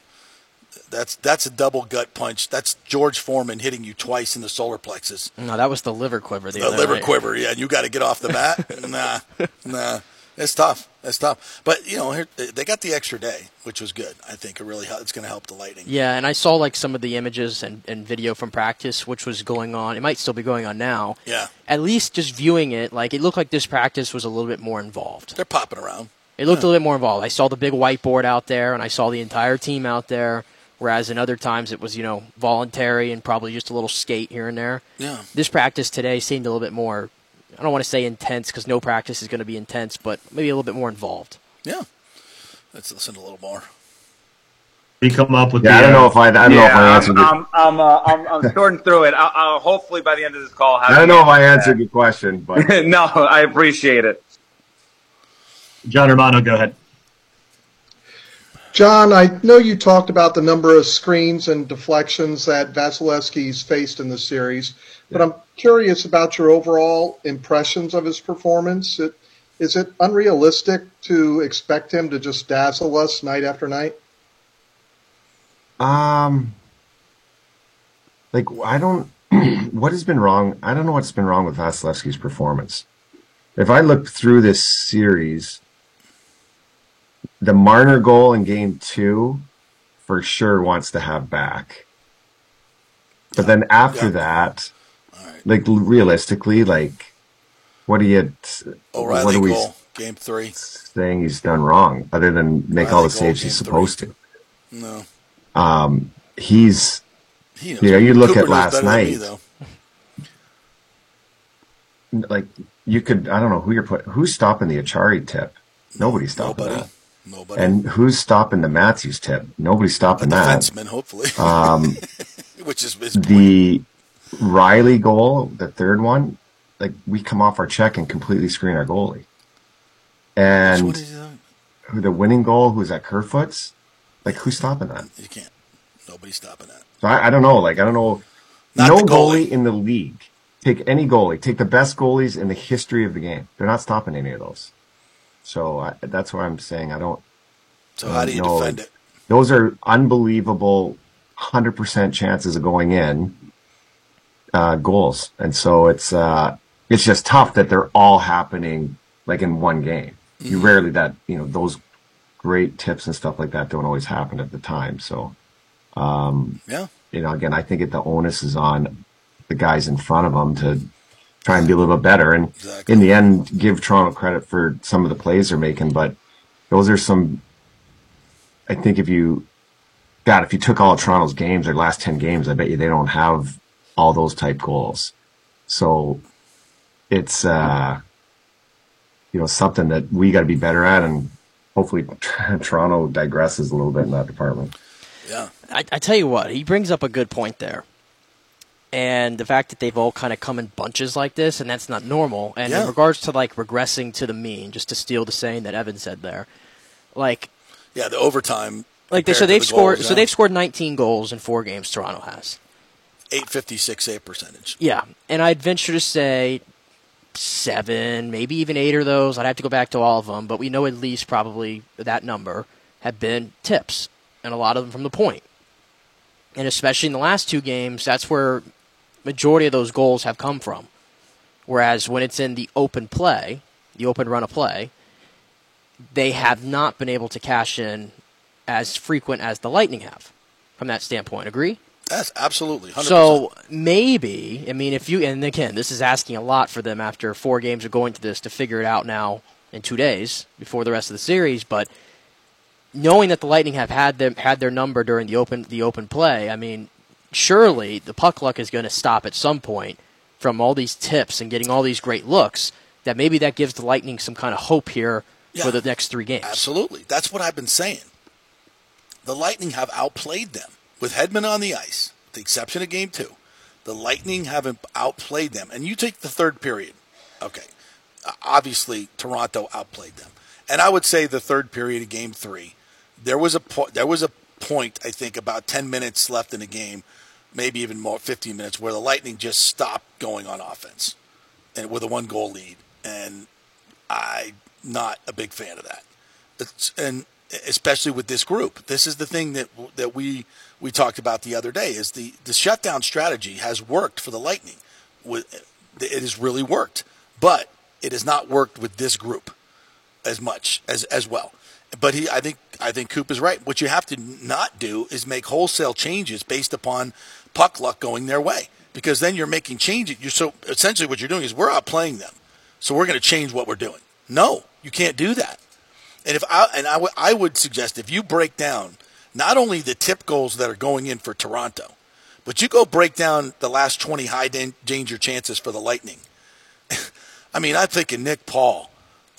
That's that's a double gut punch. That's George Foreman hitting you twice in the solar plexus. No, that was the liver quiver. The, the liver night. quiver. Yeah, you got to get off the bat. nah, nah, it's tough. It's tough. But you know, here, they got the extra day, which was good. I think it really it's going to help the Lightning. Yeah, and I saw like some of the images and, and video from practice, which was going on. It might still be going on now. Yeah, At least just viewing it, like it looked like this practice was a little bit more involved. they're popping around. It looked a little bit more involved. I saw the big whiteboard out there, and I saw the entire team out there. Whereas in other times it was, you know, voluntary and probably just a little skate here and there. Yeah. This practice today seemed a little bit more. I don't want to say intense because no practice is going to be intense, but maybe a little bit more involved. Yeah. Let's listen a little more. you come up with Yeah, the, I don't know if I, I don't know if I yeah, answered. I'm, Your, I'm, I'm, uh, I'm, I'm sorting through it. I'll, I'll hopefully by the end of this call. Have I don't know if I answer answered your question, but no, I appreciate it. John Romano, go ahead. John, I know you talked about the number of screens and deflections that Vasilevskiy's faced in the series, but I'm curious about your overall impressions of his performance. It, is it unrealistic to expect him to just dazzle us night after night? Um, like I don't. what has been wrong? I don't know what's been wrong with Vasilevskiy's performance. If I look through this series, the Marner goal in Game Two, for sure wants to have back. But then after Yeah. that, like realistically, like what do you? what O'Reilly are we goal, game three. saying he's done wrong other than make all the saves he's supposed three. to? No. Um, he's He knows. Yeah, you look Cooper at last me, night. though. like you could I don't know who you're put who's stopping the Acciari tip. Nobody's stopping Nobody. that. Nobody. And who's stopping the Matthews tip? Nobody's stopping that. defenseman, hopefully. Um, Which is his point. the Riley goal, the third one, like we come off our check and completely screen our goalie. And one is that? who the winning goal, who's at Kerfoot's, like who's stopping that? You can't. Nobody's stopping that. So I, I don't know. Like I don't know. Not no goalie. goalie in the league. Take any goalie. Take the best goalies in the history of the game. They're not stopping any of those. So I, that's what I'm saying. I don't. So how do you No, defend it? Those are unbelievable, hundred percent chances of going in uh, goals, and so it's uh, it's just tough that they're all happening like in one game. Mm-hmm. rarely that you know those great tips and stuff like that don't always happen at the time. So um, Yeah. you know, again, I think it, the onus is on the guys in front of them to try and be a little bit better. And Exactly. in the end, give Toronto credit for some of the plays they're making. But those are some, I think if you, God, if you took all of Toronto's games, their last 10 games, I bet you they don't have all those type goals. So it's, uh, you know, something that we got to be better at. And hopefully Toronto digresses a little bit in that department. Yeah. I, I tell you what, he brings up a good point there. And the fact that they've all kind of come in bunches like this, and that's not normal. And Yeah. in regards to like regressing to the mean, just to steal the saying that Evan said there, like Yeah, the overtime. like they, so they've the scored goals, so yeah. they've scored 19 goals in four games. Toronto has. 856 save percentage. Yeah, and I'd venture to say seven, maybe even eight of those. I'd have to go back to all of them, but we know at least probably that number have been tips, and a lot of them from the point. And especially in the last two games, that's where majority of those goals have come from. Whereas when it's in the open play, the open run of play, they have not been able to cash in as frequent as the Lightning have from that standpoint. Agree? That's absolutely 100%. So maybe, I mean, if you, and again, this is asking a lot for them after four games of going to this to figure it out now in two days before the rest of the series. But knowing that the Lightning have had them had their number during the open the open play, I mean, surely the puck luck is going to stop at some point from all these tips and getting all these great looks. That maybe that gives the Lightning some kind of hope here Yeah. for the next three games. Absolutely. That's what I've been saying. The Lightning have outplayed them with Hedman on the ice, with the exception of game two. The Lightning haven't outplayed them. And you take the third period. Okay. Obviously, Toronto outplayed them. And I would say the third period of game three, there was a po- there was a point, I think, about 10 minutes left in the game, maybe even more, 15 minutes, where the Lightning just stopped going on offense and with a one goal lead. And I'm not a big fan of that. It's, and especially with this group, this is the thing that that we we talked about the other day is the the shutdown strategy has worked for the Lightning. It has really worked, but it has not worked with this group as much as as well. But he, I think, I think Coop is right. What you have to not do is make wholesale changes based upon puck luck going their way, because then you're making changes. You're so essentially what you're doing is we're outplaying them, so we're going to change what we're doing. No, you can't do that. And if I and I would suggest if you break down not only the tip goals that are going in for Toronto, but you go break down the last 20 high danger chances for the Lightning. I mean, I'm thinking Nick Paul,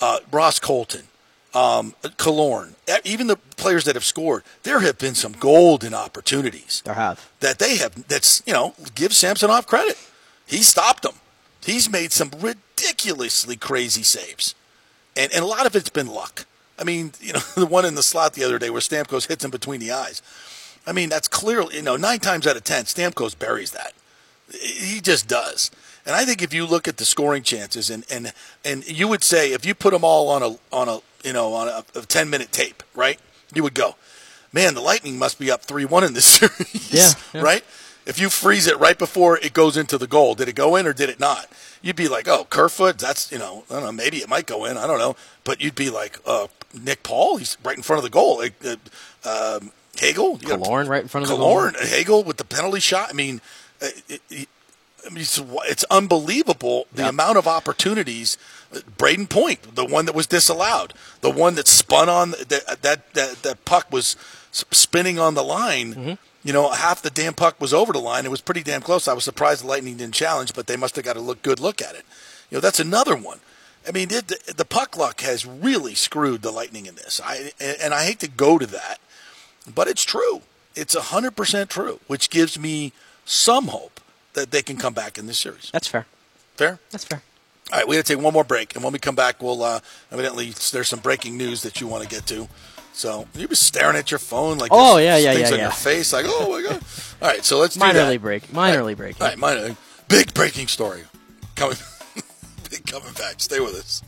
uh, Ross Colton, um, Killorn, e- even the players that have scored. There have been some golden opportunities There have. that they have. That's you know, give Samsonov credit. He stopped them. He's made some ridiculously crazy saves, and and a lot of it's been luck. I mean, you know, the one in the slot the other day where Stamkos hits him between the eyes. I mean, that's clearly you know nine times out of ten Stamkos buries that. He just does. And I think if you look at the scoring chances, and and and you would say if you put them all on a on a you know on a, a ten minute tape, right? You would go, man, the Lightning must be up three one in this series, Yeah, yeah. right? If you freeze it right before it goes into the goal, did it go in or did it not? You'd be like, oh, Kerfoot, that's you know, I don't know, maybe it might go in, I don't know, but you'd be like, uh, Nick Paul, he's right in front of the goal. Like, uh, um, Hagel, Killorn right in front of the goal. Hagel with the penalty shot. I mean, uh, it, it, I mean, it's, it's unbelievable the amount of opportunities. Brayden Point, the one that was disallowed, the one that spun on that that that, that puck was spinning on the line. Mm-hmm. You know, half the damn puck was over the line. It was pretty damn close. I was surprised the Lightning didn't challenge, but they must have got a look good look at it. You know, that's another one. I mean, it, the, the puck luck has really screwed the Lightning in this. I and, and I hate to go to that, but it's true. It's hundred percent true, which gives me some hope that they can come back in this series. That's fair. Fair. That's fair. All right, we got to take one more break, and when we come back, we'll uh, evidently there's some breaking news that you want to get to. So you be staring at your phone like Oh, yeah, yeah, things yeah, on yeah. your face, like oh my god. All right, so let's do Minor that. league break. minorly league break. All right, minor big breaking story coming. big coming back. Stay with us.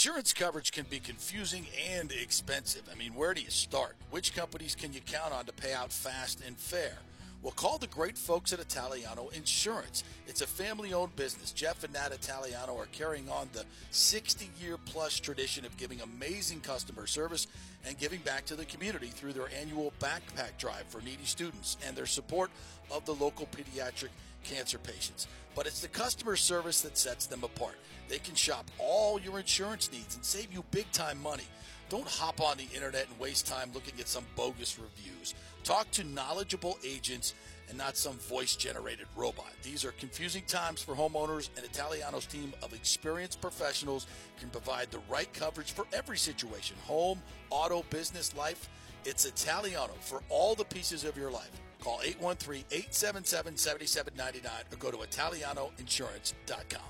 Insurance coverage can be confusing and expensive. I mean, where do you start? Which companies can you count on to pay out fast and fair? Well, call the great folks at Italiano Insurance. It's a family owned business. Jeff and Nat Italiano are carrying on the 60 year plus tradition of giving amazing customer service and giving back to the community through their annual backpack drive for needy students and their support of the local pediatric cancer patients. But it's the customer service that sets them apart. They can shop all your insurance needs and save you big time money. Don't hop on the internet and waste time looking at some bogus reviews. Talk to knowledgeable agents and not some voice generated robot. These are confusing times for homeowners, and Italiano's team of experienced professionals can provide the right coverage for every situation home, auto, business, life. It's Italiano for all the pieces of your life. Call 813 877 7799 or go to ItalianoInsurance.com.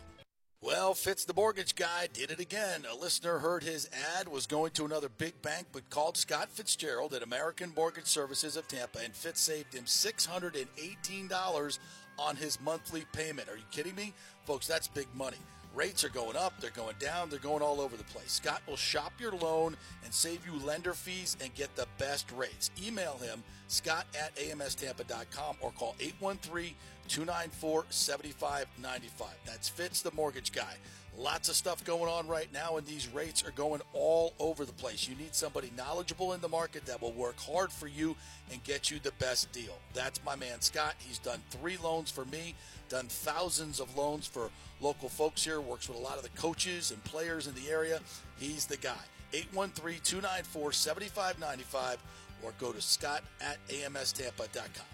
Well, Fitz the mortgage guy did it again. A listener heard his ad, was going to another big bank, but called Scott Fitzgerald at American Mortgage Services of Tampa, and Fitz saved him $618 on his monthly payment. Are you kidding me? Folks, that's big money. Rates are going up, they're going down, they're going all over the place. Scott will shop your loan and save you lender fees and get the best rates. Email him, scott at amstampa.com, or call 813 294 7595. That's Fitz, the mortgage guy. Lots of stuff going on right now, and these rates are going all over the place. You need somebody knowledgeable in the market that will work hard for you and get you the best deal. That's my man Scott. He's done three loans for me, done thousands of loans for local folks here, works with a lot of the coaches and players in the area. He's the guy. 813 294 7595 or go to scott at amstampa.com.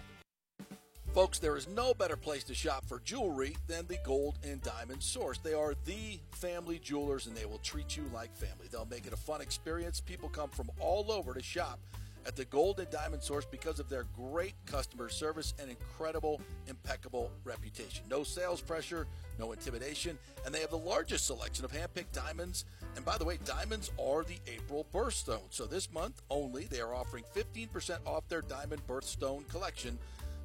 Folks, there is no better place to shop for jewelry than the Gold and Diamond Source. They are the family jewelers and they will treat you like family. They'll make it a fun experience. People come from all over to shop at the Gold and Diamond Source because of their great customer service and incredible, impeccable reputation. No sales pressure, no intimidation, and they have the largest selection of hand-picked diamonds. And by the way, diamonds are the April birthstone. So this month only, they are offering 15% off their diamond birthstone collection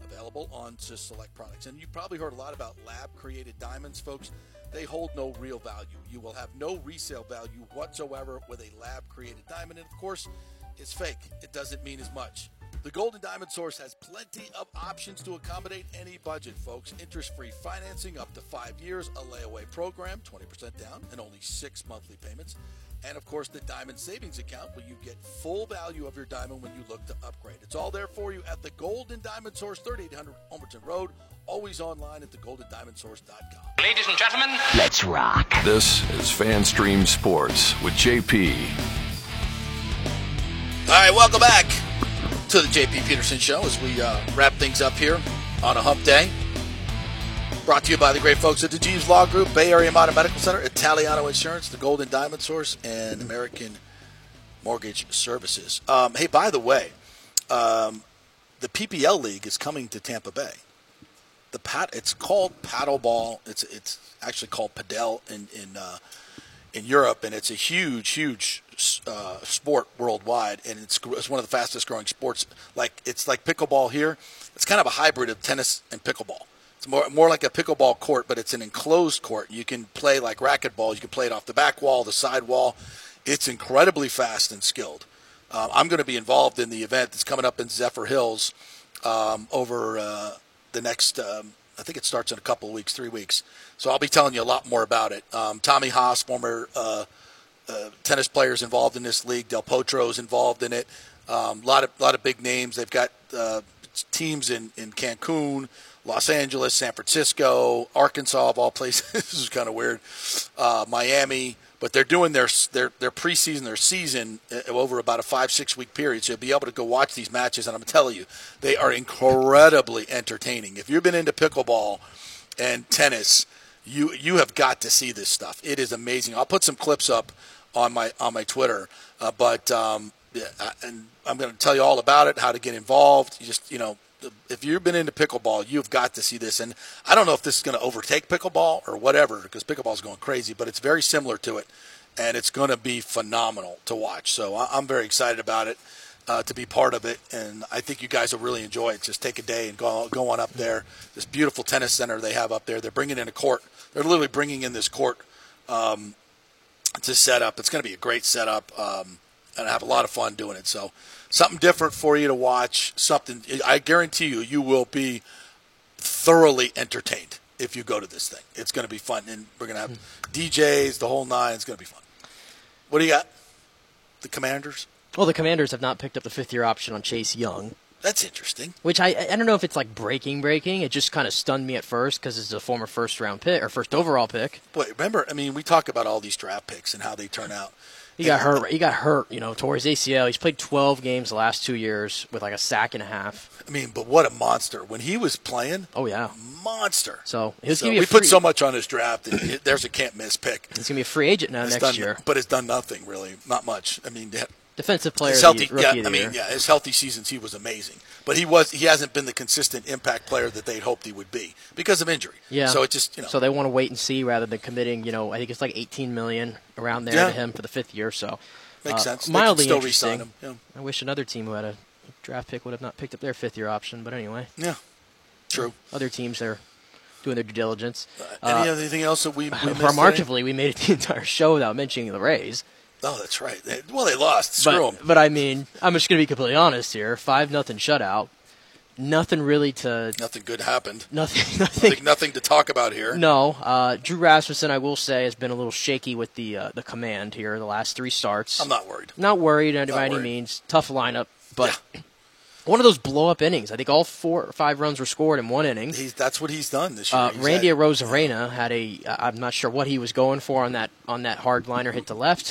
available on to select products. And you probably heard a lot about lab created diamonds, folks. They hold no real value. You will have no resale value whatsoever with a lab created diamond. And of course, it's fake. It doesn't mean as much. The Gold and Diamond Source has plenty of options to accommodate any budget, folks. Interest free financing up to five years, a layaway program, 20% down, and only six monthly payments. And of course, the Diamond Savings Account where you get full value of your diamond when you look to upgrade. It's all there for you at the Gold and Diamond Source, 3800 Homerton Road. Always online at thegoldendiamondsource.com. Ladies and gentlemen, let's rock. This is FanStream Sports with JP. All right, welcome back to the JP Peterson Show as we uh, wrap things up here on a hump day. Brought to you by the great folks at the Jeeves Law Group, Bay Area Modern Medical Center, Italiano Insurance, the Gold and Diamond Source, and American Mortgage Services. Um, hey, by the way, um, the PPL League is coming to Tampa Bay. The pat, it's called paddleball. It's it's actually called padel in in uh, in Europe, and it's a huge, huge uh, sport worldwide, and it's it's one of the fastest growing sports. Like it's like pickleball here. It's kind of a hybrid of tennis and pickleball. It's more more like a pickleball court, but it's an enclosed court. You can play like racquetball. You can play it off the back wall, the side wall. It's incredibly fast and skilled. Um, I'm going to be involved in the event that's coming up in Zephyrhills um, over uh, the next. Um, I think it starts in a couple of weeks, three weeks. So I'll be telling you a lot more about it. Um, Tommy Haas, former uh, tennis players involved in this league. Del Potro is involved in it. A um, lot of lot of big names. They've got uh, teams in in Cancun. Los Angeles, San Francisco, Arkansas, of all places. this is kind of weird. Uh, Miami, but they're doing their their their preseason, their season uh, over about a five six week period. So you'll be able to go watch these matches, and I'm telling you, they are incredibly entertaining. If you've been into pickleball and tennis, you you have got to see this stuff. It is amazing. I'll put some clips up on my on my Twitter, uh, but um, yeah, and I'm going to tell you all about it, how to get involved. You just you know if you've been into pickleball, you've got to see this. And I don't know if this is going to overtake pickleball or whatever, because pickleball is going crazy, but it's very similar to it, and it's going to be phenomenal to watch. So I'm very excited about it. Uh, to be part of it, and I think you guys will really enjoy it. Just take a day and go go on up there. This beautiful tennis center they have up there. They're bringing in a court. They're literally bringing in this court um, to set up. It's going to be a great setup, um, and I have a lot of fun doing it. So something different for you to watch. Something I guarantee you, you will be thoroughly entertained if you go to this thing. It's going to be fun, and we're going to have hmm. DJs, the whole nine. It's going to be fun. What do you got? The Commanders. Well, the Commanders have not picked up the fifth year option on Chase Young. That's interesting. Which I I don't know if it's like breaking breaking. It just kind of stunned me at first because it's a former first round pick or first overall pick. But remember, I mean, we talk about all these draft picks and how they turn out. He got hurt. He got hurt. You know, tore his ACL. He's played 12 games the last two years with like a sack and a half. I mean, but what a monster when he was playing. Oh yeah, monster. So So we free, put so much on his draft. And it- there's a can't miss pick. He's gonna be a free agent now It's next done- year. but it's done nothing really. Not much. I mean, Defensive player, his healthy, yeah, I mean, yeah, his healthy seasons he was amazing. But he was he hasn't been the consistent impact player that they'd hoped he would be because of injury. Yeah. So it just you know So they want to wait and see rather than committing. You know, I think it's like 18 million around there Yeah. to him for the fifth year. So Makes uh, sense. Mildly still interesting. him, yeah. I wish another team who had a draft pick would have not picked up their fifth year option. But anyway. Yeah. True. Other teams they're doing their due diligence. Any Uh, anything else that we, we remarkably, we made it the entire show without mentioning the Rays. Oh, that's right. They- well, they lost. Screw but, 'em. but I mean, I'm just going to be completely honest here. Five nothing shutout. Nothing really to Nothing good happened. Nothing. Nothing. Nothing, nothing to talk about here. No, uh, Drew Rasmussen, I will say, has been a little shaky with the uh, the command here the last three starts. I'm not worried. Not worried by Not any means. Tough lineup, but one of those blow up innings. I think all four or five runs were scored in one inning. He's, that's what he's done this year. Uh, Randy had- Arozarena had a. I'm not sure what he was going for on that on that hard liner hit to left.